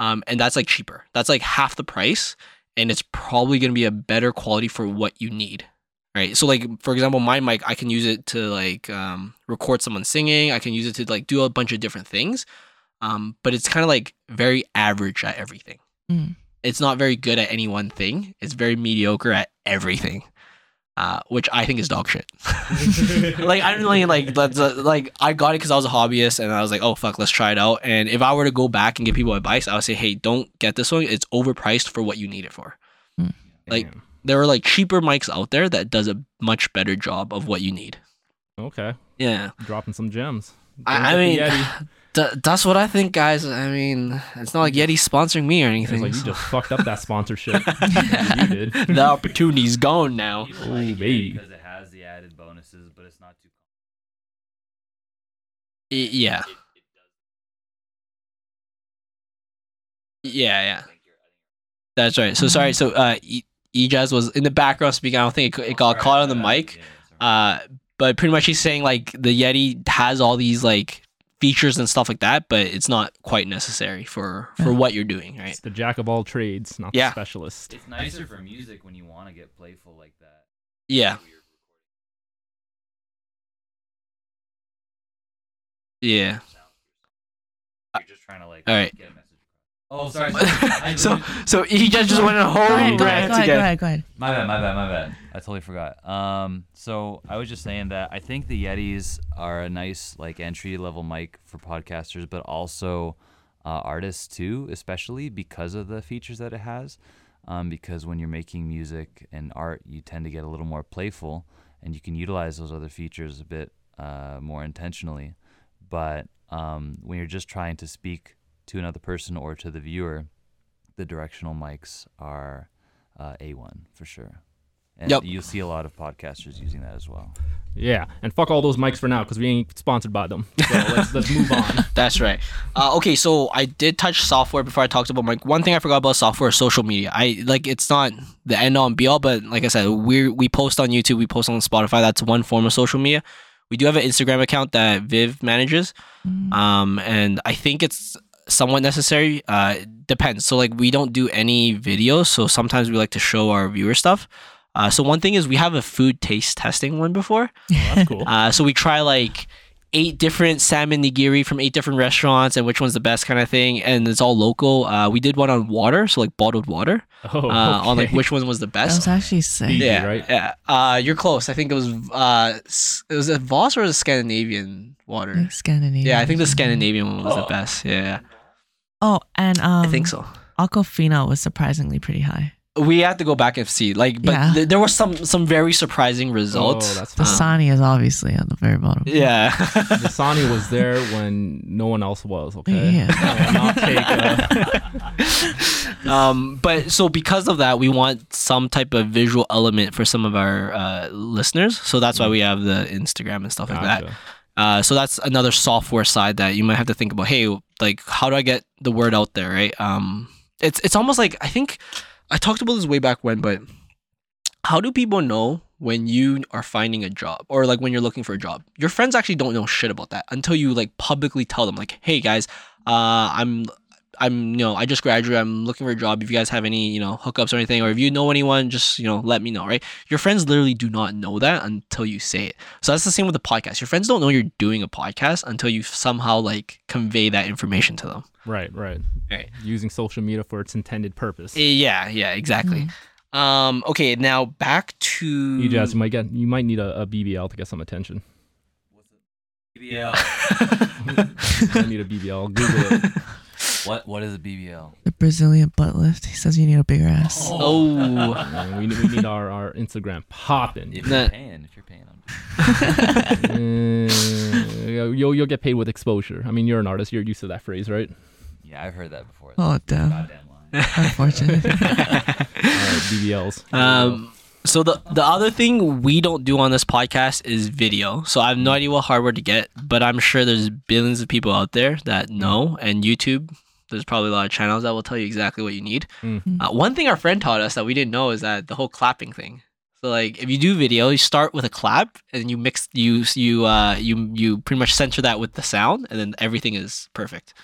S1: Um, and that's like cheaper. That's like half the price, and it's probably gonna be a better quality for what you need, right? So like for example, my mic, I can use it to like um, record someone singing. I can use it to like do a bunch of different things. Um, but it's kind of like very average at everything.
S2: Mm.
S1: It's not very good at any one thing. It's very mediocre at everything. Uh, which I think is dog shit. like I don't really like that's uh, like I got it because I was a hobbyist and I was like, oh fuck, let's try it out. And if I were to go back and give people advice, I would say, hey, don't get this one. It's overpriced for what you need it for. Like-
S3: Damn.
S1: There are like cheaper mics out there that does a much better job of what you need.
S3: okay,
S1: Yeah,
S3: dropping some gems.
S1: I, I
S3: Don't
S1: mean,
S3: get the Yeti.
S1: th- that's what I think, guys. I mean, it's not like Yeti's sponsoring me or anything.
S3: like you just fucked up that sponsorship. you did.
S1: the opportunity's gone now.
S4: People
S3: Ooh,
S4: like
S3: baby.
S4: because it has the added bonuses, but it's not too.
S1: Y- yeah,
S4: It, it
S1: yeah, yeah. That's right. So sorry. So uh, E- Ejaz was in the background speaking. I don't think it, it got caught on the mic. Uh, but pretty much he's saying like the Yeti has all these like features and stuff like that, but it's not quite necessary for for
S2: Yeah.
S1: what you're doing, right?
S3: It's the jack of all trades, not
S1: Yeah.
S3: the specialist.
S4: It's nicer for music when you want to get playful like that.
S1: Yeah, yeah.
S4: You're just trying to like
S1: All right.
S4: Oh, sorry. sorry.
S1: So so he just just went on a whole
S2: Go ahead, go ahead,
S1: rant
S2: go ahead, go
S1: again.
S2: ahead, go ahead.
S4: My bad, my bad, my bad. I totally forgot. Um, so I was just saying that I think the Yetis are a nice like entry level mic for podcasters, but also uh, artists too, especially because of the features that it has. Um, because when you're making music and art, you tend to get a little more playful, and you can utilize those other features a bit uh, more intentionally. But um, when you're just trying to speak to another person or to the viewer, the directional mics are uh, A1 for sure. And
S1: Yep.
S4: you'll see a lot of podcasters using that as well.
S3: Yeah, and fuck all those mics for now because we ain't sponsored by them. So let's let's move on.
S1: That's right. Uh, okay, so I did touch software before I talked about mic. One thing I forgot about software is social media. I like it's not the end all and be all, but like I said, we we post on YouTube, we post on Spotify. That's one form of social media. We do have an Instagram account that Viv manages,
S2: Mm.
S1: um, and I think it's somewhat necessary. Uh, depends. So like we don't do any videos, so sometimes we like to show our viewer stuff. Uh, so one thing is we have a food taste testing one before.
S3: Oh, that's cool.
S1: Uh, so we try like eight different salmon nigiri from eight different restaurants and which one's the best kind of thing. And it's all local. Uh, we did one on water, so like bottled water,
S3: Oh, okay.
S1: uh, on like which one was the best
S2: That
S1: best.
S2: was actually sick.
S3: Easy,
S1: yeah,
S3: right?
S1: yeah. Uh, you're close. I think it was uh, it was a Voss or a Scandinavian water.
S2: Scandinavian.
S1: Yeah, I think the. Scandinavian one was the best. Yeah,
S2: Oh, and um,
S1: I think so.
S2: Aquafina was surprisingly pretty high.
S1: We have to go back and see. Like, but
S2: Yeah.
S1: th- there were some some very surprising results.
S3: Oh, that's
S2: Dasani is obviously on the very bottom.
S1: yeah.
S3: Dasani was there when no one else was. Okay.
S2: Yeah.
S3: I will not take. Uh,
S1: um, but so because of that, we want some type of visual element for some of our uh, listeners. So that's why we have the Instagram and stuff like that. Uh, so that's another software side that you might have to think about. Hey, like how do I get the word out there? Right. Um, it's it's almost like I think I talked about this way back when, but how do people know when you are finding a job or like when you're looking for a job? Your friends actually don't know shit about that until you like publicly tell them like, hey guys, uh, I'm I'm you know I just graduated. I'm looking for a job. If you guys have any you know hookups or anything, or if you know anyone, just you know let me know. Right? Your friends literally do not know that until you say it. So that's the same with the podcast. Your friends don't know you're doing a podcast until you somehow like convey that information to them.
S3: Right, right.
S1: Right.
S3: Using social media for its intended purpose.
S1: Eh, Yeah, yeah, exactly. Um, okay, now back to
S3: You just you might get you might need a, a BBL to get some attention.
S4: BBL.
S3: I need a BBL. Google it.
S4: what what is a BBL?
S2: The Brazilian butt lift. He says you need a bigger ass.
S1: Oh,
S3: And we, we need our, our Instagram popping.
S4: If you're paying, if you're paying, I'm
S3: Uh, you'll you'll get paid with exposure. I mean, you're an artist. You're used to that phrase, right?
S4: yeah, I've heard that before.
S2: Oh, damn.
S4: Goddamn line.
S2: Unfortunate.
S3: All right, BBLs.
S1: um, so the the other thing we don't do on this podcast is video. So I have no idea what hardware to get, but I'm sure there's billions of people out there that know, and YouTube. There's probably a lot of channels that will tell you exactly what you need.
S3: Mm.
S1: Uh, one thing our friend taught us that we didn't know is that the whole clapping thing. So like if you do video, you start with a clap and you mix you you uh you you pretty much center that with the sound and then everything is perfect.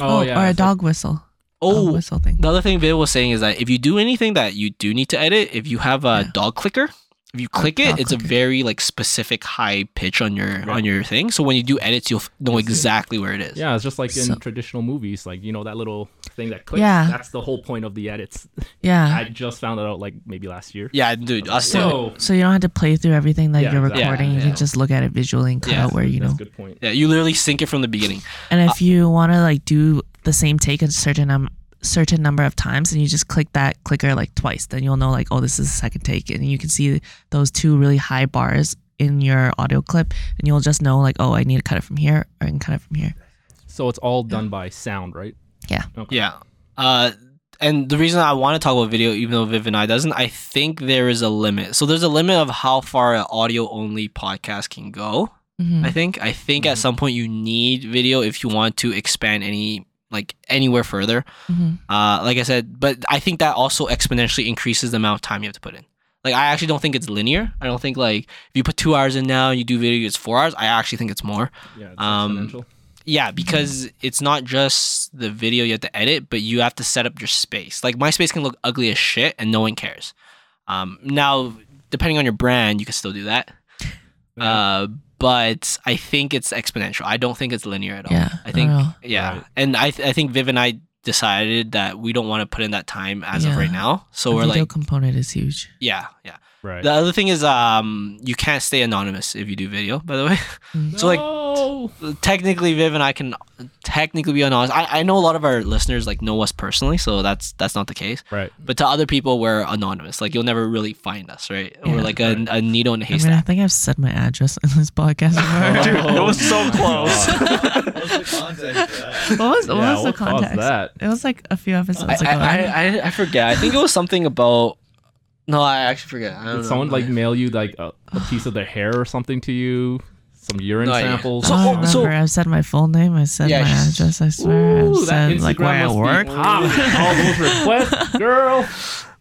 S2: oh,
S3: yeah.
S2: or a
S3: it's like-
S2: dog whistle.
S1: Oh,
S2: Dog whistle thing.
S1: the other thing Bill was saying is that if you do anything that you do need to edit, if you have a
S2: Yeah.
S1: dog clicker, if you click it,
S2: I'll
S1: it's a
S2: click it.
S1: very like specific high pitch on your
S3: Right.
S1: on your thing. So when you do edits, you'll know
S3: You'll it.
S1: exactly where it is.
S3: Yeah, it's just like in
S2: So-
S3: traditional movies, like you know that little thing that clicks.
S2: Yeah.
S3: That's the whole point of the edits.
S2: Yeah.
S3: I just found it out like maybe last year.
S1: Yeah, dude. Us
S3: Whoa.
S1: too.
S2: so you don't have to play through everything that
S3: Yeah,
S2: you're
S3: exactly.
S2: recording.
S1: Yeah,
S2: you
S1: yeah.
S2: can just look at it visually and cut
S1: Yeah,
S2: out where you
S3: That's
S2: know.
S3: a good point.
S1: Yeah, you literally sync it from the beginning.
S2: And if you want to like do the same take a certain um, certain number of times, and you just click that clicker like twice, then you'll know like, oh, this is a second take, and you can see those two really high bars in your audio clip, and you'll just know like, oh, I need to cut it from here, or I can cut it from here.
S3: So it's all done by sound, right?
S2: Yeah.
S3: Okay.
S1: Yeah. Uh, and the reason I want to talk about video, even though Viv and I doesn't, I think there is a limit. So there's a limit of how far an audio only podcast can go.
S2: Mhm.
S1: I think. I think at
S3: Mhm.
S1: some point you need video if you want to expand any like anywhere further.
S2: Mhm.
S1: Uh, like I said, but I think that also exponentially increases the amount of time you have to put in. Like I actually don't think it's linear. I don't think like if you put two hours in now and you do video, it's four hours. I actually think it's more.
S3: Yeah. It's
S1: Um,
S3: exponential.
S1: Yeah, because it's not just the video you have to edit, but you have to set up your space. Like my space can look ugly as shit and no one cares. Um, now, depending on your brand, you can still do that.
S3: Yeah.
S1: Uh, but I think it's exponential. I don't think it's linear at all.
S2: Yeah,
S1: I think
S2: not
S1: yeah,
S3: Right.
S1: and I th- I think Viv and I decided that we don't want to put in that time as of right now. So
S2: the
S1: we're
S2: video
S1: like,
S2: component is huge.
S1: yeah, yeah.
S3: Right.
S1: The other thing is, um, you can't stay anonymous if you do video. By the way, so like
S3: No!
S1: technically Viv and I can technically be anonymous. I, I know a lot of our listeners like know us personally, so that's that's not the case.
S3: right.
S1: But to other people, we're anonymous. Like you'll never really find us, right? We're
S2: Yeah.
S1: like a, a needle in a
S2: I mean, I think I've said my address in this podcast.
S3: Dude,
S2: before.
S3: it was so
S1: close.
S5: What's the context for that?
S2: what was, what
S3: Yeah,
S2: was the
S3: what
S2: context?
S3: that?
S2: It was like a few episodes
S1: I,
S2: ago.
S1: I, I, I forget. I think it was something about. No, I actually forget. I don't
S3: Did
S1: know.
S3: someone like mail you like a, a piece of their hair or something to you? Some urine
S1: No
S3: samples?
S1: So-
S2: I
S1: oh,
S2: don't remember.
S1: so-
S2: I said my full name. I said
S1: Yeah,
S2: my
S1: she's-
S2: address. I swear. I
S3: Ooh, that
S2: said like where I
S3: Instagram
S2: work.
S3: must be. All those requests, girl.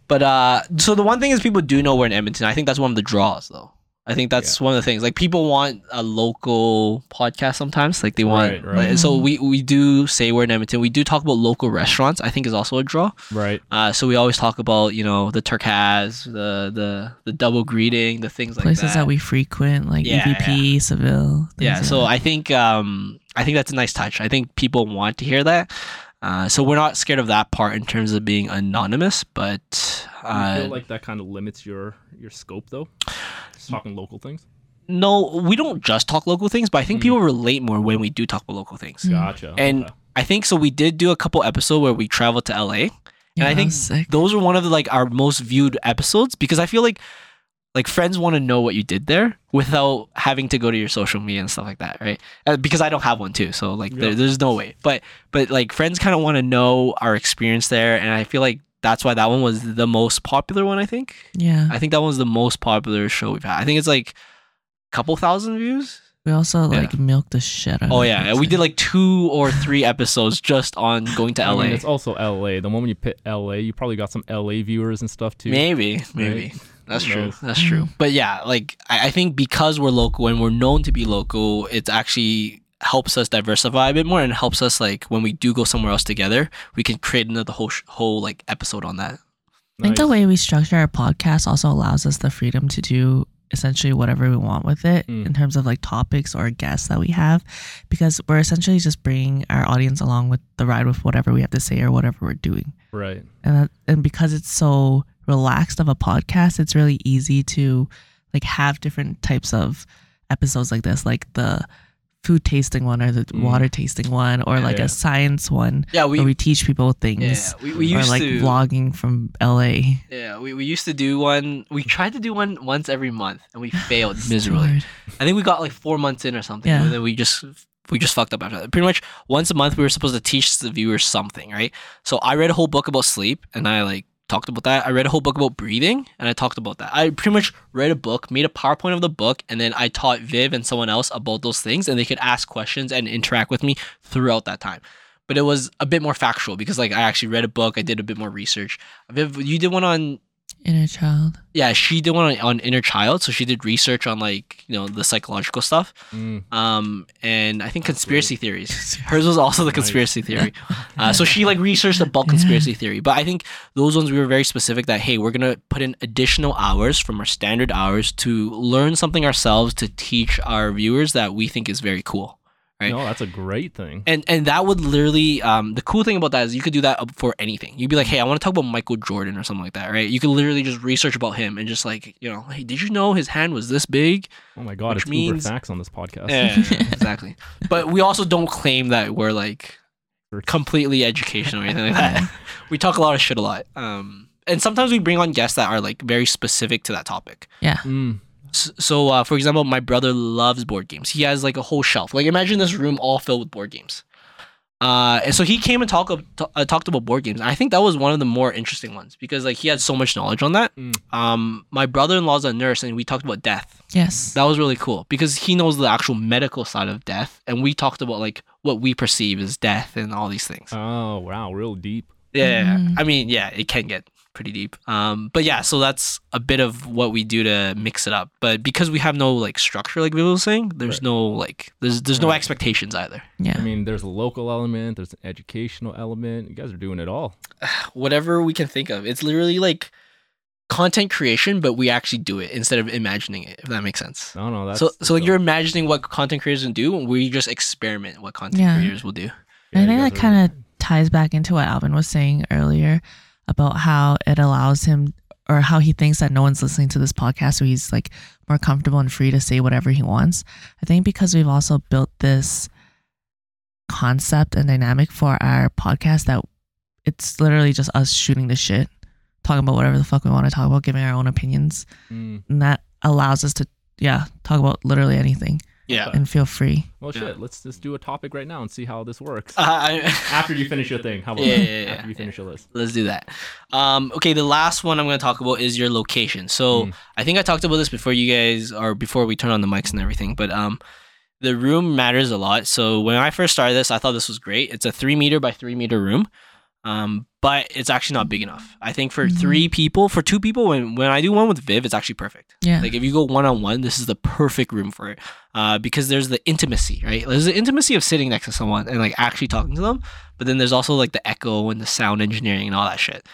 S1: But uh, so the one thing is people do know we're in Edmonton. I think that's one of the draws, though. I think that's one of the things. Like people want a local podcast sometimes. Like they want.
S3: Right, right.
S1: like, so we we do say we're in Edmonton. We do talk about local restaurants. I think is also a draw.
S3: Right.
S1: Uh, so we always talk about you know the Turcaz, the the the double greeting, the things like
S2: Places
S1: that.
S2: that we frequent, like
S1: Yeah,
S2: EVP, Seville.
S1: yeah.
S2: like
S1: So
S2: that.
S1: I think um I think that's a nice touch. I think people want to hear that. Uh, so we're not scared of that part in terms of being anonymous, but
S3: Do you
S1: uh,
S3: feel like that kind of limits your your scope though? Just talking local things.
S1: no, we don't just talk local things, but I think
S3: Mm.
S1: people relate more when we do talk about local things.
S2: Mm.
S3: Gotcha.
S1: And
S3: okay.
S1: I think so. We did do a couple episodes where we traveled to LA,
S2: yeah,
S1: and I think
S2: sick.
S1: those were one of the like our most viewed episodes because I feel like like friends want to know what you did there without having to go to your social media and stuff like that, right? Uh, because I don't have one too, so like there, there's no way. But but like friends kind of want to know our experience there, and I feel like that's why that one was the most popular one. I think
S2: yeah.
S1: I think that one was the most popular show we've had. I think it's like a couple thousand views.
S2: We also
S1: Yeah.
S2: like milked the shit out.
S1: Oh
S2: of
S1: yeah,
S2: it,
S1: we did like two or three episodes just on going to
S3: I
S1: LA.
S3: mean, it's also LA. The moment you pit LA, you probably got some LA viewers and stuff too.
S1: Maybe, maybe. That's
S3: Who
S1: true.
S3: knows?
S1: That's true. But yeah, like I, I think because we're local and we're known to be local, it's actually helps us diversify a bit more and helps us like when we do go somewhere else together, we can create another whole sh- whole like episode on that.
S2: I think the way we structure our podcast also allows us the freedom to do essentially whatever we want with it
S3: Mm.
S2: in terms of like topics or guests that we have because we're essentially just bringing our audience along with the ride with whatever we have to say or whatever we're doing
S3: Right.
S2: and that, and because it's so relaxed of a podcast it's really easy to like have different types of episodes like this like the food tasting one or the
S3: Mm.
S2: water tasting one or like
S3: Yeah.
S2: a science one
S1: Yeah,
S2: where we teach people things
S1: yeah, we, we
S2: or
S1: used
S2: like
S1: to
S2: vlogging from LA
S1: Yeah, we, we used to do one. We tried to do one once every month and we failed miserably. I think we got like four months in or something,
S2: Yeah.
S1: and then we just we just fucked up after that. Pretty much once a month, we were supposed to teach the viewers something, right? So I read a whole book about sleep, and I like talked about that. I read a whole book about breathing, and I talked about that. I pretty much read a book, made a PowerPoint of the book, and then I taught Viv and someone else about those things, and they could ask questions and interact with me throughout that time. But it was a bit more factual because like I actually read a book, I did a bit more research. Viv, you did one on
S2: Inner child.
S1: Yeah, she did one on, on inner child, so she did research on like you know the psychological stuff.
S3: Mm.
S1: Um, and I think conspiracy theories. Hers was also the conspiracy theory. Uh, so she like researched about
S2: Yeah.
S1: conspiracy theory, but I think those ones we were very specific that hey, we're gonna put in additional hours from our standard hours to learn something ourselves to teach our viewers that we think is very cool. Right.
S3: No, that's a great thing.
S1: And and that would literally um the cool thing about that is you could do that for anything. You'd be like, hey, I want to talk about Michael Jordan or something like that, right? You could literally just research about him and just like you know, hey, did you know his hand was this big?
S3: Oh my god,
S1: which
S3: it's
S1: means-
S3: uber facts on this podcast.
S1: Yeah, exactly. But we also don't claim that we're like completely educational or anything like that. We talk a lot of shit a lot. Um, and sometimes we bring on guests that are like very specific to that topic.
S2: Yeah.
S3: Mm.
S1: S- So, uh, for example, my brother loves board games. He has like a whole shelf. Like, imagine this room all filled with board games. Uh, and so he came and talk, t- uh, talked about board games. And I think that was one of the more interesting ones because like he had so much knowledge on that.
S3: Mm.
S1: Um, my brother-in-law's a nurse, and we talked about death.
S2: Yes.
S1: That was really cool because he knows the actual medical side of death, and we talked about like what we perceive as death and all these things.
S3: Oh wow, real deep.
S1: Yeah,
S2: Mm.
S1: I mean, yeah, it can get pretty deep. Um, but yeah, so that's a bit of what we do to mix it up. But because we have no like structure, like Vivi was saying, there's
S3: Right.
S1: no like there's there's no
S3: Right.
S1: expectations either.
S2: Yeah.
S3: I mean, there's a local element, there's an educational element. You guys are doing it all.
S1: Whatever we can think of, it's literally like content creation, but we actually do it instead of imagining it. If that makes sense.
S3: No, no, that's
S1: so so like you're imagining what content creators will do, and we just experiment what content
S2: Yeah.
S1: creators will do.
S3: Yeah,
S2: I think that kind of ties back into what Alvin was saying earlier about how it allows him or how he thinks that no one's listening to this podcast so he's like more comfortable and free to say whatever he wants. I think because we've also built this concept and dynamic for our podcast that it's literally just us shooting the shit, talking about whatever the fuck we want to talk about, giving our own opinions.
S3: Mm.
S2: And that allows us to yeah, talk about literally anything
S1: Yeah.
S2: and feel free.
S3: Well,
S1: Yeah.
S3: shit. Let's just do a topic right now and see how this works.
S1: Uh, I,
S3: After you finish your thing, how about
S1: Yeah,
S3: that?
S1: yeah, yeah,
S3: After you
S1: yeah.
S3: finish your list.
S1: Let's do that. Um, okay, the last one I'm going to talk about is your location. So
S3: Mm.
S1: I think I talked about this before you guys, or before we turn on the mics and everything. But um, the room matters a lot. So when I first started this, I thought this was great. It's a three meter by three meter room, um, but it's actually not big enough. I think for
S2: Mhm.
S1: three people, for two people, when when I do one with Viv, it's actually perfect.
S2: Yeah.
S1: Like if you go one on one, this is the perfect room for it. Uh, because there's the intimacy, right? There's the intimacy of sitting next to someone and like actually talking to them. But then there's also like the echo and the sound engineering and all that shit.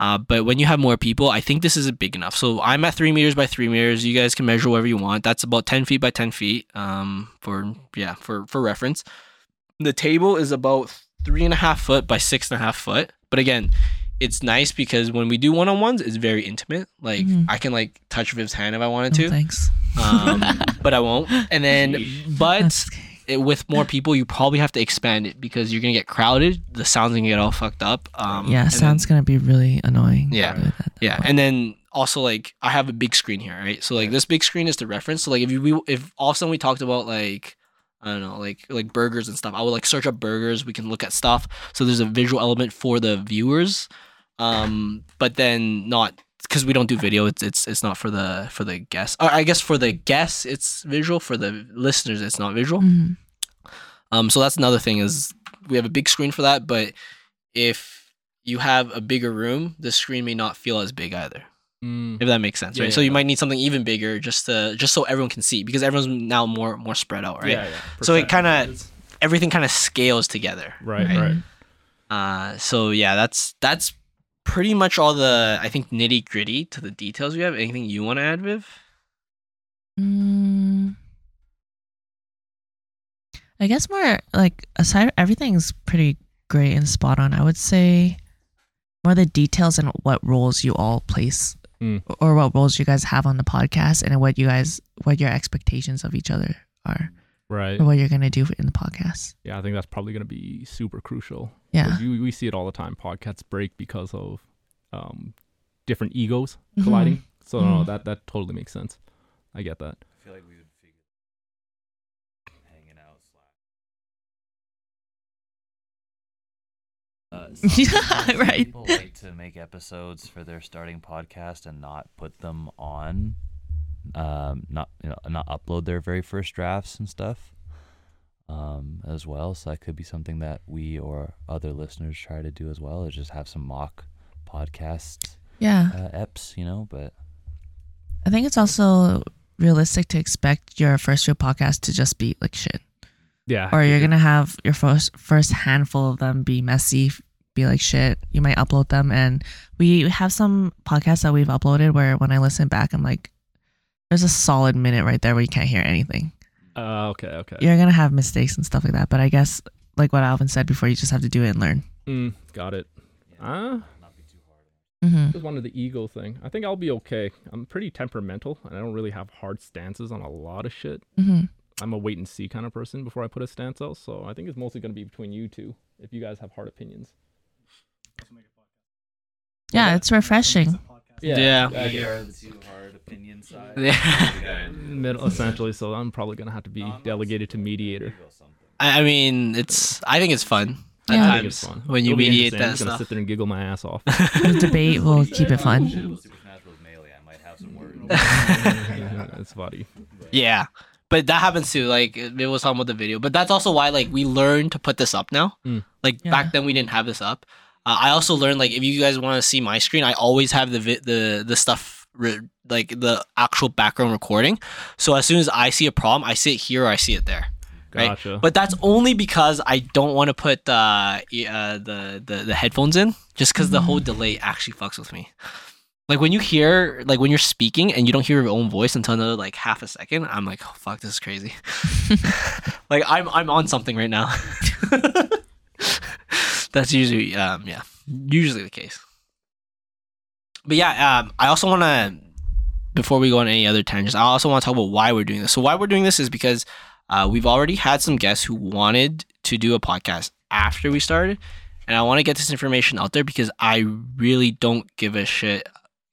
S1: Uh, but when you have more people, I think this isn't big enough. So I'm at three meters by three meters. You guys can measure whatever you want. That's about ten feet by ten feet. Um, for yeah, for for reference. The table is about three and a half foot by six and a half foot. But again, it's nice because when we do one on ones, it's very intimate. Like
S2: Mhm.
S1: I can like touch Viv's hand if I wanted
S2: No,
S1: to,
S2: thanks.
S1: um, but I won't. And then, but it, with more people, you probably have to expand it because you're gonna get crowded. The sound's gonna get all fucked up. Um,
S2: yeah,
S1: and then-
S2: sound's gonna be really annoying.
S1: Yeah.
S2: with that
S1: yeah,
S2: point.
S1: and then also like I have a big screen here, right? So like this big screen is the reference. So like if you we, if all of a sudden we talked about like I don't know like like burgers and stuff, I would like search up burgers. We can look at stuff. So there's a visual element for the viewers, um, but then not because we don't do video. It's it's it's not for the for the guests. Or I guess for the guests it's visual. For the listeners, it's not visual.
S2: Mhm.
S1: Um, so that's another thing is we have a big screen for that, but if you have a bigger room, the screen may not feel as big either.
S3: Mm.
S1: If that makes sense,
S3: Yeah,
S1: right? so you
S3: yeah.
S1: might need something even bigger just to just so everyone can see because everyone's now more more spread out, right?
S3: Yeah, yeah.
S1: So it kinda- Everything kind of scales together.
S3: Right,
S1: right.
S3: right.
S1: Uh, so yeah, that's that's pretty much all the I think nitty gritty to the details we have. Anything you want to add, Viv?
S2: Mm, I guess more like aside, everything's pretty great and spot on. I would say more the details and what roles you all place,
S3: Mm.
S2: or what roles you guys have on the podcast, and what you guys, what your expectations of each other are,
S3: Right.
S2: or what you're gonna do in the podcast.
S3: Yeah, I think that's probably going to be super crucial.
S2: yeah
S3: You, we see it all the time. Podcasts break because of um, different egos
S2: Mhm.
S3: colliding. So no,
S2: Mhm.
S3: that that totally makes sense. I get that.
S4: I feel like we Uh,
S2: Yeah, right.
S4: People like to make episodes for their starting podcast and not put them on, um, not you know, not upload their very first drafts and stuff, um, as well. So that could be something that we or other listeners try to do as well. Is just have some mock podcasts.
S2: Yeah.
S4: uh, eps, you know. But
S2: I think it's also realistic to expect your first few podcast to just be like shit.
S3: Yeah.
S2: Or you're gonna have your first first handful of them be messy, be like shit. You might upload them and we have some podcasts that we've uploaded where when I listen back I'm like there's a solid minute right there where you can't hear anything.
S3: Uh, okay. Okay.
S2: You're gonna have mistakes and stuff like that, but I guess like what Alvin said before, you just have to do it and learn.
S3: Mm, got it. Uh,
S2: Mm-hmm.
S3: just wanted the ego thing. I think I'll be okay. I'm pretty temperamental, and I don't really have hard stances on a lot of shit.
S2: Mm-hmm.
S3: I'm a wait and see kind of person before I put a stance out. So I think it's mostly going to be between you two. If you guys have hard opinions.
S2: Yeah, it's refreshing.
S1: Yeah.
S5: We are the two hard opinion side.
S1: Yeah.
S3: Middle, essentially. So I'm probably going to have to be delegated to mediator.
S1: I, I mean, it's. I think it's fun. At
S2: Yeah.
S3: I think it's
S1: times
S3: fun.
S1: when you
S3: It'll be
S1: mediate
S3: interesting.
S1: that
S3: I'm just gonna sit there and giggle my ass off.
S2: The debate will keep it fun.
S5: Supernatural is melee. I might have some words.
S3: it's funny.
S1: Yeah. But that happens too. Like it was talking about the video, but that's also why like we learned to put this up now.
S3: Mm.
S1: Like
S2: Yeah.
S1: back then we didn't have this up. Uh, I also learned like if you guys want to see my screen, I always have the vi- the the stuff re- like the actual background recording. So as soon as I see a problem, I see it here or I see it there. Right.
S3: Gotcha.
S1: But that's only because I don't want to put uh, uh, the, the the headphones in, just because the whole delay actually fucks with me. Like when you hear, like when you're speaking and you don't hear your own voice until another like half a second, I'm like, oh, fuck, this is crazy. like I'm I'm on something right now. that's usually um yeah usually the case. But yeah, um, I also want to before we go on any other tangents, I also want to talk about why we're doing this. So why we're doing this is because uh, we've already had some guests who wanted to do a podcast after we started, and I want to get this information out there because I really don't give a shit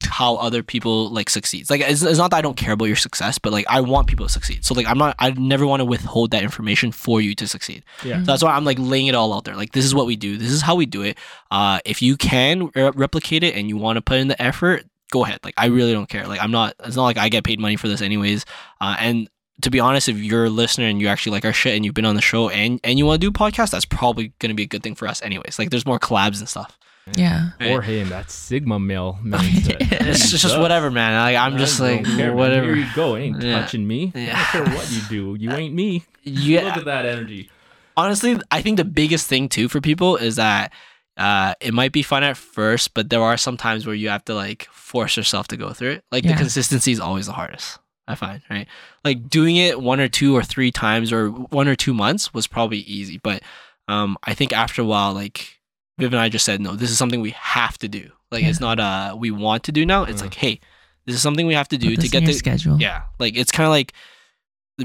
S1: how other people like succeeds. Like it's, it's not that I don't care about your success, but like I want people to succeed. So like I'm not I never want to withhold that information for you to succeed.
S3: Yeah.
S1: So that's why I'm like laying it all out there. Like this is what we do. This is how we do it. Uh, if you can re- replicate it and you want to put in the effort, go ahead. Like I really don't care. Like I'm not. It's not like I get paid money for this anyways. Uh, and to be honest, if you're a listener and you actually like our shit and you've been on the show and and you want to do a podcast, that's probably gonna be a good thing for us anyways. Like there's more collabs and stuff.
S2: Yeah.
S3: Or hey, and that Sigma male mindset.
S1: It's just, just whatever, man. Like I'm just
S3: I
S1: like
S3: don't care, man.
S1: whatever.
S3: Here you go. Ain't
S1: Yeah.
S3: touching me. I don't care what you do. You ain't me.
S1: Yeah.
S3: Look at that energy.
S1: honestly, I think the biggest thing too for people is that uh, it might be fun at first, but there are some times where you have to like force yourself to go through it. Like
S2: Yeah.
S1: the consistency is always the hardest. I find right. Like doing it one or two or three times or one or two months was probably easy, but um, I think after a while, like Viv and I just said, no, this is something we have to do. Like
S2: Yeah.
S1: it's not uh we want to do now. It's
S3: Mm.
S1: like, hey, this is something we have to do to get
S2: in
S1: the
S2: schedule.
S1: yeah, like it's kind of like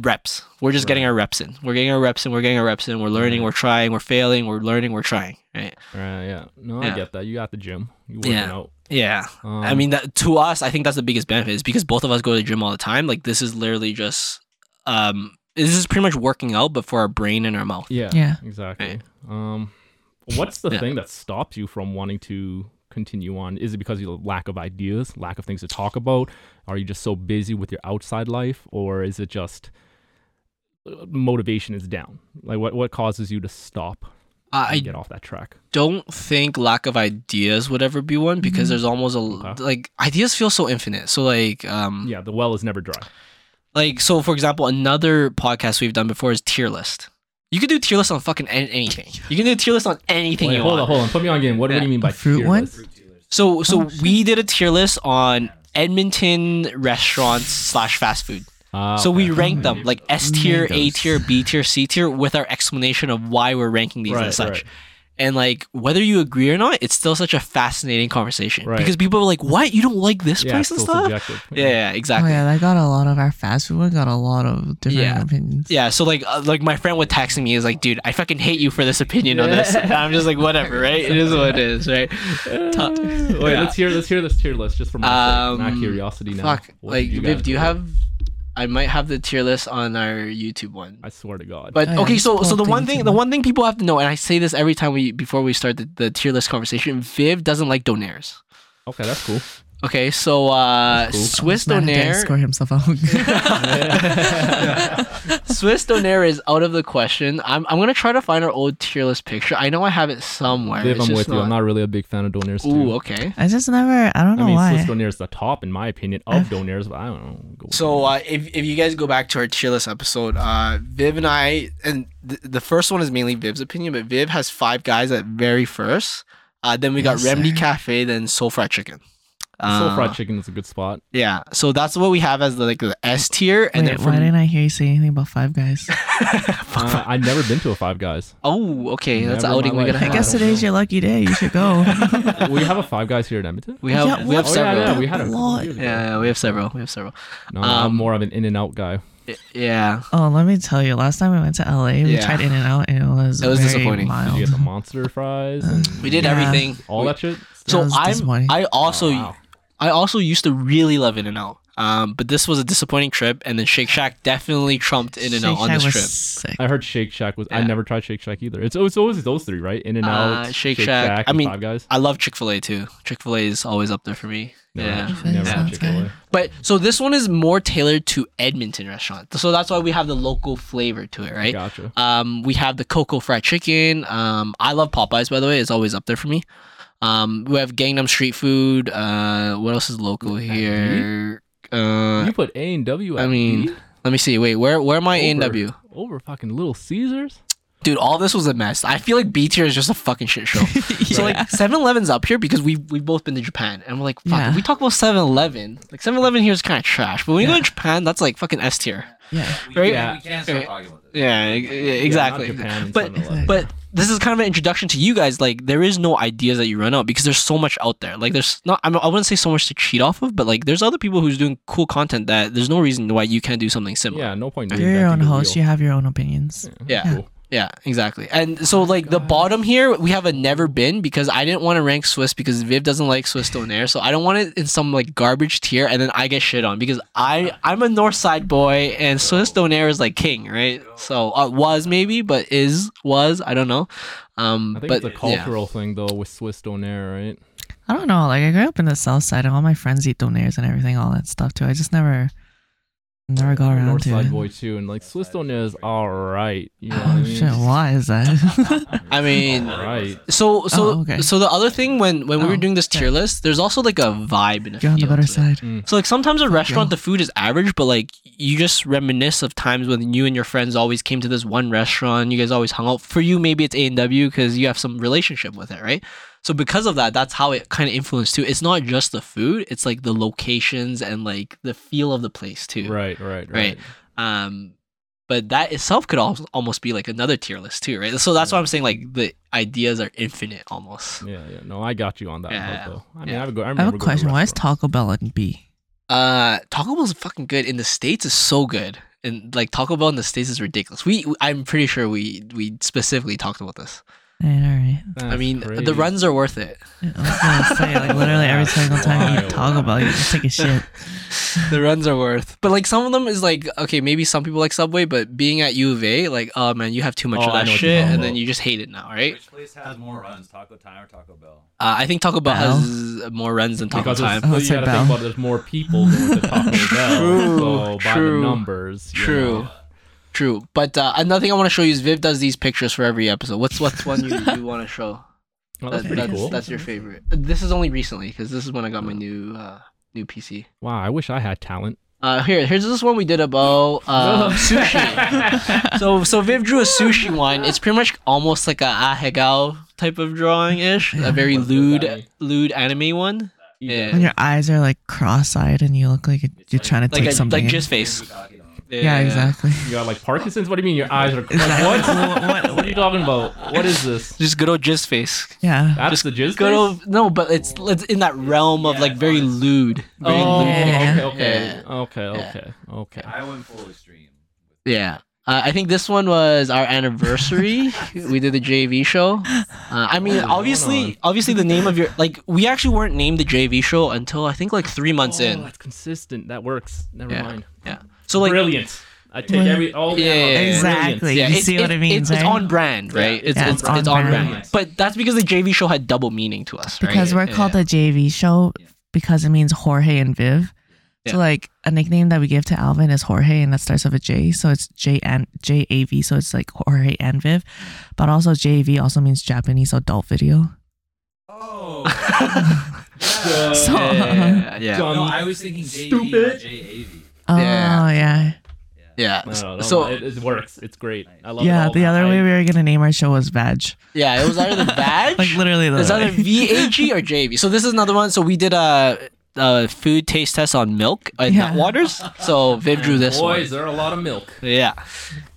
S1: reps. We're just getting our reps in. We're getting our reps in. We're getting our reps in. We're learning.
S3: Right.
S1: We're trying. We're failing. We're learning. We're trying. Right?
S3: Right, yeah. No,
S1: Yeah.
S3: I get that. You got the gym. You working
S1: Yeah.
S3: out.
S1: Yeah.
S3: Um,
S1: I mean, that to us, I think that's the biggest benefit is because both of us go to the gym all the time. Like this is literally just, um, this is pretty much working out, but for our brain and our mouth.
S3: yeah,
S2: Yeah.
S3: exactly.
S1: Right.
S3: Um, what's the
S1: Yeah.
S3: thing that stops you from wanting to continue on? Is it because of the lack of ideas, lack of things to talk about? Are you just so busy with your outside life, or is it just uh, motivation is down? Like, what what causes you to stop?
S1: I
S3: get off that track.
S1: don't think lack of ideas would ever be one because
S2: Mhm.
S1: there's almost a
S3: Okay.
S1: like ideas feel so infinite. So like, um,
S3: Yeah, the well is never dry.
S1: like so for example, another podcast we've done before is tier list. You can do tier list on fucking an- anything. You can do tier list on anything
S3: Wait,
S1: you
S3: hold
S1: want.
S3: on, hold on. Put me on game. What, what do you mean by
S2: Fruit
S3: tier
S2: one?
S3: list?
S1: So so
S2: Oh,
S1: we did a tier list on Edmonton restaurants slash fast food.
S3: Ah,
S1: So we
S3: okay.
S1: ranked them like S tier, A
S2: Mangoes.
S1: tier, B tier, C tier with our explanation of why we're ranking these
S3: Right,
S1: as such.
S3: right.
S1: And like whether you agree or not, it's still such a fascinating conversation
S3: Right.
S1: because people are like, "What? You don't like this
S3: Yeah,
S1: place and stuff?"
S3: subjective.
S1: Yeah, yeah,
S2: Oh
S1: exactly.
S2: yeah, I got a lot of our fast food one got a lot of different
S1: Yeah.
S2: opinions.
S1: Yeah, so like uh, like my friend would text me is like, dude, I fucking hate you for this opinion on this. And I'm just like, whatever, right? It is what it is, right? Ta-
S3: Wait,
S1: Yeah.
S3: let's hear let's hear this tier list just for my, sake, my
S1: Um,
S3: curiosity now.
S1: Fuck,
S3: What
S1: like
S3: did you
S1: Viv, do you have? I might have the tier list on our YouTube one.
S3: I swear to God.
S1: But
S2: Oh,
S1: okay, so so the
S2: the
S1: one thing the
S2: one.
S1: one thing people have to know, and I say this every time we before we start the, the tier list conversation, Viv doesn't like donaires.
S3: Okay, that's cool.
S1: Okay, so uh
S3: cool.
S1: Swiss
S2: This man had to
S1: donaire
S2: score himself out.
S1: Swiss Swiss Donaire is out of the question. I'm I'm gonna try to find our old tier list picture. I know I have it somewhere.
S3: Viv,
S1: It's
S3: I'm
S1: just
S3: with you. I'm not really a big fan of Donairs too.
S1: Ooh, okay.
S2: I just never. I don't know
S3: I mean,
S2: why.
S3: Swiss Donair is the top in my opinion of Donairs, but I don't know. Go
S1: So uh, if if you guys go back to our tier list episode, uh, Viv and I, and th- the first one is mainly Viv's opinion, but Viv has five guys at very first. Uh, then we got
S2: Yes,
S1: Remedy
S2: sir.
S1: Cafe, then Seoul Fried Chicken.
S3: Seoul
S1: Uh,
S3: fried chicken is a good spot.
S1: Yeah, so that's what we have as the like the S tier, and
S2: Wait,
S1: then
S2: why didn't I hear you say anything about Five Guys?
S3: Uh, I've never been to a Five Guys.
S1: oh, okay, that's an
S3: Never in
S1: outing we
S3: life.
S1: gotta
S2: I guess
S3: don't
S2: today's
S3: know.
S2: your lucky day. You should go.
S3: we have a Five Guys here in Edmonton.
S1: We have
S2: Yeah,
S1: we have
S2: what?
S3: Oh yeah,
S1: several.
S3: yeah, we had a
S2: Lot.
S1: Yeah, yeah, we have several. We have several.
S3: No, I'm
S1: Um,
S3: more of an In and Out guy.
S1: Yeah,
S2: oh, let me tell you. Last time we went to LA, we
S1: Yeah.
S2: tried In and Out, and it was
S1: It was
S2: very
S1: disappointing.
S3: Did
S2: Mild.
S3: you get the monster fries
S1: we did
S2: Yeah.
S1: everything.
S3: all
S1: We-
S3: that shit?
S1: So I'm. I also
S3: Oh, wow.
S1: I also used to really love In and Out. Um, but this was a disappointing trip, and then Shake Shack definitely trumped In and Out on this trip.
S2: Sick.
S3: I heard Shake Shack was. I never tried Shake Shack either. It's, it's always those three, right? In and
S1: Uh,
S3: Out,
S1: Shake Shack. I
S3: and
S1: mean,
S3: Five Guys.
S1: I love Chick Fil A too. Chick Fil A is always up there for me.
S3: Never
S1: yeah.
S3: never
S2: Yeah.
S3: had Chick-fil-A.
S1: But so this one is more tailored to Edmonton restaurant. So that's why we have the local flavor to it, right?
S3: Gotcha.
S1: Um, we have the Coco Fried Chicken. Um, I love Popeyes by the way. It's always up there for me. Um, we have Gangnam Street Food. Uh, what else is local here? Uh,
S3: you put A and W.
S1: I mean,
S3: B
S1: let me see. Wait, where where am I A and W?
S3: over fucking Little Caesars.
S1: Dude, all this was a mess. I feel like B tier is just a fucking shit show. So like 7-Eleven's up here because we we've both been to Japan and we're like, fuck,
S2: Yeah.
S1: we talk about 7-Eleven, like 7-Eleven here is kind of trash. But when you go to Japan, that's like fucking S tier.
S2: Yeah.
S1: Right?
S5: Yeah, we can't start talking about this.
S1: Yeah, exactly.
S3: Yeah, Japan
S1: but
S3: 7-Eleven.
S1: but this is kind of an introduction to you guys. Like there is no ideas that you run out because there's so much out there. Like there's not. I, mean, I wouldn't say so much to cheat off of, but like there's other people who's doing cool content that there's no reason why you can't do something similar.
S3: Yeah, no point.
S2: You're your own host.
S3: wheel.
S2: You have your own opinions.
S1: Yeah.
S3: Cool.
S1: Yeah, exactly. And so like the bottom here, we have a never been because I didn't want to rank Swiss because Viv doesn't like Swiss Donair. So I don't want it in some like garbage tier and then I get shit on because I I'm a North Side boy and Swiss Donair is like king, right? So uh, was maybe, but is was I don't know. Um,
S3: I think
S1: but
S3: it's a
S1: yeah.
S3: cultural thing though with Swiss Donair, right?
S2: I don't know. Like I grew up in the South Side, and all my friends eat donairs and everything, all that stuff too. I just never, never got around
S3: North
S2: to
S3: Side
S2: it.
S3: boy too, and like Swiss Donair is all right. You know what I
S2: Oh
S3: mean?
S2: shit! Why is that?
S1: I mean,
S3: All right.
S1: so so
S2: Oh, okay.
S1: so the other thing when when we were
S2: Oh,
S1: doing this
S2: okay.
S1: tier list, there's also like a vibe in a
S2: You're on the
S1: feel
S2: better
S1: to it.
S2: side. Mm.
S1: So like sometimes a restaurant the food is average, but like you just reminisce of times when you and your friends always came to this one restaurant. You guys always hung out. For you, maybe it's A and W because you have some relationship with it, right? So because of that, that's how it kind of influenced too. It's not just the food; it's like the locations and like the feel of the place too.
S3: Right, right,
S1: Right.
S3: right.
S1: Um, but that itself could al- almost be like another tier list too, right? So that's why I'm saying like the ideas are infinite almost.
S3: Yeah, yeah. No, I got you on that
S1: Yeah,
S3: note, though. I mean,
S1: yeah.
S3: I, would go, I,
S2: I have a question. Why is. Taco Bell in B?
S1: Uh, Taco Bell's fucking good in the states is so good, and like Taco Bell in the states is ridiculous. We, I'm pretty sure we we specifically talked about this.
S2: Yeah, all right.
S1: I mean,
S3: crazy.
S1: the runs are worth it.
S2: I was gonna say, like literally every single time you eat Taco Bell, you just take a shit.
S1: the runs are worth, but like some of them is like okay, maybe some people like Subway, but being at U of A, like oh man, you have too much
S3: Oh,
S1: of that
S3: know what you're
S1: shit,
S3: talking
S1: and then you just hate it now, right?
S5: Which place has more runs, Taco Time or Taco Bell?
S1: Uh, I think Taco Bell
S2: Bell?
S1: has more runs than Taco
S3: because
S1: Time.
S3: it's-
S2: Oh,
S3: you gotta
S2: Bell.
S3: think about it, there's more people going to Taco Bell.
S1: True,
S3: so by the numbers, you
S1: True.
S3: know.
S1: True, but uh, another thing I want to show you is Viv does these pictures for every episode. What's what's one you, you want to show?
S3: Well, that's
S1: That-
S3: pretty
S1: that's,
S3: cool.
S1: that's your favorite. This is only recently because this is when I got my new uh, new PC.
S3: Wow, I wish I had talent.
S1: Uh, here, here's this one we did about uh, sushi. So, so Viv drew a sushi one. It's pretty much almost like a ahegao type of drawing ish, a very lewd,
S3: anime?
S1: lewd anime one. Yeah.
S2: When your eyes are like cross-eyed and you look like you're trying to
S1: Like
S2: take
S1: a,
S2: something.
S1: like
S2: in.
S1: just face.
S2: Yeah, exactly.
S3: You got like Parkinson's? What do you mean your eyes are
S2: Exactly.
S3: what? what? What are you talking about? What is this?
S1: Just good old jizz face.
S2: Yeah.
S3: That's the jizz
S1: Good
S3: face?
S1: old no, but it's it's in that realm of
S5: Yeah,
S1: like very
S5: honest.
S1: lewd. Very
S3: Oh,
S1: lewd.
S2: Yeah.
S3: okay,
S1: Yeah.
S3: okay, okay,
S1: Yeah.
S3: okay, okay.
S5: I went full extreme.
S1: Yeah. Uh, I think this one was our anniversary. we did the JAV show. Uh, I mean,
S3: Oh,
S1: obviously, obviously, the name of your like we actually weren't named the JAV show until I think like three months
S3: oh,
S1: in.
S3: That's consistent. That works. Never
S1: Yeah.
S3: mind.
S1: Yeah. So like,
S3: brilliant. I take
S2: Well,
S3: every all
S1: Yeah, yeah, yeah.
S2: Exactly.
S1: yeah,
S2: you
S1: it's,
S2: see what
S1: it-
S2: it means,
S1: it's, it's on brand, right?
S3: Yeah.
S1: It's,
S2: Yeah,
S1: it's,
S2: it's on
S1: it's on
S2: brand.
S1: brand. But that's because the JAV show had double meaning to us, right?
S2: because we're
S1: Yeah.
S2: called the JAV show because it means Jorge and Viv. So like a nickname that we give to Alvin is Jorge, and that starts with a J. So it's J and J A V. So it's like Jorge and Viv, but also J A V also means Japanese adult video.
S5: Oh.
S2: So-
S1: yeah, yeah,
S3: Dumb.
S5: no, I was thinking JV,
S3: Stupid.
S5: not JAV.
S2: Oh
S1: Yeah.
S2: yeah,
S1: yeah.
S3: No, no, no,
S1: So
S3: it, it works. It's great. I love it.
S2: yeah. The other
S3: I-
S2: way we were gonna name our show was Vag.
S1: yeah, it was either the badge,
S2: Like literally, the
S1: it's either. VAG or JAV. So this is another one. So we did a, a food taste test on milk and
S2: Yeah.
S1: nut waters. So Viv drew this one.
S3: Boys, there are a lot of milk.
S1: Yeah,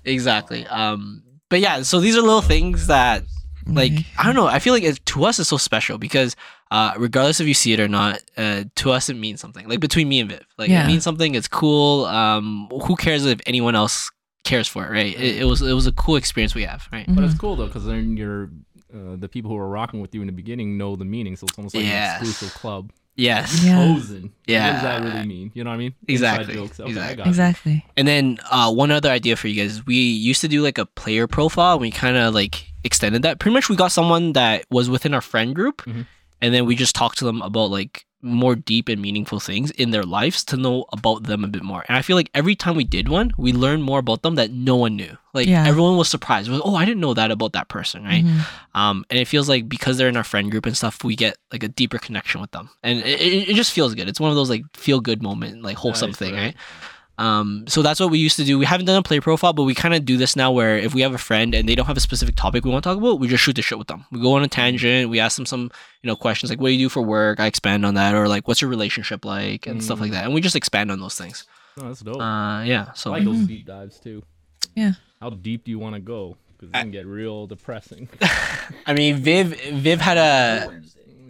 S1: exactly. Um, but yeah, so these are little things that, like, I don't know. I feel like it, to us it's so special because, uh, regardless if you see it or not, uh, to us it means something. Like between me and Viv, like
S2: Yeah.
S1: it means something. It's cool. Um, who cares if anyone else cares for it, right? It, it was it was a cool experience we have, right?
S3: But it's
S2: Mhm.
S3: cool though, because then you're uh, the people who are rocking with you in the beginning know the meaning, so it's almost like
S1: Yes.
S3: an exclusive club.
S1: Yes.
S2: Yeah.
S3: Posing.
S1: Yeah.
S3: What does that really mean? You know what I mean?
S1: Exactly.
S3: jokes. Okay, I
S1: Exactly.
S3: got
S2: exactly.
S1: And then uh, one other idea for you guys is we used to do like a player profile. We kind of like extended that. Pretty much, we got someone that was within our friend group,
S3: Mhm.
S1: And then we just talked to them about like more deep and meaningful things in their lives to know about them a bit more. And I feel like every time we did one, we learned more about them that no one knew. Like
S2: Yeah.
S1: everyone was surprised. Was, oh, I didn't know that about that person, right?
S2: Mhm.
S1: Um, and it feels like because they're in our friend group and stuff, we get like a deeper connection with them, and it, it, it just feels good. It's one of those like feel good moment, like wholesome
S3: Nice,
S1: thing,
S3: right.
S1: right? Um, so that's what we used to do. We haven't done a play profile, but we kind of do this now where if we have a friend and they don't have a specific topic we want to talk about, we just shoot the shit with them. We go on a tangent. We ask them some, you know, questions like, "What do you do for work?" I expand on that, or like, "What's your relationship like?" and stuff like that, and we just expand on those things.
S3: Oh, that's dope.
S1: Uh, yeah. So
S3: I like those deep dives too.
S2: Yeah.
S3: How deep do you want to go? Because it can get real depressing.
S1: I mean, Viv, Viv had a.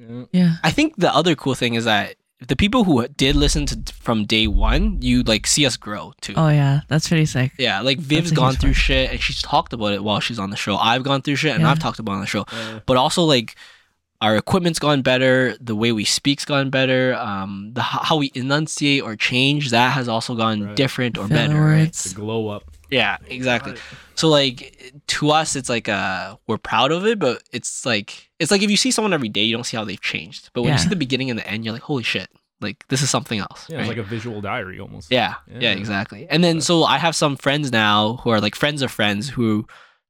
S3: Yeah.
S2: Yeah.
S1: I think the other cool thing is that the people who did listen to from day one, you like see us grow too.
S2: Oh yeah, that's pretty sick.
S1: Yeah, like Viv's gone through
S2: part.
S1: shit and she's talked about it while she's on the show. I've gone through shit and
S2: Yeah.
S1: I've talked about it on the show.
S3: Uh,
S1: But also like our equipment's gone better, the way we speak's gone better, um, the how we enunciate or change that has also gone
S3: Right.
S1: different or
S2: Filler
S1: better. Right?
S2: words.
S3: to glow up.
S1: Yeah, exactly. So like to us, it's like uh we're proud of it, but it's like it's like if you see someone every day, you don't see how they've changed. But when you see the beginning and the end, you're like, holy shit, like this is something else.
S3: Yeah,
S1: right?
S3: it's like a visual diary almost.
S1: Yeah, yeah,
S3: Yeah.
S1: exactly. And then so I have some friends now who are like friends of friends who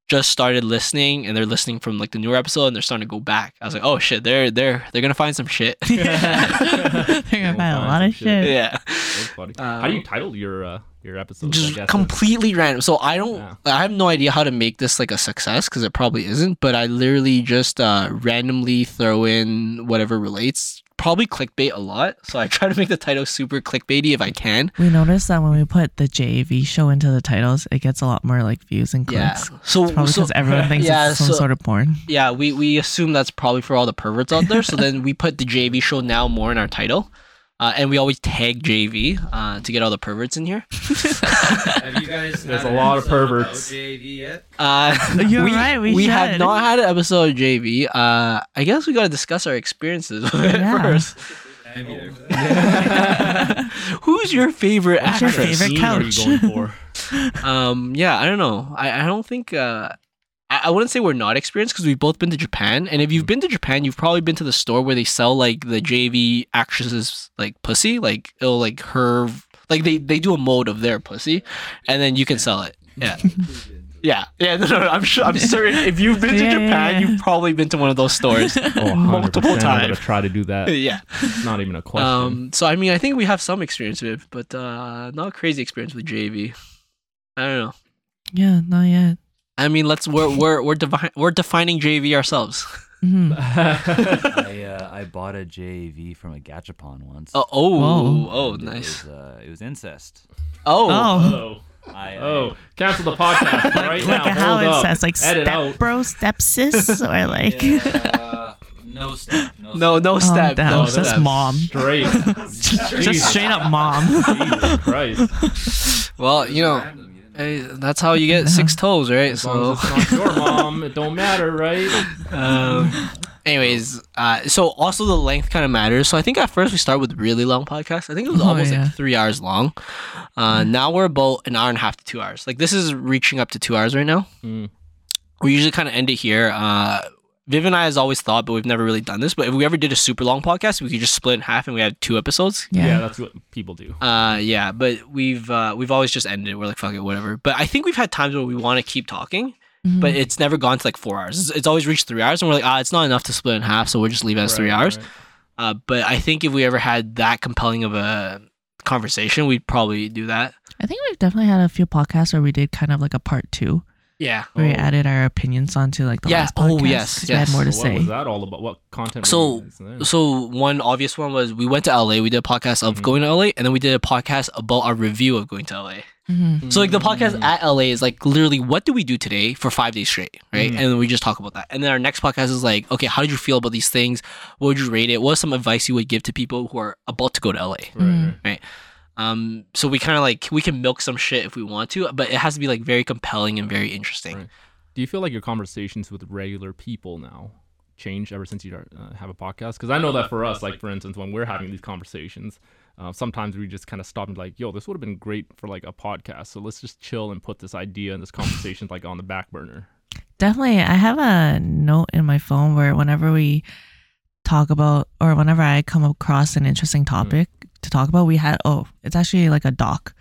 S1: just started listening and they're listening from like the newer episode and they're starting to go back. I was like, oh shit, they're they're they're gonna find some shit.
S2: They're gonna find a lot of shit.
S1: yeah,
S3: That's funny. How do you title your uh, your episodes? I
S1: just
S3: guess?
S1: completely random. So I don't,
S3: Yeah.
S1: I have no idea how to make this like a success because it probably isn't. But I literally just uh randomly throw in whatever relates. Probably clickbait a lot, so I try to make the title super clickbaity if I can.
S2: We noticed that when we put the JAV show into the titles, it gets a lot more like views and clicks.
S1: Yeah.
S2: clicks.
S1: So
S2: It's probably
S1: so-
S2: because everyone thinks
S1: yeah,
S2: it's some
S1: so-
S2: sort of porn.
S1: Yeah, we, we assume that's probably for all the perverts out there. So then we put the JAV show now more in our title. Uh, and we always tag JAV uh, to get all the perverts in here.
S5: Have you guys?
S3: There's a lot of
S5: episode about
S3: perverts.
S5: JAV yet?
S1: Uh,
S2: You're right, we
S1: have
S2: should.
S1: not had an episode of JAV. Uh, I guess we got to discuss our experiences with it
S2: Yeah.
S1: first. Who's your favorite
S2: What's your favorite
S3: Scene are you
S2: couch?
S3: going for?
S1: Um, yeah, I don't know. I, I don't think. Uh, I, I wouldn't say we're not experienced because we've both been to Japan, and if you've been to Japan, you've probably been to the store where they sell like the JAV actresses like pussy, like it'll like her, like they they do a mold of their pussy, and then you can sell it. Yeah. Yeah, yeah, no, no, no, I'm sure. I'm certain if you've been to
S2: Yeah, yeah,
S1: Japan,
S2: yeah.
S1: you've probably been to one of those stores.
S3: Oh,
S1: Multiple
S3: 100%. I'm gonna try to do that.
S1: yeah.
S3: It's not even a question.
S1: Um. So I mean, I think we have some experience with, it, but uh, not crazy experience with JAV. I don't know.
S2: Yeah, not yet.
S1: I mean, let's we're we're we're, devi- we're defining JAV ourselves.
S2: hmm
S4: I uh, I bought a JAV from a gachapon once.
S1: Oh, oh, oh,
S4: and
S1: nice.
S4: It was, uh, it was incest.
S1: Oh,
S2: Oh,
S3: oh,
S4: I, I-
S3: oh, cancel the podcast right
S2: like
S3: now.
S2: how
S3: Hold
S2: it
S3: up.
S2: says, like
S3: Edit
S2: step
S3: out.
S2: bro, step sis, or like
S5: yeah, no step. No.
S1: no, no step,
S2: damn,
S1: no
S2: it's just
S1: step.
S2: mom.
S3: Straight.
S2: just straight up mom.
S3: Jesus Christ.
S1: Well, you know,
S5: Random, you didn't-
S1: hey, that's how you get six toes, right?
S3: As long
S1: So,
S3: as it's not your mom, it don't matter, right?
S1: um, anyways, uh, so also the length kind of matters. So I think at first we start with really long podcasts. I think it was
S2: Oh,
S1: almost
S2: yeah.
S1: like three hours long. Uh, now we're about an hour and a half to two hours. Like this is reaching up to two hours right now.
S3: Mm.
S1: we usually kind of end it here. Uh, Viv and I has always thought, but we've never really done this. But if we ever did a super long podcast, we could just split in half and we had two episodes.
S3: Yeah.
S2: Yeah.
S3: that's what people do.
S1: Uh, yeah, but we've uh, we've always just ended it. We're like, fuck it, whatever. But I think we've had times where we want to keep talking,
S2: Mhm.
S1: but it's never gone to like four hours. It's, it's always reached three hours, and we're like, ah, it's not enough to split in half, so we'll just leave it as three hours.
S3: right.
S1: Uh, but I think if we ever had that compelling of a conversation, we'd probably do that.
S2: I think we've definitely had a few podcasts where we did kind of like a part two
S1: Yeah.
S2: where we
S3: Oh.
S2: added our opinions onto like the
S1: Yeah.
S2: last
S1: Oh,
S2: podcast.
S1: yes,
S2: 'cause we had
S1: yes.
S2: more to
S3: So what
S2: say.
S3: was that all about? What content?
S1: So-
S3: you?
S1: So one obvious one was we went to LA. We did a podcast of
S3: Mhm.
S1: going to LA, and then we did a podcast about our review of going to LA.
S2: Mhm.
S1: So like the podcast
S3: Mm.
S1: at LA is like literally what do we do today for five days straight, right?
S3: Mhm.
S1: And then we just talk about that. And then our next podcast is like, okay, how did you feel about these things? What would you rate it? What's some advice you would give to people who are about to go to LA?
S3: Right,
S2: Mm.
S3: right.
S1: Um, so we kind of like we can milk some shit if we want to, but it has to be like very compelling and very interesting.
S3: Right. Do you feel like your conversations with regular people now change ever since you uh, have a podcast? Because I know that for us, like for instance, when we're having these conversations, uh, sometimes we just kind of stop and be like, "Yo, this would have been great for like a podcast." So let's just chill and put this idea and this conversation like on the back burner.
S2: Definitely. I have a note in my phone where whenever we talk about or whenever I come across an interesting topic to talk about, we had oh, it's actually like a doc.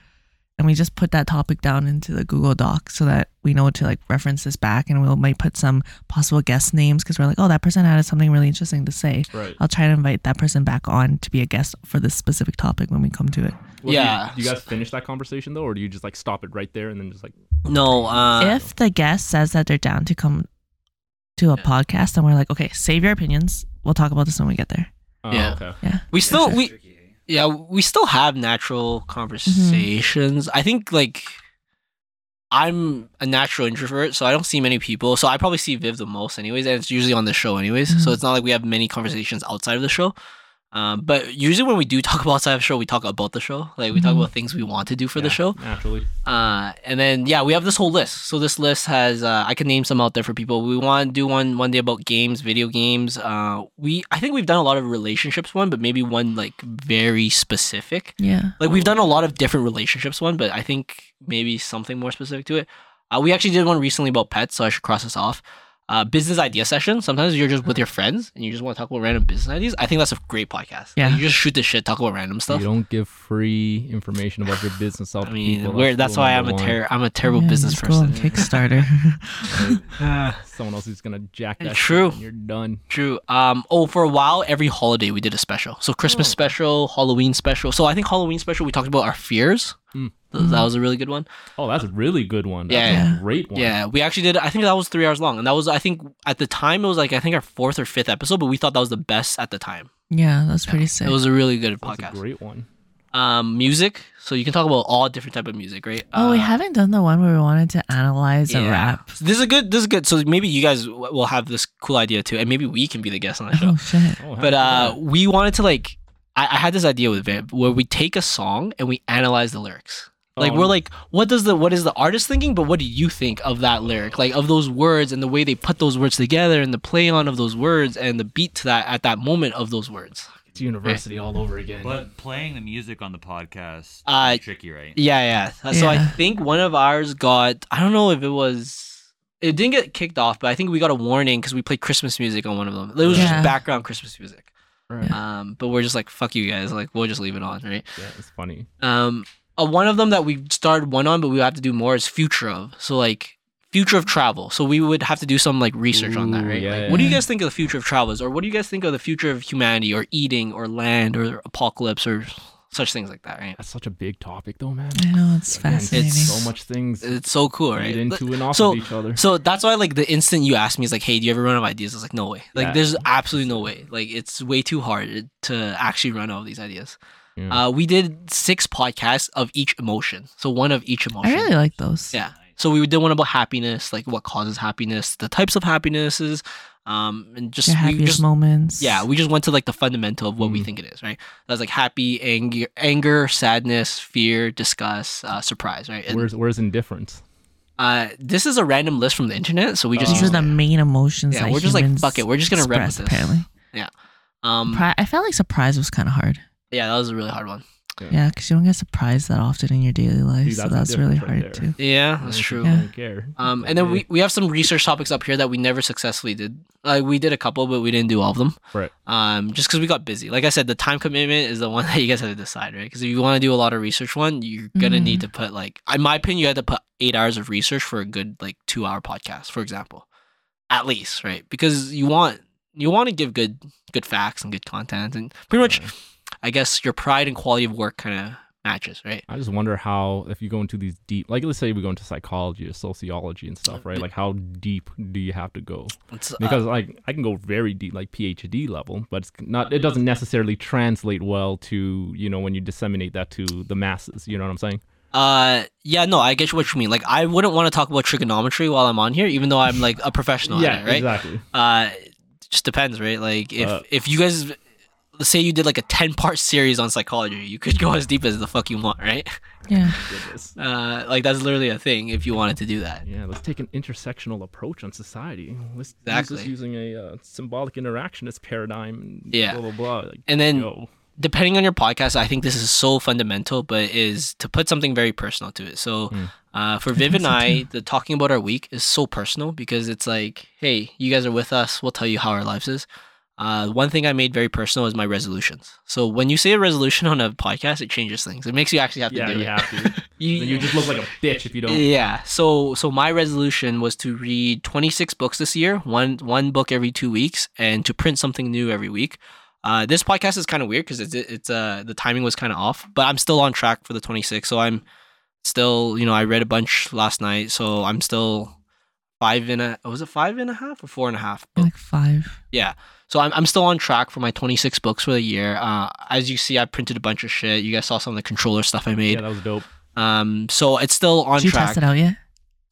S2: And we just put that topic down into the Google Doc so that we know to like reference this back and we'll might put some possible guest names because we're like, oh, that person had something really interesting to say.
S3: Right.
S2: I'll try to invite that person back on to be a guest for this specific topic when we come to it.
S3: Well,
S1: Yeah.
S3: Do you, do you guys finish that conversation though, or do you just like stop it right there and then just like?
S1: No, uh,
S2: if the guest says that they're down to come to a
S1: Yeah.
S2: podcast, then we're like, okay, save your opinions. We'll talk about this when we get there.
S3: Oh,
S1: Yeah.
S3: Okay.
S1: we still we
S5: Tricky?
S1: Yeah we still have natural conversations. I think like I'm a natural introvert, so I don't see many people. So I probably see Viv the most, anyways, and it's usually on the show, anyways. So
S2: Mhm.
S1: it's not like we have many conversations outside of the show. Um, but usually when we do talk about outside of show, we talk about the show. Like we talk
S2: Mhm.
S1: about things we want to do for the show.
S3: Naturally.
S1: Uh, and then yeah, we have this whole list. So this list has uh, I can name some out there for people. We want to do one one day about games, video games. Uh, we I think we've done a lot of relationships one, but maybe one like very specific.
S2: Yeah.
S1: Like we've done a lot of different relationships one, but I think maybe something more specific to it. Uh, we actually did one recently about pets, so I should cross this off. Uh, business idea session. Sometimes you're just with your friends and you just want to talk about random business ideas. I think that's a great podcast. Like,
S2: Yeah.
S1: you just shoot the shit, talk about random stuff.
S3: You don't give free information about your business out
S1: I
S3: to
S1: mean,
S3: people.
S1: where that's why I'm
S3: number
S1: a
S3: one.
S1: ter- I'm a terrible
S2: Yeah,
S1: business
S2: let's go on
S1: person.
S2: Kickstarter.
S3: Someone else is gonna jack that. shit
S1: True.
S3: and you're done.
S1: True. Um. Oh, for a while, every holiday we did a special. So Christmas
S3: Oh.
S1: special, Halloween special. So I think Halloween special we talked about our fears.
S3: Hmm.
S1: Th- That was a really good one.
S3: Oh, that's a really good one. That's
S1: Yeah.
S3: a great one.
S1: Yeah, we actually did. I think that was three hours long, and that was I think at the time it was like I think our fourth or fifth episode, but we thought that was the best at the time.
S2: yeah, that's pretty sick.
S1: It was a really good
S3: That's a
S1: podcast.
S3: great one.
S1: Um, music. So you can talk about all different type of music, right?
S2: oh, we
S1: Uh,
S2: haven't done the one where we wanted to analyze a rap.
S1: This is good. This is good. So maybe you guys w- will have this cool idea too, and maybe we can be the guest on the show.
S2: Oh shit.
S3: Oh,
S1: But uh, we wanted to like, I, I had this idea with Viv where we take a song and we analyze the lyrics. Like
S3: Oh,
S1: we're like, what does the what is the artist thinking? But what do you think of that lyric? Like of those words and the way they put those words together and the play on of those words and the beat to that at that moment of those words.
S3: it's university all over again.
S5: But playing the music on the podcast
S1: Uh,
S5: is tricky, right?
S1: Yeah, yeah. So I think one of ours got. I don't know if it was. It didn't get kicked off, but I think we got a warning because we played Christmas music on one of them. It was
S2: Yeah.
S1: just background Christmas music.
S3: right.
S1: Um, but we're just like, fuck you guys. Like we'll just leave it on, right?
S3: yeah, it's funny.
S1: Um, uh, one of them that we started one on, but we have to do more is future of. So like future of travel. So we would have to do some like research on that, right?
S3: yeah,
S1: Like,
S3: yeah,
S1: what do you guys think of the future of travels, or what do you guys think of the future of humanity, or eating, or land, or apocalypse, or such things like that, right?
S3: That's such a big topic, though, man.
S2: I know it's
S3: Again,
S2: fascinating.
S3: so much things
S1: It's so cool, right?
S3: feed into and off
S1: so-
S3: of each other.
S1: So that's why, like, the instant you ask me, is like, "Hey, do you ever run out of ideas?" It's like, "No way." Like,
S3: Yeah.
S1: there's absolutely no way. Like, it's way too hard to actually run out of these ideas.
S3: Yeah.
S1: Uh, we did six podcasts of each emotion, so one of each emotion.
S2: I really like those.
S1: Yeah. So we did one about happiness, like what causes happiness, the types of happinesses, um, and just
S2: Your
S1: we
S2: happiest
S1: just
S2: moments.
S1: yeah, we just went to like the fundamental of what we
S3: Mm.
S1: think it is, right? That's like happy, anger, anger, sadness, fear, disgust, uh, surprise, right? And,
S3: where's where's indifference?
S1: uh, this is a random list from the internet, so we just
S3: Oh.
S2: These are the main emotions.
S1: Yeah,
S2: that
S1: we're just like,
S2: humans
S1: fuck it, we're just gonna run with this.
S2: Apparently, yeah.
S1: um,
S2: Pri- I felt like surprise was kind of hard.
S1: Yeah, that was a really hard one.
S2: Yeah, because you don't get surprised that often in your daily life,
S3: See,
S2: so
S3: that's the
S2: that's really
S3: difference right
S2: hard too.
S1: Yeah, that's true.
S2: Yeah.
S3: care.
S1: Um, and then we, we have some research topics up here that we never successfully did. Like we did a couple, but we didn't do all of them.
S3: Right.
S1: Um, just because we got busy. Like I said, the time commitment is the one that you guys have to decide, right? Because if you want to do a lot of research, one you're gonna need to put like, in my opinion, you had to put eight hours of research for a good like two hour podcast, for example, at least, right? Because you want you want to give good good facts and good content, and pretty much, I guess your pride and quality of work kind of matches, right?
S3: I just wonder how if you go into these deep, like let's say we go into psychology or sociology and stuff, right? Like how deep do you have to go?
S1: It's, uh,
S3: Because like I can go very deep, like PhD level, but it's not. It doesn't necessarily translate well to you know when you disseminate that to the masses. You know what I'm saying?
S1: Uh, yeah, no, I get what you mean. Like, I wouldn't want to talk about trigonometry while I'm on here, even though I'm like a professional
S3: yeah,
S1: it, right?
S3: exactly.
S1: Uh, just depends, right? Like, if
S3: Uh,
S1: if you guys, let's say you did like a ten part series on psychology, you could go as deep as the fuck you want, right?
S2: Yeah,
S1: Uh, like that's literally a thing if you wanted to do that.
S3: Yeah, let's take an intersectional approach on society. Let's use
S1: Exactly.
S3: this using a uh, symbolic interactionist paradigm. And
S1: Yeah.
S3: Blah blah blah. Like,
S1: And then
S3: yo,
S1: depending on your podcast, I think this is so fundamental, but is to put something very personal to it. So,
S3: Mm.
S1: uh, for Viv and I, the talking about our week is so personal because it's like, hey, you guys are with us. We'll tell you how our lives is. Uh, one thing I made very personal is my resolutions. So when you say a resolution on a podcast, it changes things. It makes you actually have to
S3: yeah,
S1: do
S3: you
S1: it.
S3: have to.
S1: You-
S3: you just look like a bitch if you don't.
S1: yeah. So so my resolution was to read 26 books this year, one one book every 2 weeks and to print something new every week. Uh, this podcast is kind of weird cuz it's it's uh the timing was kind of off, but I'm still on track for the 26. So I'm still, you know, I read a bunch last night, so I'm still five and a was it five and a half or four and a half
S2: like five.
S1: yeah. So I'm, I'm still on track for my 26 books for the year. Uh, as you see, I printed a bunch of shit. You guys saw some of the controller stuff I made Yeah,
S3: that was dope.
S1: Um, so it's still on
S2: Did you
S1: track.
S2: test it out yet?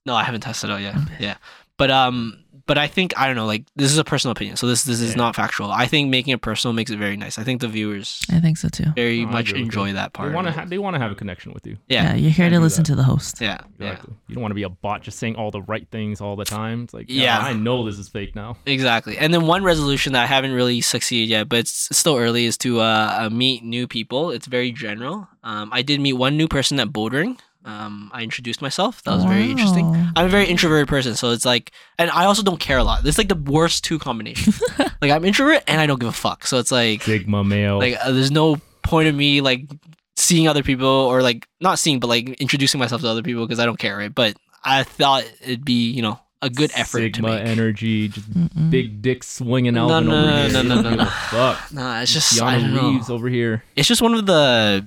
S1: No, I haven't tested it out yet.
S2: Okay.
S1: Yeah, but um, but I think I don't know. Like this is a personal opinion, so this this is
S3: Yeah.
S1: not factual. I think making it personal makes it very nice. I think the viewers
S2: I think so too.
S1: very
S3: Oh,
S1: much enjoy that part.
S3: They want to
S1: of
S3: ha- they want to have a connection with you.
S2: Yeah,
S1: yeah,
S2: you're here to listen
S3: that.
S2: to the host.
S1: yeah, yeah,
S3: You don't want to be a bot just saying all the right things all the time. It's like, yeah,
S1: Yeah.
S3: I know this is fake now.
S1: exactly. And then one resolution that I haven't really succeeded yet, but it's it's still early, is to uh, uh meet new people. It's very general. Um, I did meet one new person at bouldering. Um, I introduced myself. That was very interesting. I'm a very introverted person, so it's like, and I also don't care a lot. It's like the worst two combinations. like I'm introvert and I don't give a fuck. So it's like,
S3: Sigma male.
S1: like uh, there's no point of me like seeing other people or like not seeing, but like introducing myself to other people because I don't care, right? But I thought it'd be, you know, a good effort
S3: Sigma
S1: to make.
S3: energy, just
S2: Mm-mm.
S3: big dick swinging
S1: No,
S3: Alvin
S1: no,
S3: over
S1: no, no, no, no, no.
S3: Fuck.
S1: Nah, it's just I don't
S3: Keanu
S1: know.
S3: Reeves over here.
S1: It's just one of the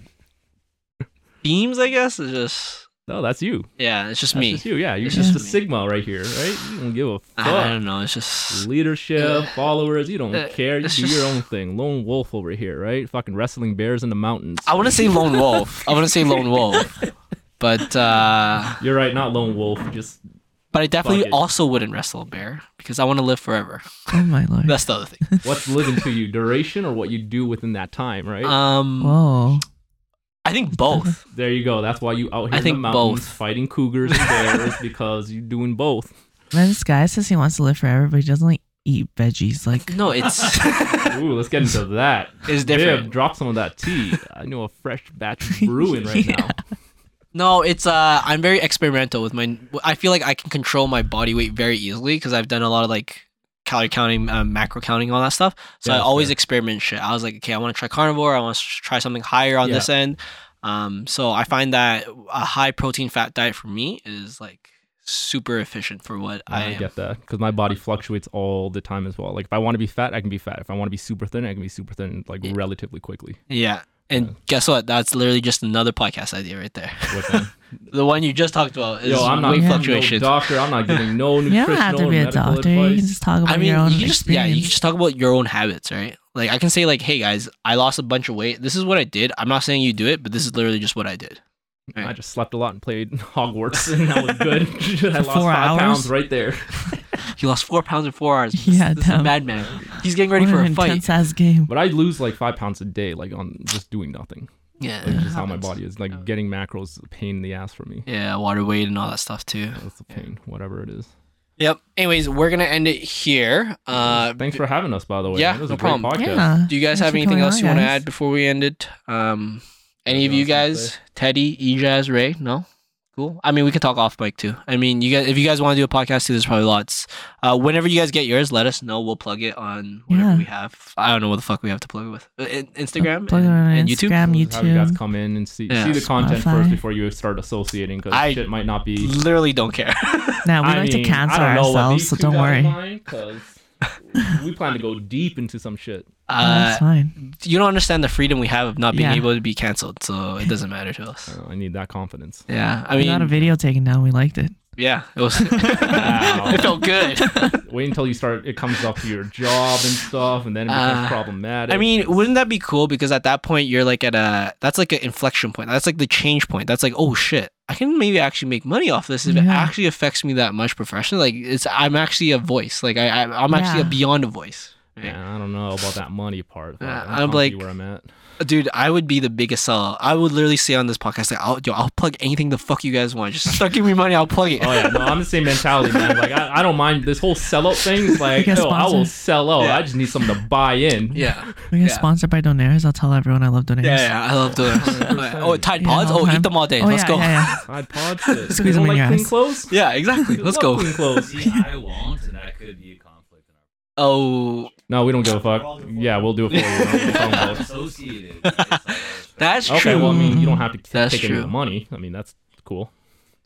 S1: themes, I guess. It's just
S3: No, that's you.
S1: yeah, it's just
S3: That's
S1: me.
S3: just you. Yeah, you're
S1: It's
S3: just
S1: just
S3: the
S1: me.
S3: Sigma right here, right? You don't give a fuck.
S1: I don't know. It's just
S3: Leadership, followers, you don't
S1: Uh,
S3: care. You
S1: it's
S3: do your own thing. Lone wolf over here, right? Fucking wrestling bears in the mountains.
S1: I want to say lone wolf. I want to say lone wolf, but uh,
S3: You're right, not lone wolf. Just
S1: but I definitely
S3: Fuck
S1: also wouldn't wrestle a bear because I want to live forever.
S2: Oh my lord.
S1: That's the other thing.
S3: what's living to you, duration or what you do within that time, right?
S1: Um,
S2: Whoa.
S1: I think both.
S3: there you go. That's why you out here
S1: I
S3: in
S1: think
S3: the mountains
S1: both.
S3: fighting cougars and bears because you're doing both.
S2: Man, this guy says he wants to live forever, but he doesn't like eat veggies. Like,
S1: No, it's
S3: Ooh, let's get into that.
S1: it's
S3: Viv,
S1: different.
S3: drop some of that tea. I know a fresh batch brewing right
S2: Yeah.
S3: now.
S1: No, it's uh, I'm very experimental with my. I feel like I can control my body weight very easily because I've done a lot of like calorie counting, um, macro counting, all that stuff. So
S3: Yeah,
S1: I always
S3: fair.
S1: experiment shit. I was like, okay, I want to try carnivore. I want to try something higher on
S3: Yeah.
S1: this end. Um, so I find that a high protein fat diet for me is like super efficient for what I,
S3: I,
S1: am.
S3: get that because my body fluctuates all the time as well. Like if I want to be fat, I can be fat. If I want to be super thin, I can be super thin like
S1: Yeah.
S3: relatively quickly.
S1: Yeah. And guess what? That's literally just another podcast idea right there.
S3: What
S1: the one you just talked about is
S3: Yo, I'm not
S1: weight
S2: Yeah.
S3: no
S1: fluctuations.
S3: doctor. I'm not giving no
S2: you
S3: nutritional
S2: don't have to
S3: or
S2: be a
S3: medical
S2: doctor. You can just talk about
S1: I mean,
S2: your own
S1: you can just yeah, you can just talk about your own habits, right? Like I can say like, hey guys, I lost a bunch of weight. This is what I did. I'm not saying you do it, but this is literally just what I did.
S3: I just slept a lot and played Hogwarts, and that was good. I lost
S2: four
S3: five
S2: hours?
S3: pounds right there.
S1: He lost four pounds in four hours. This,
S2: Yeah,
S1: this is a madman. He's getting ready
S2: what
S1: for
S2: an
S1: a fight.
S2: intense ass game.
S3: But I lose like five pounds a day, like on just doing nothing.
S1: Yeah,
S3: Like just how my body is. Like getting macros is a pain in the ass for me.
S1: Yeah, water weight and all that stuff too.
S3: That's a pain, whatever it is.
S1: Yep. Anyways, we're gonna end it here. Uh,
S3: Thanks for having us, by the way.
S1: yeah,
S3: man. Was
S1: no
S3: a great
S1: problem.
S3: podcast.
S2: Yeah.
S1: do you guys
S2: Thanks
S1: have anything else
S2: on,
S1: you want to add before we end it? Um, Any of you
S3: Anything else to
S1: guys. Teddy, Ejaz, Ray? No? Cool. I mean, we could talk off mic too. I mean, you guys, if you guys want to do a podcast too, there's probably lots. Uh, whenever you guys get yours, let us know. We'll plug it on whatever
S2: Yeah.
S1: we have. I don't know what the fuck we have to plug it with. Uh, Instagram
S2: Plug it
S1: and,
S2: on
S1: and YouTube.
S2: Instagram,
S3: Have you guys come in and see
S1: Yeah.
S3: see the content
S2: Spotify.
S3: first before you start associating because shit might not be.
S1: Literally don't care.
S2: Now we
S3: I
S2: like
S3: mean,
S2: to cancel
S3: I don't know what
S2: ourselves, so don't worry.
S3: mind, 'cause we plan to go deep into some shit.
S2: Oh,
S1: uh,
S2: that's fine.
S1: you don't understand the freedom we have of not being
S2: Yeah.
S1: able to be canceled, so it doesn't matter to us.
S3: Uh, I need that confidence.
S1: Yeah, I
S2: we got a
S1: mean,
S2: video taken down. We liked it.
S1: yeah, it was. Wow. it felt good.
S3: Wait until you start. It comes up to your job and stuff, and then it becomes
S1: Uh,
S3: problematic.
S1: I mean, wouldn't that be cool? Because at that point, you're like at a that's like an inflection point. That's like the change point. That's like, oh shit, I can maybe actually make money off this if it
S2: Yeah.
S1: actually affects me that much professionally. Like it's I'm actually a voice. Like I, I I'm actually a
S2: Yeah.
S1: beyond a voice. Right?
S3: Yeah, I don't know about that money part. but I'm,
S1: I'm like-
S3: where I'm at.
S1: Dude, I would be the biggest seller. I would literally say on this podcast, like, I'll, yo, I'll plug anything the fuck you guys want. Just start giving me money, I'll plug it.
S3: Oh yeah, no, I'm the same mentality, man. Like I, I don't mind this whole sellout thing. Is like,
S2: get
S3: yo, I will sell out.
S1: Yeah.
S3: I just need someone to buy in.
S1: yeah.
S2: We get
S1: Yeah.
S2: sponsored by Donaires. I'll tell everyone I love Donaires.
S1: Yeah, yeah, I love doing it. Oh, oh,
S2: Tide
S1: Pods?
S2: all
S1: oh,
S2: the
S1: eat them all day.
S2: Oh,
S1: Let's
S2: yeah,
S1: go.
S2: yeah, yeah.
S3: Side pods. Shit.
S2: Squeeze them in
S3: like
S2: your
S3: clean
S2: ass.
S3: clothes?
S1: Yeah, exactly. Let's go.
S3: Clean clothes.
S5: See, I won't, and that could be a conflict.
S1: Oh,
S3: No, we don't give a fuck. Yeah, we'll do it for you. What are you
S5: associated. Uh,
S1: that's
S3: Okay,
S1: true.
S3: well, I mean, you don't have to t-
S1: That's
S3: take any of
S1: true.
S3: the money. I mean, that's cool.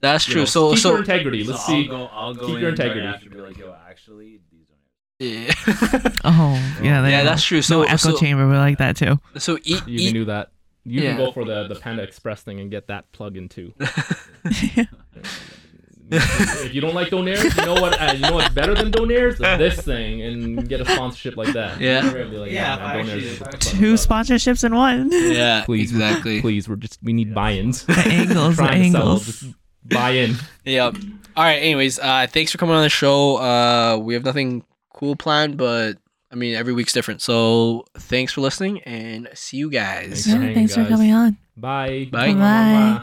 S1: That's
S3: You
S1: true.
S3: know,
S1: so,
S3: keep your
S1: so,
S3: integrity. Let's see.
S5: I'll go, I'll go
S3: Keep
S5: in
S3: your
S5: right
S3: integrity.
S5: after and be like, yo, actually, these don't.
S1: yeah,
S2: Oh, yeah.
S1: yeah, that's true. So,
S2: no echo
S1: so,
S2: chamber. We like that too.
S1: so eat,
S3: You
S1: eat,
S3: can do that. You
S1: Yeah.
S3: can go for the, the Panda Express thing and get that plug in too. If you don't like Donaires, you know what? Uh, you know what's better than Donaires? This thing, and get a sponsorship like that.
S1: Yeah.
S3: You're gonna be like,
S5: Yeah,
S3: man,
S5: if I
S3: Donaires
S5: actually-
S3: is
S5: if I
S3: the
S5: actually-
S3: fuck.
S2: Two sponsorships in one.
S1: yeah,
S3: Please,
S1: exactly.
S3: Please, we're just we need buy-ins.
S2: The angles, the
S3: Trying to sell,
S2: angles.
S3: buy in.
S1: Yep. All right. Anyways, uh, thanks for coming on the show. Uh, we have nothing cool planned, but I mean, every week's different. So thanks for listening, and see you guys.
S3: Thanks for hanging,
S2: Thanks for coming on.
S3: Bye.
S1: Bye.
S2: Bye.